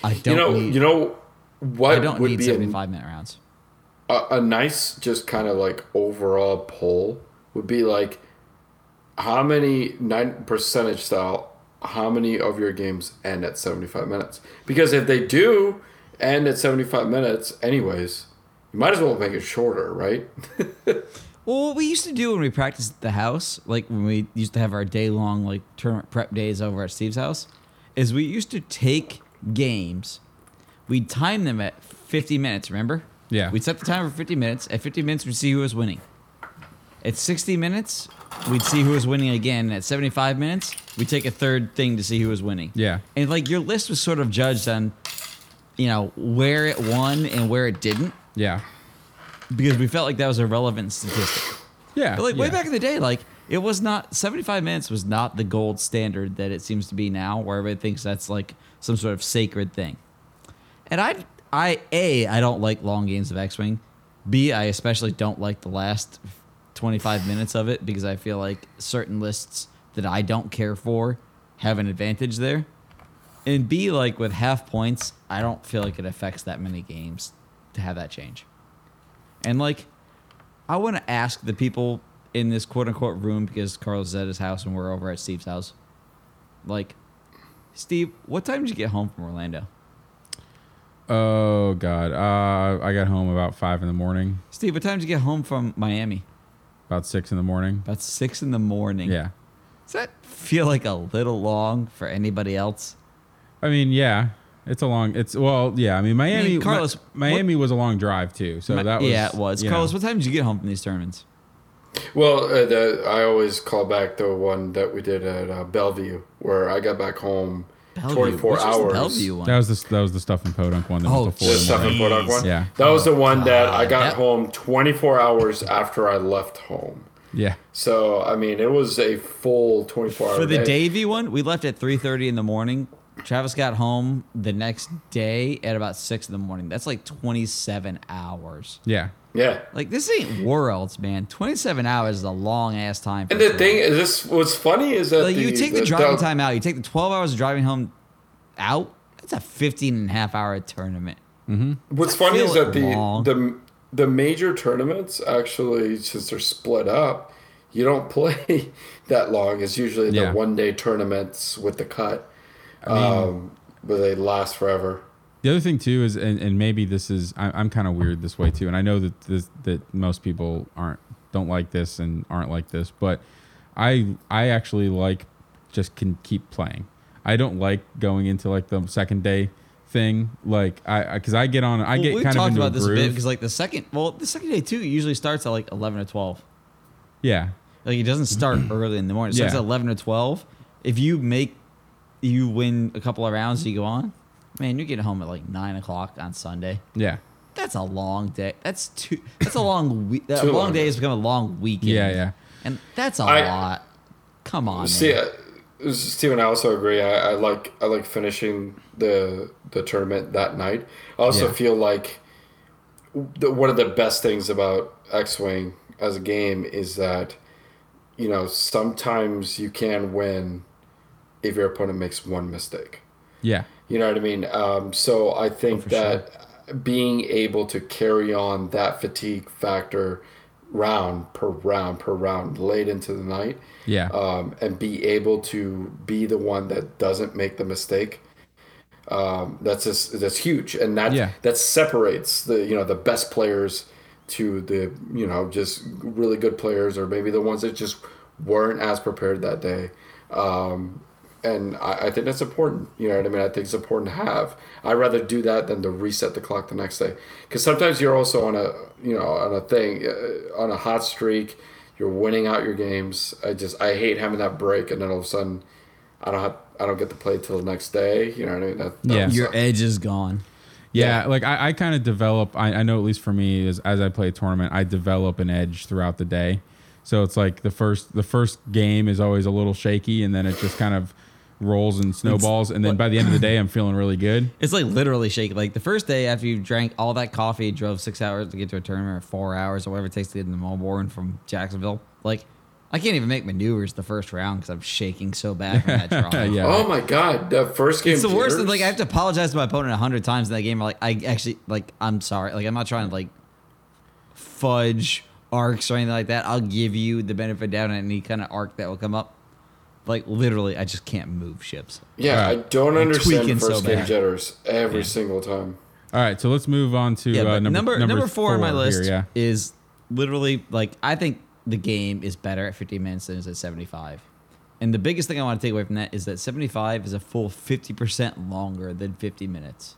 I don't You know, need. you know what I don't would need a, 75 minute rounds. a, a nice, just kind of like overall poll would be like, how many nine percentage style? How many of your games end at seventy five minutes? Because if they do end at seventy five minutes, anyways, you might as well make it shorter, right? (laughs) Well, what we used to do when we practiced at the house, like when we used to have our day long like tournament prep days over at Steve's house, is we used to take games, we'd time them at 50 minutes, remember? Yeah. We'd set the timer for 50 minutes. At 50 minutes, we'd see who was winning. At 60 minutes, we'd see who was winning again. At 75 minutes, we'd take a third thing to see who was winning. Yeah. And like your list was sort of judged on, you know, where it won and where it didn't yeah, because we felt like that was a relevant statistic. yeah. But like way yeah. back in the day, like it was not 75 minutes was not the gold standard that it seems to be now, where everybody thinks that's like some sort of sacred thing. And I, I a I don't like long games of X Wing. B I especially don't like the last 25 minutes of it because I feel like certain lists that I don't care for have an advantage there. And B like with half points, I don't feel like it affects that many games to have that change. And like I want to ask the people in this quote unquote room because Carlos is at his house and we're over at Steve's house. Like, Steve, what time did you get home from Orlando? Oh God, uh, I got home about five in the morning, Steve, what time did you get home from Miami? about six in the morning. About six in the morning. Yeah, Does that feel like a little long for anybody else? I mean, yeah, it's a long. It's well, yeah. I mean, Miami, Mi- Carlos, Miami was a long drive too. So that was yeah, it was. Carlos, know. what time did you get home from these tournaments? Well, uh, the, I always call back the one that we did at uh, Bellevue, where I got back home Bellevue. 24 Which was the hours. Bellevue one. That was the that was the stuff in Podunk one. That Oh, was the The stuff in Podunk one. Yeah. That was the one that I got That- home 24 hours after I left home. Yeah. So I mean, it was a full 24 hour For the day. Davie one, we left at 3:30 in the morning. Travis got home the next day at about six in the morning. That's like 27 hours. Yeah. Yeah. Like this ain't worlds, man. 27 hours is a long ass time. For And the a thing is, this what's funny is that like the, you take the, the- driving the- time out, you take the 12 hours of driving home out. That's a 15 and a half hour tournament. What's funny is that the long. the the major tournaments actually, since they're split up, you don't (laughs) play that long. It's usually the Yeah. one day tournaments with the cut, um, but they last forever. The other thing too is, and, and maybe this is, I, I'm kind of weird this way too, and I know that this, that most people aren't don't like this and aren't like this, but I I actually like just can keep playing. I don't like going into like the second day thing, like I because I, get on, I Well, get we've kind of talked into about this a bit because like the second, well, the second day too usually starts at like 11 or 12. yeah, Like it doesn't start (clears throat) early in the morning. It starts Yeah. at eleven or twelve. If you make you win a couple of rounds, you go on. Man, you get home at like nine o'clock on Sunday. Yeah. That's a long day. That's too. That's a long week. That Too long long. day has become a long weekend. Yeah, yeah. And that's a I- lot. Come on, See, man. uh, Steven, I also agree. I, I like I like finishing the the tournament that night. I also Yeah. feel like the, one of the best things about X Wing as a game is that you know sometimes you can win if your opponent makes one mistake. Yeah. You know what I mean? Um, so I think for that being able to carry on that fatigue factor round per round per round late into the night Yeah. um, and be able to be the one that doesn't make the mistake. Um, that's just, that's huge, and that Yeah. that separates the you know the best players to the you know just really good players, or maybe the ones that just weren't as prepared that day. Um, and I, I think that's important. You know what I mean? I think it's important to have. I'd rather do that than to reset the clock the next day, because sometimes you're also on a you know on a thing uh, on a hot streak. You're winning out your games. I just I hate having that break, and then all of a sudden, I don't have I don't get to play till the next day. You know what I mean? That, that Yeah. Your suck. edge is gone. Yeah, Yeah. like I, I kind of develop. I, I know at least for me, is as I play a tournament, I develop an edge throughout the day. So it's like the first the first game is always a little shaky, and then it just kind of rolls and snowballs, and then by the end of the day, I'm feeling really good. (laughs) It's like literally shaking. Like the first day after you drank all that coffee, drove six hours to get to a tournament, or four hours, or whatever it takes to get into Melbourne from Jacksonville. Like, I can't even make maneuvers the first round because I'm shaking so bad from that (laughs) draw. yeah, Oh my god, the first game. It's the worst. jitters? Like I have to apologize to my opponent a hundred times in that game. Like I actually like I'm sorry. Like I'm not trying to like fudge arcs or anything like that. I'll give you the benefit down on any kind of arc that will come up. Like literally, I just can't move ships. Yeah, I don't I'm understand tweaking so first game bad. jitters every Yeah. single time. All right, so let's move on to Yeah, uh, number, number, number four on my here, list yeah, is literally like I think the game is better at 50 minutes than it is at 75. And the biggest thing I want to take away from that is that 75 is a full 50% longer than 50 minutes.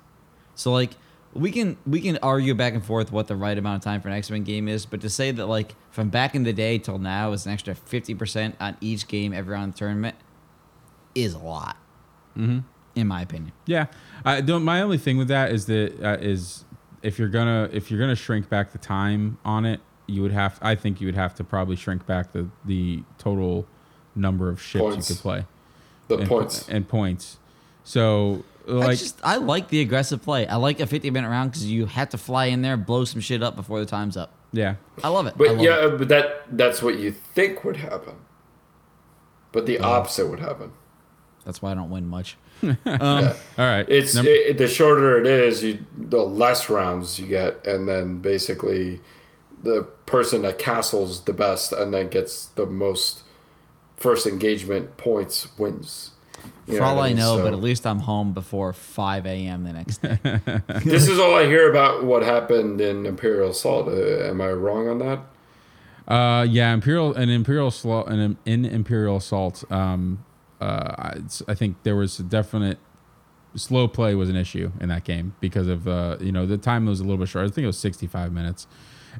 So like we can we can argue back and forth what the right amount of time for an X-Wing game is, but to say that like from back in the day till now is an extra 50% on each game every round of the tournament is a lot. Mm-hmm. In my opinion. yeah. I don't. My only thing with that is that uh, is if you're gonna if you're gonna shrink back the time on it, you would have. I think you would have to probably shrink back the the total number of ships Points. you could play. The and, points. and points. So I like just I like the aggressive play. I like a 50 minute round because you have to fly in there, blow some shit up before the time's up. yeah. I love it. But love yeah, it. but that that's what you think would happen. But the opposite would happen. that's why I don't win much. (laughs) Um, yeah. All right. It's Num- it, the shorter it is, you the less rounds you get, and then basically the person that castles the best and then gets the most first engagement points wins. You For all I mean? know, So- but at least I'm home before 5 a.m. the next day. (laughs) this is all I hear about what happened in Imperial Assault. Uh, am I wrong on that? Uh, yeah, Imperial and Imperial Assault and in Imperial Assault. Um, uh, I, I think there was a definite slow play was an issue in that game because of uh, you know the time was a little bit short. I think it was 65 minutes,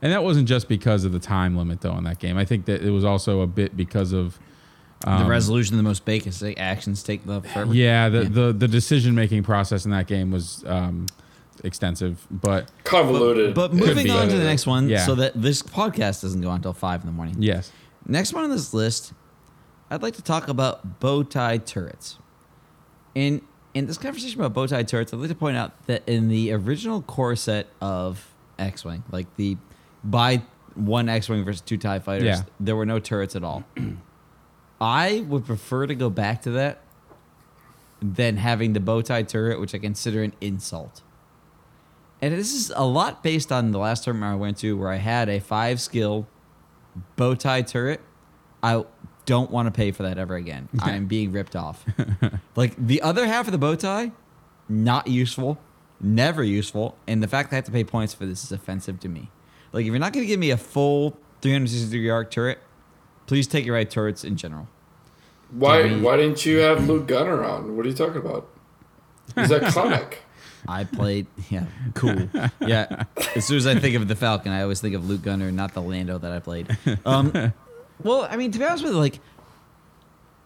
and that wasn't just because of the time limit though in that game. I think that it was also a bit because of the resolution of the most basic actions take the forever. Um, yeah the the, the decision making process in that game was um, extensive, but Convoluted. But Could moving on to the next one, Yeah. so that this podcast doesn't go on until 5 in the morning. yes, Next one on this list, I'd like to talk about bow tie turrets. In in this conversation about bow tie turrets, I'd like to point out that in the original core set of X Wing, like the by one X Wing versus two TIE fighters, Yeah. there were no turrets at all. I would prefer to go back to that than having the bow tie turret, which I consider an insult. And this is a lot based on the last tournament I went to where I had a five skill bow tie turret. I don't want to pay for that ever again. (laughs) I am being ripped off. like the other half of the bow tie, not useful, never useful, and the fact that I have to pay points for this is offensive to me. Like if you're not going to give me a full 360 degree arc turret, please take your right turrets in general. why me- why didn't you have Luke Gunner on? What are you talking about? He's (laughs) iconic. I played, yeah, cool, yeah. As soon as I think of the Falcon, I always think of Luke Gunner, not the Lando that I played. Um, (laughs) Well, I mean, to be honest with you, like,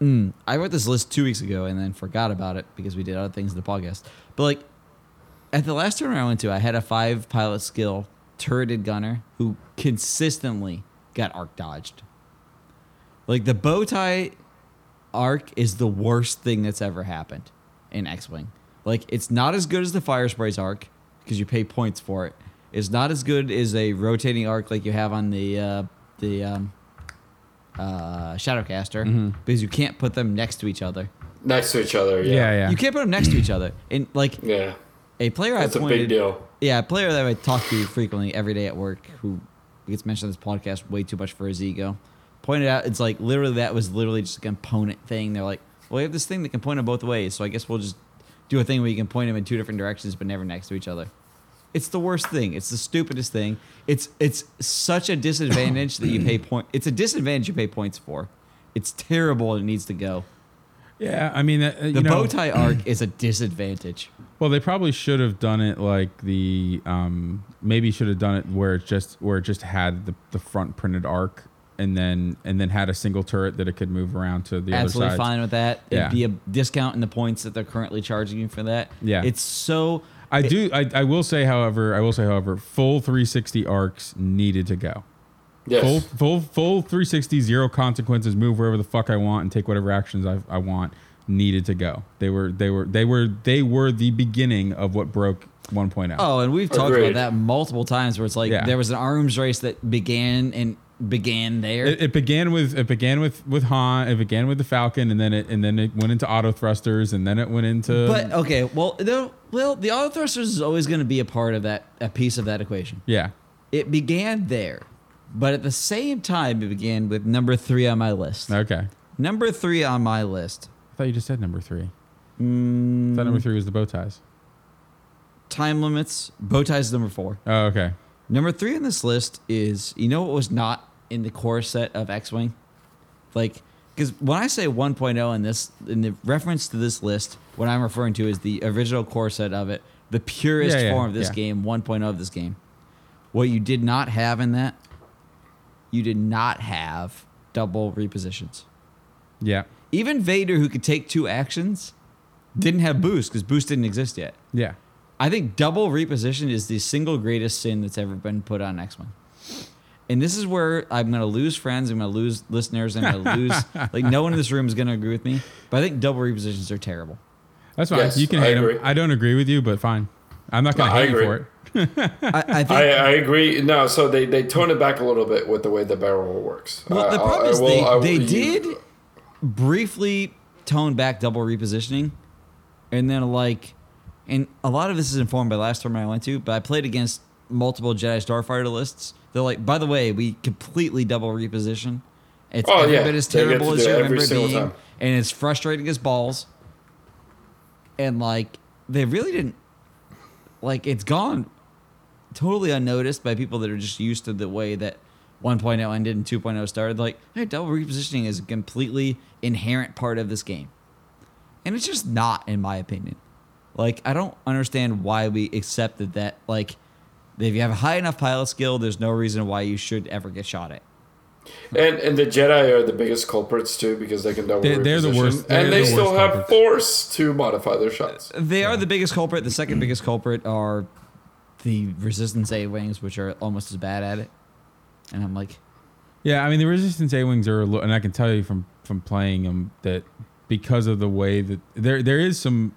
mm, I wrote this list two weeks ago and then forgot about it because we did other things in the podcast. But like, at the last tournament I went to, I had a five pilot skill turreted gunner who consistently got arc dodged. Like the bow tie arc is the worst thing that's ever happened in X-wing. Like it's not as good as the Firespray's arc because you pay points for it. It's not as good as a rotating arc like you have on the uh, the um, uh, Shadowcaster because you can't put them next to each other. Next to each other. Yeah, Yeah. yeah. You can't put them next to each other. And like Yeah. a player That's I a pointed, big deal. Yeah, a player that I talk to frequently every day at work who gets mentioned on this podcast way too much for his ego. Pointed out it's like literally that was literally just a component thing. They're like, well, we have this thing that can point them both ways, so I guess we'll just do a thing where you can point them in two different directions but never next to each other. It's the worst thing. It's the stupidest thing. It's it's such a disadvantage that you pay (clears throat) point. It's a disadvantage you pay points for. It's terrible and it needs to go. Yeah, I mean, uh, you The know, bow tie arc is a disadvantage. (clears throat) Well, they probably should have done it like the um, maybe should have done it where it just where it just had the, the front printed arc and then and then had a single turret that it could move around to the absolutely other side. fine with that. Yeah. It'd be a discount in the points that they're currently charging you for that. Yeah. It's so I do. I, I will say, however, I will say, however, full 360 arcs needed to go. Yes. Full, full, full 360, zero consequences. Move wherever the fuck I want and take whatever actions I, I want. Needed to go. They were, they were, they were, they were the beginning of what broke 1.0. Oh, and we've talked Agreed. about that multiple times where it's like Yeah. there was an arms race that began and began there. It, it began with it began with with Han. It began with the Falcon, and then it and then it went into auto thrusters, and then it went into. but okay, well, the, well, the auto thrusters is always going to be a part of that, a piece of that equation. yeah, It began there, but at the same time, it began with number three on my list. okay. Number three on my list, I thought you just said number three. Mm. I thought number three was the bow ties. time limits. Bow ties is number four. Oh, okay. Number three on this list is you know what was not in the core set of X Wing? Like, because when I say 1.0 in this, in the reference to this list, what I'm referring to is the original core set of it, the purest Yeah, yeah, form of this yeah. game, 1.0 of this game. What you did not have in that, you did not have double repositions. Yeah, Even Vader, who could take two actions, didn't have boost because boost didn't exist yet. yeah. I think double reposition is the single greatest sin that's ever been put on X Wing. And this is where I'm going to lose friends. I'm going to lose listeners. I'm going to lose (laughs) like no one in this room is going to agree with me. But I think double repositions are terrible. That's fine. Yes, you can I hate 'em. agree. I don't agree with you, but fine. I'm not gonna No, hate you for it. (laughs) I, I think. I, I agree. No, so they, they tone it back a little bit with the way the barrel works. well, the problem I is will- they, I will- they you- did briefly tone back double repositioning, and then like, and a lot of this is informed by last tournament I went to. But I played against multiple Jedi Starfighter lists. They're like, by the way, we completely double reposition. It's Oh, every yeah. bit as terrible as you remember being, time. and it's frustrating as balls. And like, they really didn't like it's gone totally unnoticed by people that are just used to the way that 1.0 ended and 2.0 started. Like, hey, double repositioning is a completely inherent part of this game. And it's just not, in my opinion. Like, I don't understand why we accepted that. Like, if you have a high enough pilot skill, there's no reason why you should ever get shot at. And and the Jedi are the biggest culprits too because they can double They're- they're the worst- they're and they the still have culprits. force to modify their shots. They are the biggest culprit. The second biggest culprit are the Resistance A Wings, which are almost as bad at it. And I'm like, Yeah, I mean the resistance A wings are, a lo- and I can tell you from from playing them that because of the way that there there is some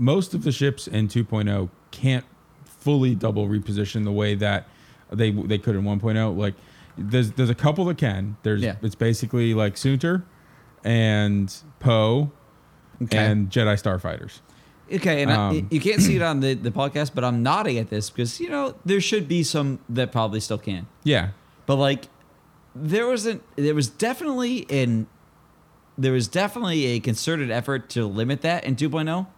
most of the ships in 2.0 can't fully double reposition the way that they they could in 1.0. Like there's there's a couple that can. There's Yeah. it's basically like Soontir and Poe okay. and Jedi Starfighters. Okay, and I, Um, you can't see it on the, the podcast, but I'm nodding at this because, you know, there should be some that probably still can. Yeah, But, like, there wasn't, there was definitely in, there was definitely a concerted effort to limit that in 2.0.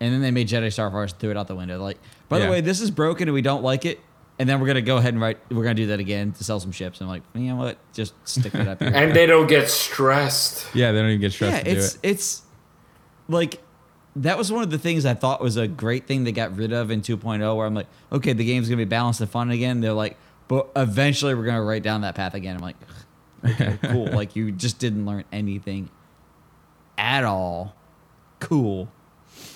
And then they made Jedi Starfighters and threw it out the window. Like, by Yeah. the way, this is broken and we don't like it. And then we're going to go ahead and write, we're going to do that again to sell some ships. And I'm like, you know what? Just stick it up (laughs) here. And they don't get stressed. yeah, they don't even get stressed yeah, to do it's it. it's like that was one of the things I thought was a great thing they got rid of in 2.0 where I'm like, okay, the game's gonna be balanced and fun again. They're like, but eventually we're gonna write down that path again. I'm like, Okay, cool. (laughs) like you just didn't learn anything at all. Cool.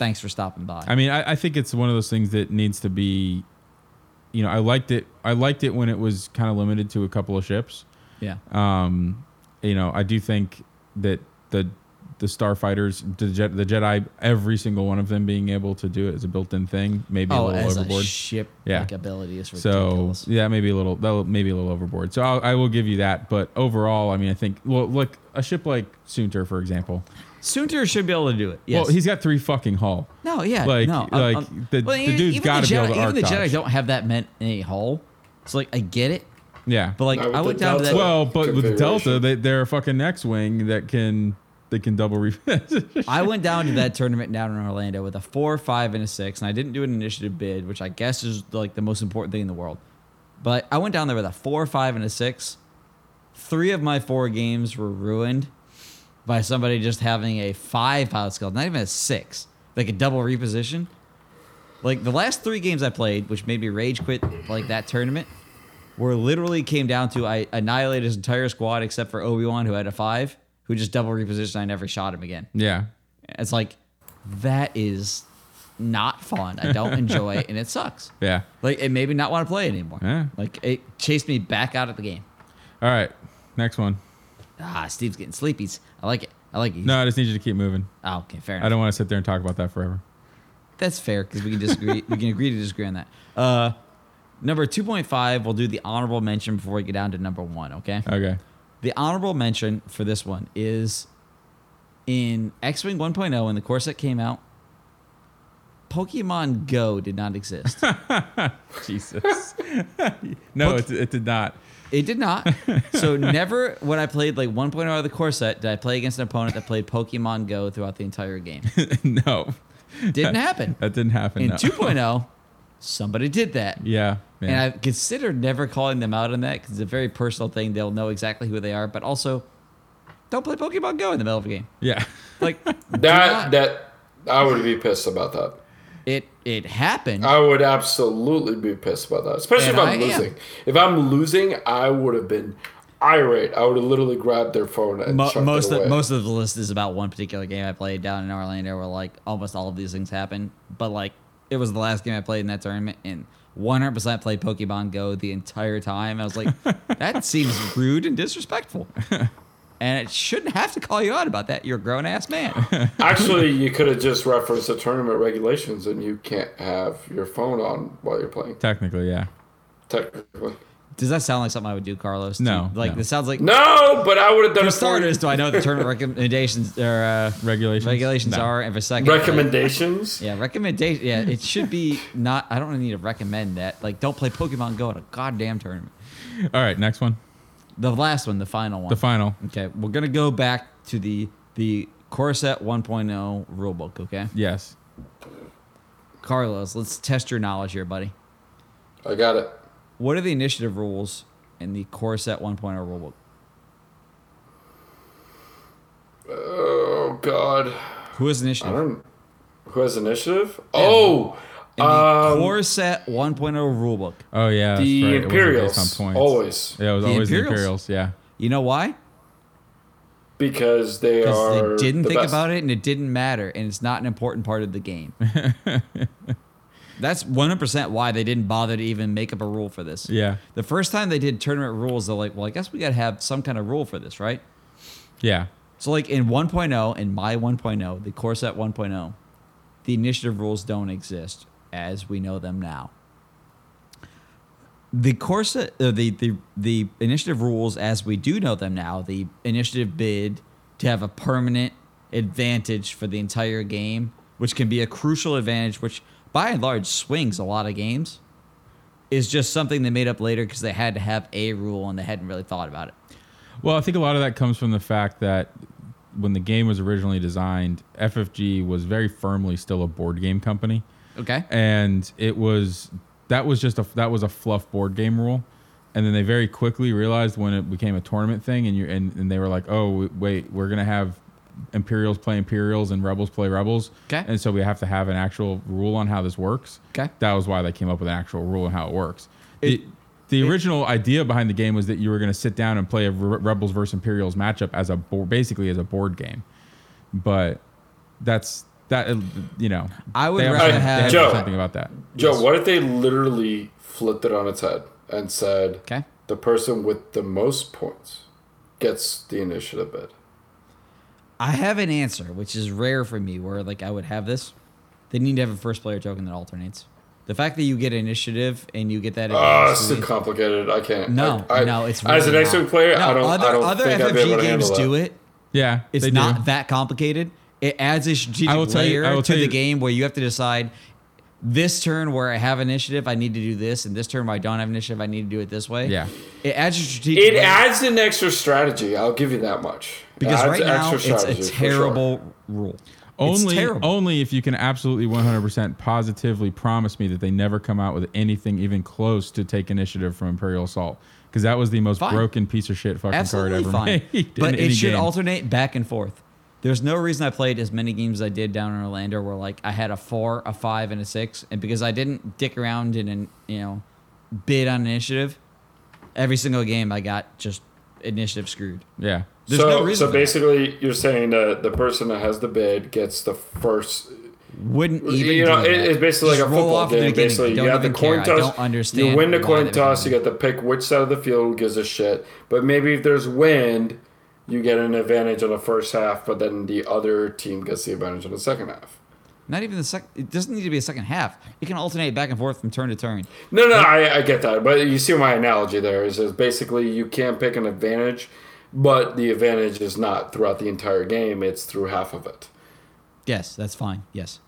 Thanks for stopping by. I mean, I, I think it's one of those things that needs to be. You know, I liked it. I liked it when it was kind of limited to a couple of ships. yeah. Um, you know, I do think that the the starfighters, the, Jet, the Jedi, every single one of them being able to do it as a built-in thing, maybe a oh, little as overboard. a ship Yeah. ability is so yeah, maybe a little, that'll- maybe a little overboard. So I'll, I will give you that. But overall, I mean, I think well, look, a ship like Soontir, for example. Soontir should be able to do it. Yes. Well, he's got three fucking hull. no, yeah, like- no, like, the- the even- dude's even gotta be able Jedi- to Even the Jedi dodge. don't have that meant in a hull. So like, I get it, Yeah. but like, Not (laughs) I went down to that. Well, but with Delta, they, they're a fucking X-wing that can they can double refit. I went down to that tournament down in Orlando with a four, five, and a six, and I didn't do an initiative bid, which I guess is like the most important thing in the world. But I went down there with a four, five, and a six. Three of my four games were ruined by somebody just having a five pilot skill, not even a six, like a double reposition. Like the last three games I played, which made me rage quit like that tournament, where literally came down to I annihilated his entire squad except for Obi Wan, who had a five, who just double repositioned. I never shot him again. yeah. It's like that is not fun. I don't enjoy it, and it sucks. (laughs) Yeah. Like it made me not want to play anymore. Yeah. Like it chased me back out of the game. All right. Next one. Ah, Steve's getting sleepies. I like it. I like it. No, I just need you to keep moving. Oh, okay, fair enough. I don't want to sit there and talk about that forever. That's fair because we can disagree. we can agree to disagree on that. Uh, number two point five. We'll do the honorable mention before we get down to number one. Okay. Okay. The honorable mention for this one is in X Wing 1.0 when the core set came out. Pokemon Go did not exist. (laughs) Jesus. (laughs) no, it, it did not. It did not. So never when I played like 1.0 out of the core set did I play against an opponent that played Pokemon Go throughout the entire game. (laughs) no. Didn't happen. That didn't happen. In no. 2.0, (laughs) somebody did that. Yeah. yeah. And I considered never calling them out on that because it's a very personal thing. They'll know exactly who they are, but also don't play Pokemon Go in the middle of a game. yeah. Like do That not- that I would be pissed about that. It happened. I would absolutely be pissed about that, especially And if I I'm am. losing. If I'm losing, I would have been irate. I would have literally grabbed their phone and Mo- most of, most of the list is about one particular game I played down in Orlando where like almost all of these things happened. But like it was the last game I played in that tournament and 100% played Pokemon Go the entire time. I was like, (laughs) that seems rude and disrespectful. (laughs) And it shouldn't have to call you out about that. You're a grown ass man. (laughs) Actually, you could have just referenced the tournament regulations, and you can't have your phone on while you're playing. Technically, yeah. Technically, Does that sound like something I would do, Carlos? Do No, Like no. this sounds like no. But I would have done for it for you. starters. Do I know what the tournament (laughs) recommendations or uh, Regulations? regulations No. are? And for second, like, recommendations. Yeah, recommendation. Yeah, it should be not. I don't need to recommend that. Like, don't play Pokemon Go at a goddamn tournament. All right. Next one. The last one, the final one. The final. Okay, we're gonna go back to the the core set 1.0 rulebook. Okay, Yes. Carlos, let's test your knowledge here, buddy. I got it. What are the initiative rules in the core set 1.0 rulebook? Oh God, Who has I initiative? don't. Who has initiative? Oh, In the um, core set 1.0 rulebook. Oh yeah. that's the right. Imperials. on points. Always, Yeah, it was The always Imperials? the Imperials. Yeah. You know why? because they are. they didn't the think best. about it and it didn't matter, and it's not an important part of the game. (laughs) That's 100% why they didn't bother to even make up a rule for this. Yeah. The first time they did tournament rules, they're like, well, I guess we got to have some kind of rule for this, right? Yeah. So, like in 1.0, in my 1.0, the core set 1.0, the initiative rules don't exist as we know them now. The core set, uh, the, the, the initiative rules as we do know them now, the initiative bid to have a permanent advantage for the entire game, which can be a crucial advantage, which by and large swings a lot of games, is just something they made up later because they had to have a rule and they hadn't really thought about it. Well, I think a lot of that comes from the fact that when the game was originally designed, FFG was very firmly still a board game company, Okay? and it was that was just a that was a fluff board game rule, and then they very quickly realized when it became a tournament thing, and you and, and they were like, oh wait, we're gonna have Imperials play Imperials and Rebels play Rebels, Okay. and so we have to have an actual rule on how this works. Okay. that was why they came up with an actual rule on how it works. It- The- the original idea behind the game was that you were going to sit down and play a Re- Rebels versus Imperials matchup as a board, basically as a board game. But that's that uh, you know. I would they rather they have- to Joe. something about that. Joe, what if they literally flipped it on its head and said Okay. the person with the most points gets the initiative bid? I have an answer, which is rare for me, where like I would have this. They need to have a first player token that alternates. The fact that you get initiative and you get that. Ah, advantage it's too complicated. I can't. no, I, I- no, it's as an really X-wing not. player. No, I don't. Other, I don't other think I'd be FFG able games handle do that. it. Yeah, It's they not do. that complicated. It adds a strategic I will tell you- layer I will to tell the you- game where you have to decide this turn where I have initiative, I need to do this, and this turn where I don't have initiative, I need to do it this way. Yeah. it adds a strategic. It layer adds an extra strategy. I'll give you that much. Because right now extra it's a for sure. terrible rule. Only, only if you can absolutely 100% positively promise me that they never come out with anything even close to take initiative from Imperial Assault, because that was the most Fine. broken piece of shit fucking Absolutely card ever fine. made. (laughs) but in it any should game. alternate back and forth. There's no reason I played as many games as I did down in Orlando where like I had a four, a five, and a six, and because I didn't dick around and and, you know bid on initiative, every single game I got just initiative screwed. Yeah. There's so, no reason so for that. basically, you're saying that the person that has the bid gets the first. Wouldn't even you know, it, it's basically Just like a roll football off at the game. Basically, Don't you have the even care. coin I toss. don't understand You win the coin toss. You become- get to pick which side of the field gives a shit. But maybe if there's wind, you get an advantage on the first half, but then the other team gets the advantage on the second half. Not even the second. It doesn't need to be a second half. You can alternate back and forth from turn to turn. No, no, I, I get that, but you see my analogy there is, is basically you can't pick an advantage, but the advantage is not throughout the entire game; it's through half of it. Yes, that's fine. Yes.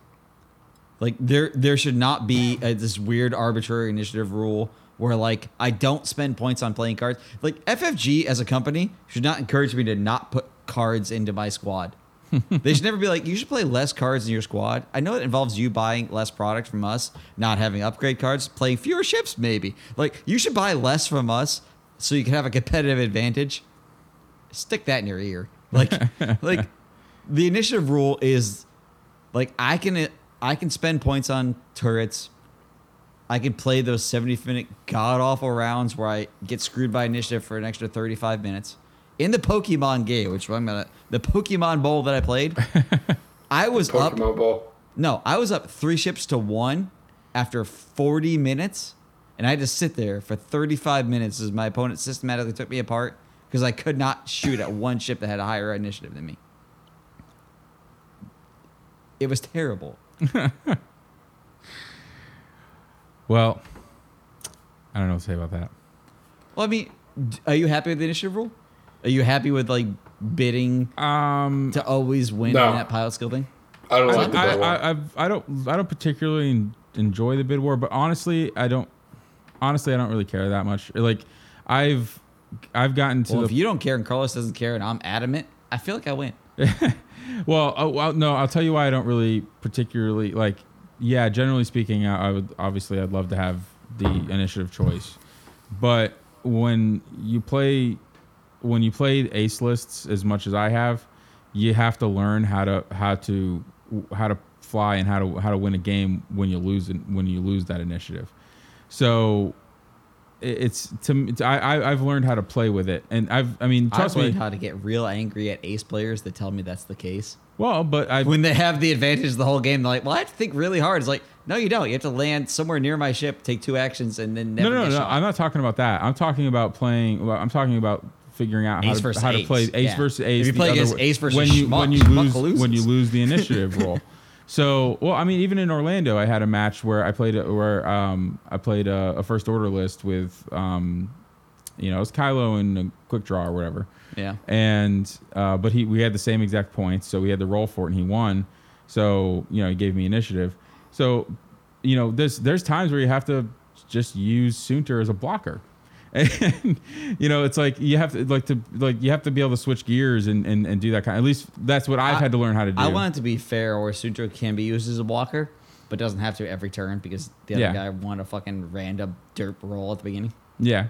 Like there there should not be uh this weird arbitrary initiative rule where like I don't spend points on playing cards. Like FFG as a company should not encourage me to not put cards into my squad. (laughs) they should never be like you should play less cards in your squad. I know it involves you buying less product from us, not having upgrade cards, playing fewer ships maybe. Like you should buy less from us so you can have a competitive advantage. Stick that in your ear. Like (laughs) like the initiative rule is like I can I can spend points on turrets. I can play those 70 minute god awful rounds where I get screwed by initiative for an extra 35 minutes. In the Pokemon game, which I'm gonna the Pokemon Bowl that I played, (laughs) I was up Pokemon Ball. no, I was up three ships to one after 40 minutes, and I had to sit there for 35 minutes as my opponent systematically took me apart because I could not shoot at one ship that had a higher initiative than me. It was terrible. (laughs) Well, I don't know what to say about that. Well, I mean, d- are you happy with the initiative rule? Are you happy with like bidding Um, to always win No. in that pilot skill thing? I don't I, like the I, bid one. I, I've, I don't I don't particularly en- enjoy the bid war, but honestly, I don't. Honestly, I don't really care that much. Like, I've I've gotten to Well, the if you don't care and Carlos doesn't care and I'm adamant, I feel like I win. (laughs) Well, oh, well, no, I'll tell you why I don't really particularly like. Yeah, generally speaking, I, I would obviously I'd love to have the initiative choice, but when you play when you play ace lists as much as I have, you have to learn how to how to how to fly and how to how to win a game when you lose when you lose that initiative. So it's to me- I I- I've learned how to play with it, and I've I mean trust I've trust me. learned how to get real angry at ace players that tell me that's the case. Well, but I when they have the advantage the whole game, they're like, "Well, I have to think really hard." It's like, no, you don't. You have to land somewhere near my ship, take two actions, and then never no, no, no. shot. I'm not talking about that. I'm talking about playing. well, I'm talking about figuring out how to, how to ace. play ace Yeah. versus If ace. you play against ace versus when you schmuck, when you lose when you lose the initiative (laughs) roll. So, well, I mean, even in Orlando, I had a match where I played a, where um, I played a, a first order list with, um, you know, it was Kylo and a quick draw or whatever. Yeah. And uh, but he we had the same exact points, so we had to roll for it, and he won. So you know, he gave me initiative. So you know, there's there's times where you have to just use Soontir as a blocker. (laughs) And you know, it's like you have to like to like you have to be able to switch gears and, and, and do that kind. Of, At least that's what I've I- had to learn how to do. I want it to be fair, where Soontir can be used as a blocker, but doesn't have to every turn because the other Yeah. guy won a fucking random derp roll at the beginning. yeah,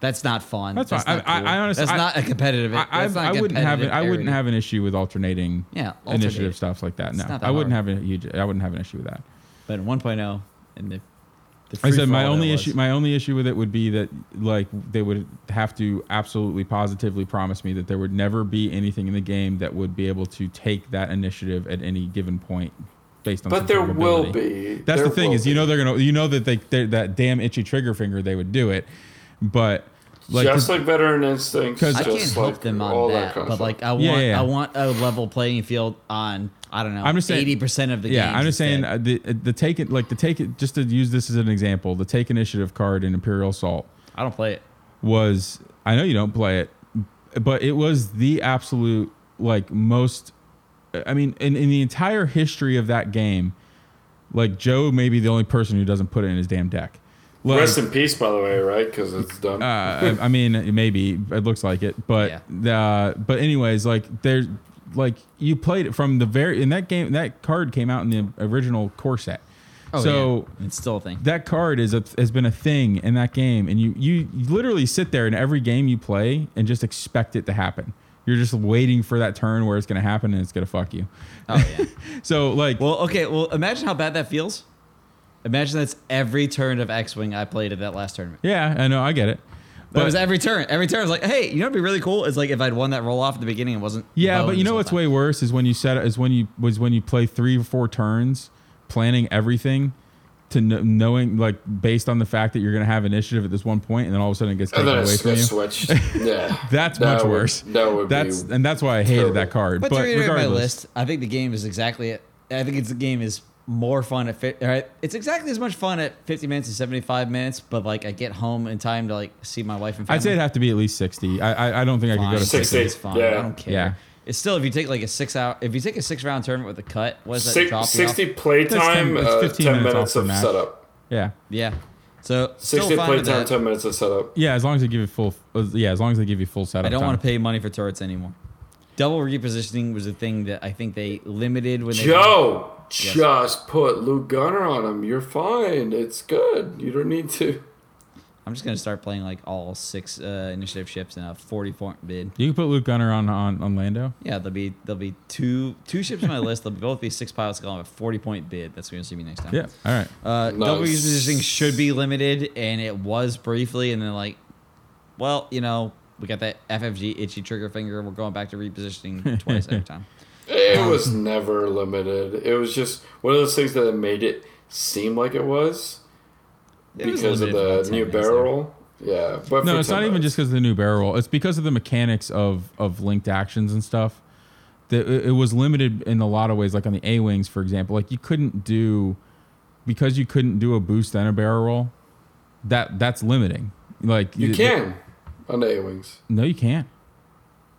That's not fun. That's fine. Not I- cool. I honestly- that's I- not a competitive. I, that's not I, a I wouldn't have it. competitive I wouldn't have an issue with alternating Yeah, alternate. initiative stuff like that. It's No, that I wouldn't hard. have a huge. I wouldn't have an issue with that. But in 1.0, and the The I said my only issue. My only issue with it would be that like they would have to absolutely positively promise me that there would never be anything in the game that would be able to take that initiative at any given point based on. But some there will be. That's There the thing will is you know they're gonna you know that they that damn itchy trigger finger they would do it, but like just 'cause- like veteran instincts. 'Cause- I just can't like help them all on that, kind of but like I want, Yeah, yeah, yeah. I want a level playing field on. I don't know. I'm just saying- eighty percent of the yeah, games I'm just saying uh, the the take it like the take it just to use this as an example. The take initiative card in Imperial Assault I don't play it. was I know you don't play it, but it was the absolute like most. I mean, in, in the entire history of that game, like Joe may be the only person who doesn't put it in his damn deck. Like, Rest in peace, by the way, right? Because it's done. uh, I I mean, maybe it looks like it, but uh, but anyways, like there's like you played it from the very in that game. That card came out in the original core set. Oh, so yeah. it's still a thing. that card is a, has been a thing in that game, and you, you you literally sit there in every game you play and just expect it to happen. You're just waiting for that turn where it's going to happen and it's going to fuck you. Oh yeah. (laughs) So like, well, okay. Well, imagine how bad that feels. Imagine that's every turn of X-wing I played at that last tournament. yeah, I know, I get it. That was every turn. Every turn I was like, hey, you know, what'd be really cool is like if I'd won that roll off at the beginning, it wasn't. Yeah, but you know what's time. way worse is when you set is when you was when you play three or four turns, planning everything to kn- knowing like based on the fact that you're going to have initiative at this one point, and then all of a sudden it gets taken then away from you. it's switched. (laughs) Yeah. That's That much would- worse. that would That's be and that's why I hated terrible. that card. But, But, to reiterate my regardless, list, I think the game is exactly it. I think it's the game is more fun at fit. All right, it's exactly as much fun at 50 minutes and 75 minutes. But like, I get home in time to like see my wife and family. I'd say it'd have to be at least sixty. I I, I don't think I could go to Fine. Six, sixty. eight. It's fine. Yeah. I don't care. Yeah. It's still if you take like a six hour if you take a six round tournament with a cut, what is that Six, drop 60 off? playtime, That's 10 uh, 15 10 minutes minutes, of match. setup. Yeah, Yeah. So 60 still fine with playtime, that. 10 minutes of setup. yeah. As long as they give you full, uh, yeah. As long as they give you full setup. I don't time. want to pay money for turrets anymore. Double repositioning was a thing that I think they limited when they Joe, Yes. just put Luke Gunner on him. You're fine. It's good. You don't need to. I'm just gonna start playing like all six uh, initiative ships in a 40 point bid. You can put Luke Gunner on on, on Lando. Yeah, there'll be there'll be two two ships on my list. They'll both be six pilots going on a 40 point bid. That's what you're gonna see me next time. Yeah. All right. Uh, Nice. Double repositioning should be limited, and it was briefly, and then like, well, you know, we got that FFG itchy trigger finger. We're going back to repositioning (laughs) twice every time. It was never limited. It was just one of those things that made it seem like it was It was because of limited for about the new minutes there. barrel. Yeah, but No, it's 10 not even just because of the new barrel. It's because of the mechanics of of linked actions and stuff. That it it was limited in a lot of ways. Like on the A wings, for example, like you couldn't do because you couldn't do a boost and a barrel roll. That that's limiting. Like You can. the- can on the A wings. no, you can't.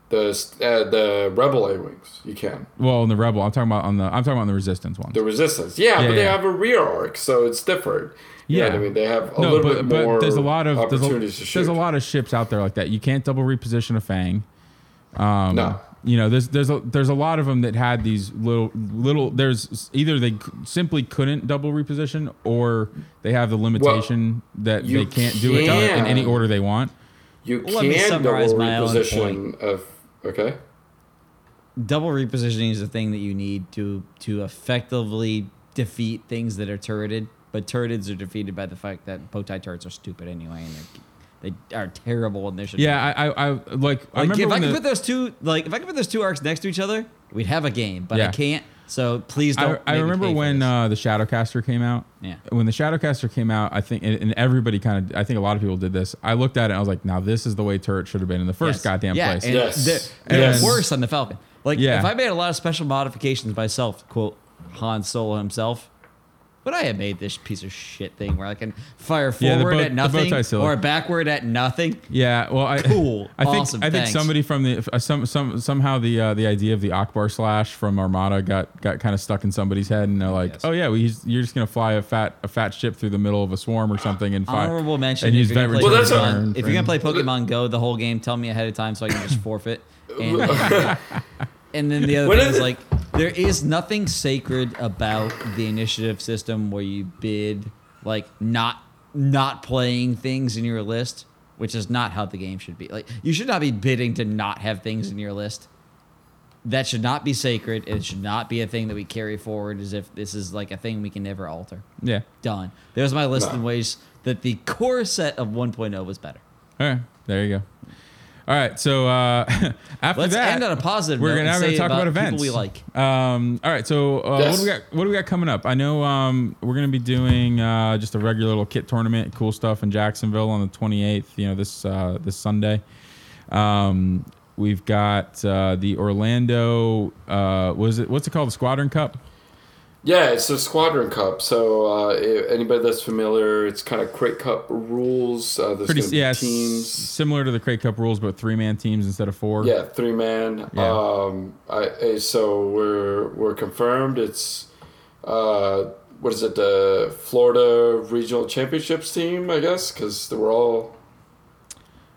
The uh, the Rebel A wings. You can. Well, in the rebel, I'm talking about on the I'm talking about on the resistance ones. The Resistance. Yeah, Yeah, but they have a rear arc, so it's different. You Yeah. I mean, they have a no, little but, bit more but there's a lot of there's opportunities a, to shoot. there's a lot of ships out there like that. You can't double reposition a Fang. Um, No. You know, there's there's a there's a lot of them that had these little little. There's either they simply couldn't double reposition, or they have the limitation that they can't do it in any order they want. You Let me can double summarize my own reposition of okay. Double repositioning is the thing that you need to to effectively defeat things that are turreted. But turrets are defeated by the fact that bow tie turrets are stupid anyway, and they they are terrible and they should. Yeah, I I, I like. I Like remember if I when could the- put those two, like if I could put those two arcs next to each other, we'd have a game. But I can't. So please don't. I make me remember pay when uh, the Shadowcaster came out. Yeah. When the Shadowcaster came out, I think, and, and everybody kind of, I think a lot of people did this. I looked at it and I was like, now this is the way turret should have been in the first Yes. goddamn yeah, place. And Yes. They're, And- they're worse on the Falcon. Like Yeah. if I made a lot of special modifications myself, quote Han Solo himself. Would I have made this piece of shit thing where I can fire Yeah, the forward bow- at the bow nothing tie cylinder. or backward at nothing? Yeah, well, I, Cool. (laughs) I think Awesome. I think Thanks. somebody from the uh, some some somehow the uh, the idea of the Ackbar slash from Armada got got kind of stuck in somebody's head, and they're like, Yes. oh yeah, well, he's, you're just gonna fly a fat a fat ship through the middle of a swarm or something and fire. Honorable mention. and if use you're, gonna vet play Well, that's a- Pokemon, if you're gonna play Pokemon Go the whole game, tell me ahead of time so I can just forfeit. And, (laughs) (laughs) and then the other What thing is is like there is nothing sacred about the initiative system where you bid like not not playing things in your list, which is not how the game should be. Like you should not be bidding to not have things in your list. that should not be sacred. It should not be a thing that we carry forward as if this is like a thing we can never alter. Yeah. Done. There's my list No. in ways that the core set of 1.0 was better. All right. There you go. All right. So uh, (laughs) after Let's that, end on a positive we're gonna, and now gonna talk about, about events people we like. Um, all right. So uh, what do we got? What do we got coming up? I know um, we're gonna be doing uh, just a regular little kit tournament, cool stuff in Jacksonville on the 28th. You know this uh, this Sunday. Um, we've got uh, the Orlando. Uh, was it? What's it called? The Squadron Cup. Yeah, it's a Squadron Cup. So uh, anybody that's familiar, it's kind of Crate Cup rules. Uh, Pretty yeah, teams. similar to the Crate Cup rules, but three man teams instead of four. Yeah, three man. Yeah. Um, I, so we're we're confirmed. It's uh, what is it? The Florida Regional Championships team, I guess, because we're all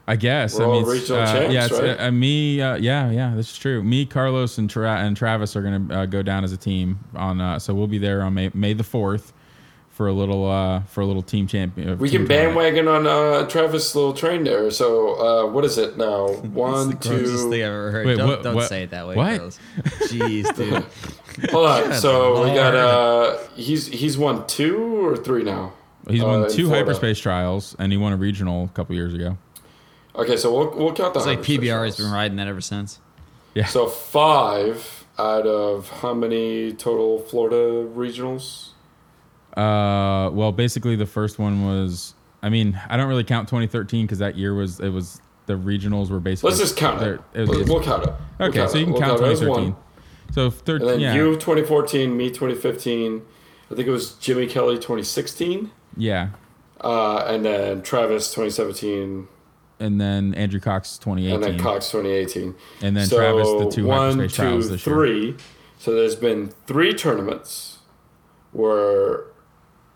I guess. We're I mean, it's, regional uh, champs, yeah, it's, right? uh, me. Uh, yeah, yeah, that's true. Me, Carlos, and, Tra- and Travis are gonna uh, go down as a team on. Uh, so we'll be there on May May the fourth for a little uh, for a little team champion. we team can tournament. bandwagon on uh, Travis' little train there. So uh, what is it now? (laughs) It's the One, two. thing I've ever heard. Wait, don't what- don't what- say it that way, what? Carlos. Jeez, (laughs) dude. Hold on. So we got uh, he's he's won two or three now. He's won uh, two Florida. hyperspace trials, and he won a regional a couple years ago. Okay, so we'll we'll count the. It's like PBR has been riding that ever since. Yeah. So five out of how many total Florida regionals? Uh, well, basically the first one was. I mean, I don't really count 2013 because that year was it was the regionals were basically. Let's just count they're- it. it was- We'll, we'll count it. We'll okay, count so you can We'll count it 2013. one. So And then yeah, you 2014, me 2015. I think it was Jimmy Kelly 2016, yeah, uh, and then Travis 2017, and then Andrew Cox 2018, and then Cox 2018. And then so Travis the two one, hyperspace trials this year. three. So there's been three tournaments where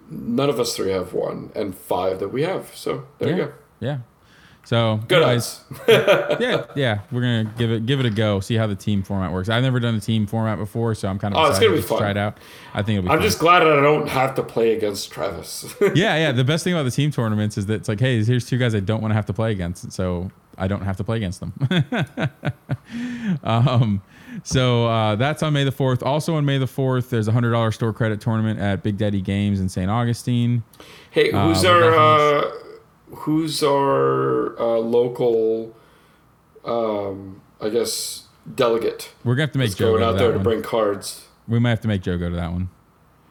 none of us three have won, and five that we have. So there yeah, you go. yeah. So Good odds. (laughs) yeah, yeah, we're gonna give it give it a go. See how the team format works. I've never done a team format before, so I'm kind of Oh, it's excited gonna be to fun. try it out. I think it'll be. I'm fun. just glad that I don't have to play against Travis. (laughs) yeah, yeah. The best thing about the team tournaments is that it's like, hey, here's two guys I don't want to have to play against, so I don't have to play against them. (laughs) um, so uh, that's on May the fourth. Also on May the fourth, there's a hundred dollar store credit tournament at Big Daddy Games in St. Augustine. hey, Uh, who's we're our uh, who's our uh, local? Um, I guess delegate. We're gonna have to make That's Joe going go out there that to bring cards. we might have to make Joe go to that one.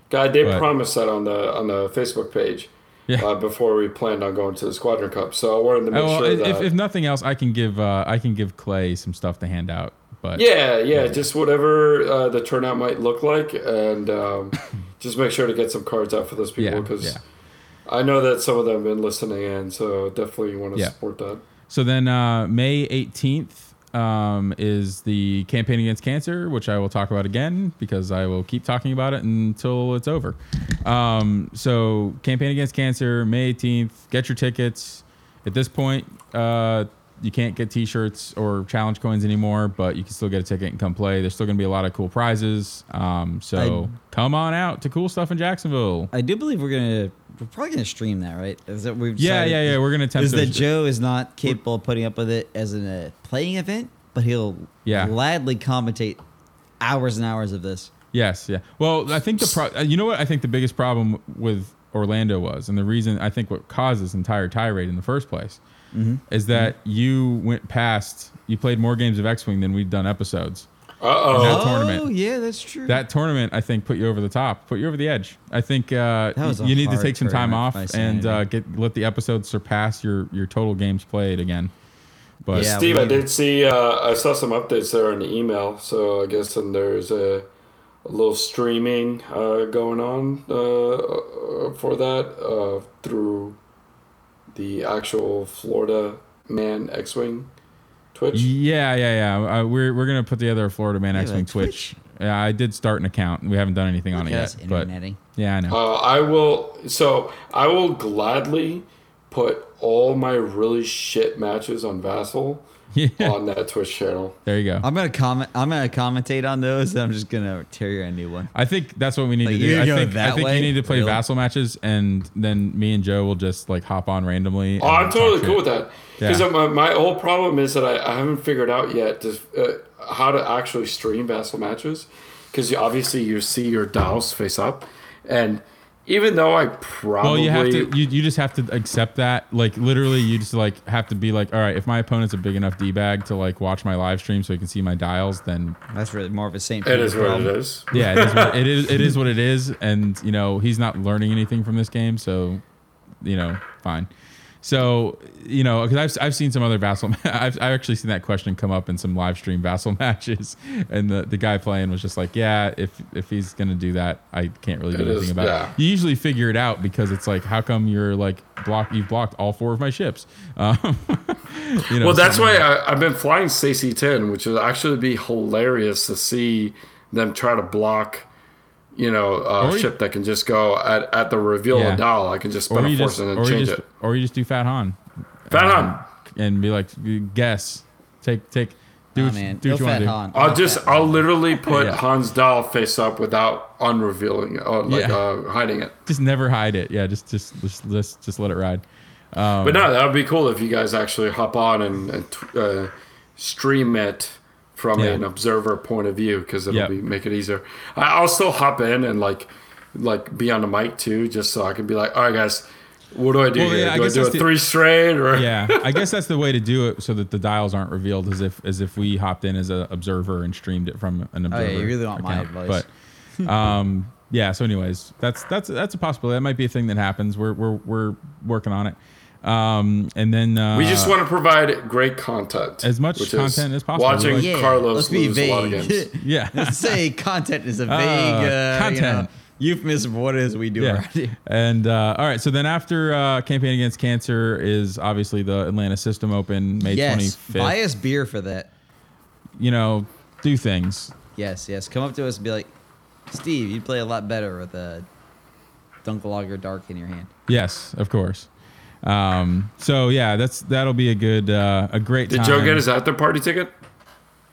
God, did But- promise that on the on the Facebook page. Yeah. Uh, before we planned on going to the Squadron Cup, so I wanted to make Oh, well, sure if, that. if nothing else, I can give uh, I can give Clay some stuff to hand out. But yeah, yeah, just whatever uh, the turnout might look like, and um, (laughs) just make sure to get some cards out for those people Yeah, because yeah. I know that some of them have been listening in, so definitely you want to Yeah. support that. So then uh, May 18th um, is the campaign against cancer, which I will talk about again because I will keep talking about it until it's over. Um, so campaign against cancer, May 18th. Get your tickets. At this point, uh, you can't get T-shirts or challenge coins anymore, but you can still get a ticket and come play. There's still going to be a lot of cool prizes. Um, so come on out to cool stuff in Jacksonville. I do believe we're gonna we're probably gonna stream that, right? Is that we've Yeah, decided- yeah, yeah. We're going to attempt Is that Joe is not capable of putting up with it as a playing event, but he'll Yeah. gladly commentate hours and hours of this. Yes, yeah. Well, I think the pro- you know what I think the biggest problem with Orlando was, and the reason I think what caused this entire tirade in the first place is that you went past, you played more games of X Wing than we'd done episodes. Uh oh. That tournament. Oh yeah, that's true. That tournament, I think, put you over the top, put you over the edge. I think uh, That was a you need to take some time off and uh, get let the episodes surpass your your total games played again. But Yeah. Steve, I did see. Uh, I saw some updates there in the email, so I guess then there's a, a little streaming uh, going on uh, for that uh, through the actual Florida Man X-wing Twitch. Yeah, yeah, yeah. Uh, we're we're gonna put together a Florida Man X Wing like Twitch. Yeah, I did start an account. We haven't done anything on it yet, but interneting. yeah, I know. Uh, I will. So I will gladly put all my really shit matches on Vassal Yeah. on that Twitch channel. There you go. I'm gonna comment. I'm gonna commentate on those. And I'm just gonna tear you a new one. I think that's what we need Like, to do. I gonna think, I that think way? you need to play Really? vassal matches, and then me and Joe will just like hop on randomly. Oh, I'm talk totally shit. cool with that. Because Yeah. my, my whole problem is that I, I haven't figured out yet just, uh, how to actually stream vassal matches. Because obviously you see your dials face up, and even though I probably Well, you have to. You, you just have to accept that. Like literally, you just like have to be like, all right, if my opponent's a big enough d bag to like watch my live stream so he can see my dials, then That's really more of a Saint. it Peter is what it is. (laughs) yeah, it is, what, it is. It is what it is, and you know he's not learning anything from this game, so you know, fine. So you know, because I've I've seen some other vassal. (laughs) I've I've actually seen that question come up in some live stream vassal (laughs) matches, and the, the guy playing was just like, yeah, if if he's gonna do that, I can't really do It anything is- about yeah. it. You usually figure it out because it's like, how come you're like block? You've blocked all four of my ships. (laughs) Um, you know, Well, that's why I, I've been flying CC10, which would actually be hilarious to see them try to block, you know, a Or you- ship that can just go at, at the reveal Yeah. of dial. I can just Or spin a you force just, and then change just, it. or you just do Fat Han. Fat Han. and be like, guess, take, take, do Nah, what, you- man. do Go what you want to do. Han. I'll Go just, I'll Han. literally put Yeah. Han's dial face up without unrevealing, it, or like Yeah. uh, hiding it. Just never hide it. Yeah, just, just, just, just, just let it ride. Um, But no, that would be cool if you guys actually hop on and, and uh, stream it from Yeah. an observer point of view because it'll Yep. be make it easier. I, I'll still hop in and like like be on the mic too, just so I can be like, all right, guys, what do I do Well, here? yeah, I do I guess do a the- three straight or yeah, I (laughs) guess that's the way to do it, so that the dials aren't revealed, as if, as if we hopped in as an observer and streamed it from an Oh, observer. yeah, you really want my advice. But, um, (laughs) yeah. So, anyways, that's that's that's a possibility. That might be a thing that happens. We're we're we're working on it. Um, and then uh, we just want to provide great content, As much which content as possible. Watching Like- Yeah, Carlos let's be lose a lot of vague. games. (laughs) yeah. Let's say content is a vague Uh, uh, content. You know, euphemism of what it is we do Yeah. around here. And uh, all right, so then after uh, campaign against cancer is obviously the Atlanta System Open May Yes, twenty buy us beer for that. You know, do things. Yes, yes. Come up to us and be like, Steve, you'd play a lot better with a Dunkelhager Dark in your hand. Yes, of course. Um, so yeah, that's that'll be a good uh, a great Did time. Joe get his after party ticket?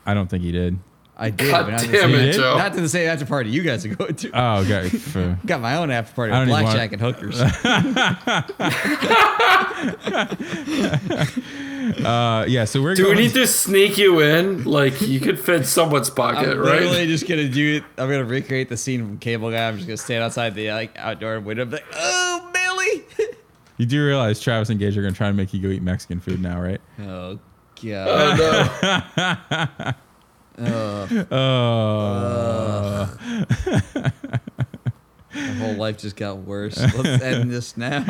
I don't think he did. I did, God but not to, damn the it, same, Joe! not to the same after party you guys are going to. Oh, okay. (laughs) F- Got my own after party I with don't blackjack and hookers. (laughs) uh, yeah, so we're Do we need to sneak you in? Like you could fit someone's pocket, I'm pocket, literally right? just gonna do it. I'm gonna recreate the scene from Cable Guy. I'm just gonna stand outside the like outdoor window, and be like, "Oh, Billy!" (laughs) you do realize Travis and Gage are going to try and make you go eat Mexican food now, right? (laughs) oh god. Oh, god. no. (laughs) Oh, My whole life just got worse. Let's (laughs) end this now.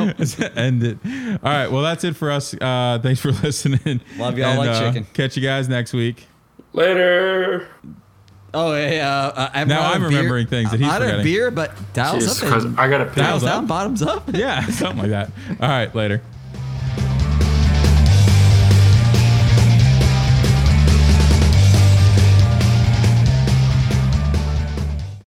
end it. All right. Well, that's it for us. Uh, thanks for listening. Love y'all And, like uh, chicken. Catch you guys next week. Later. Oh, hey, uh, uh, I'm Now I'm of beer. remembering things that he's I'm out of beer, but dials Jesus up. Christ, I gotta piss. Dials Dials up. down, bottoms up. Yeah, (laughs) something like that. All right. Later.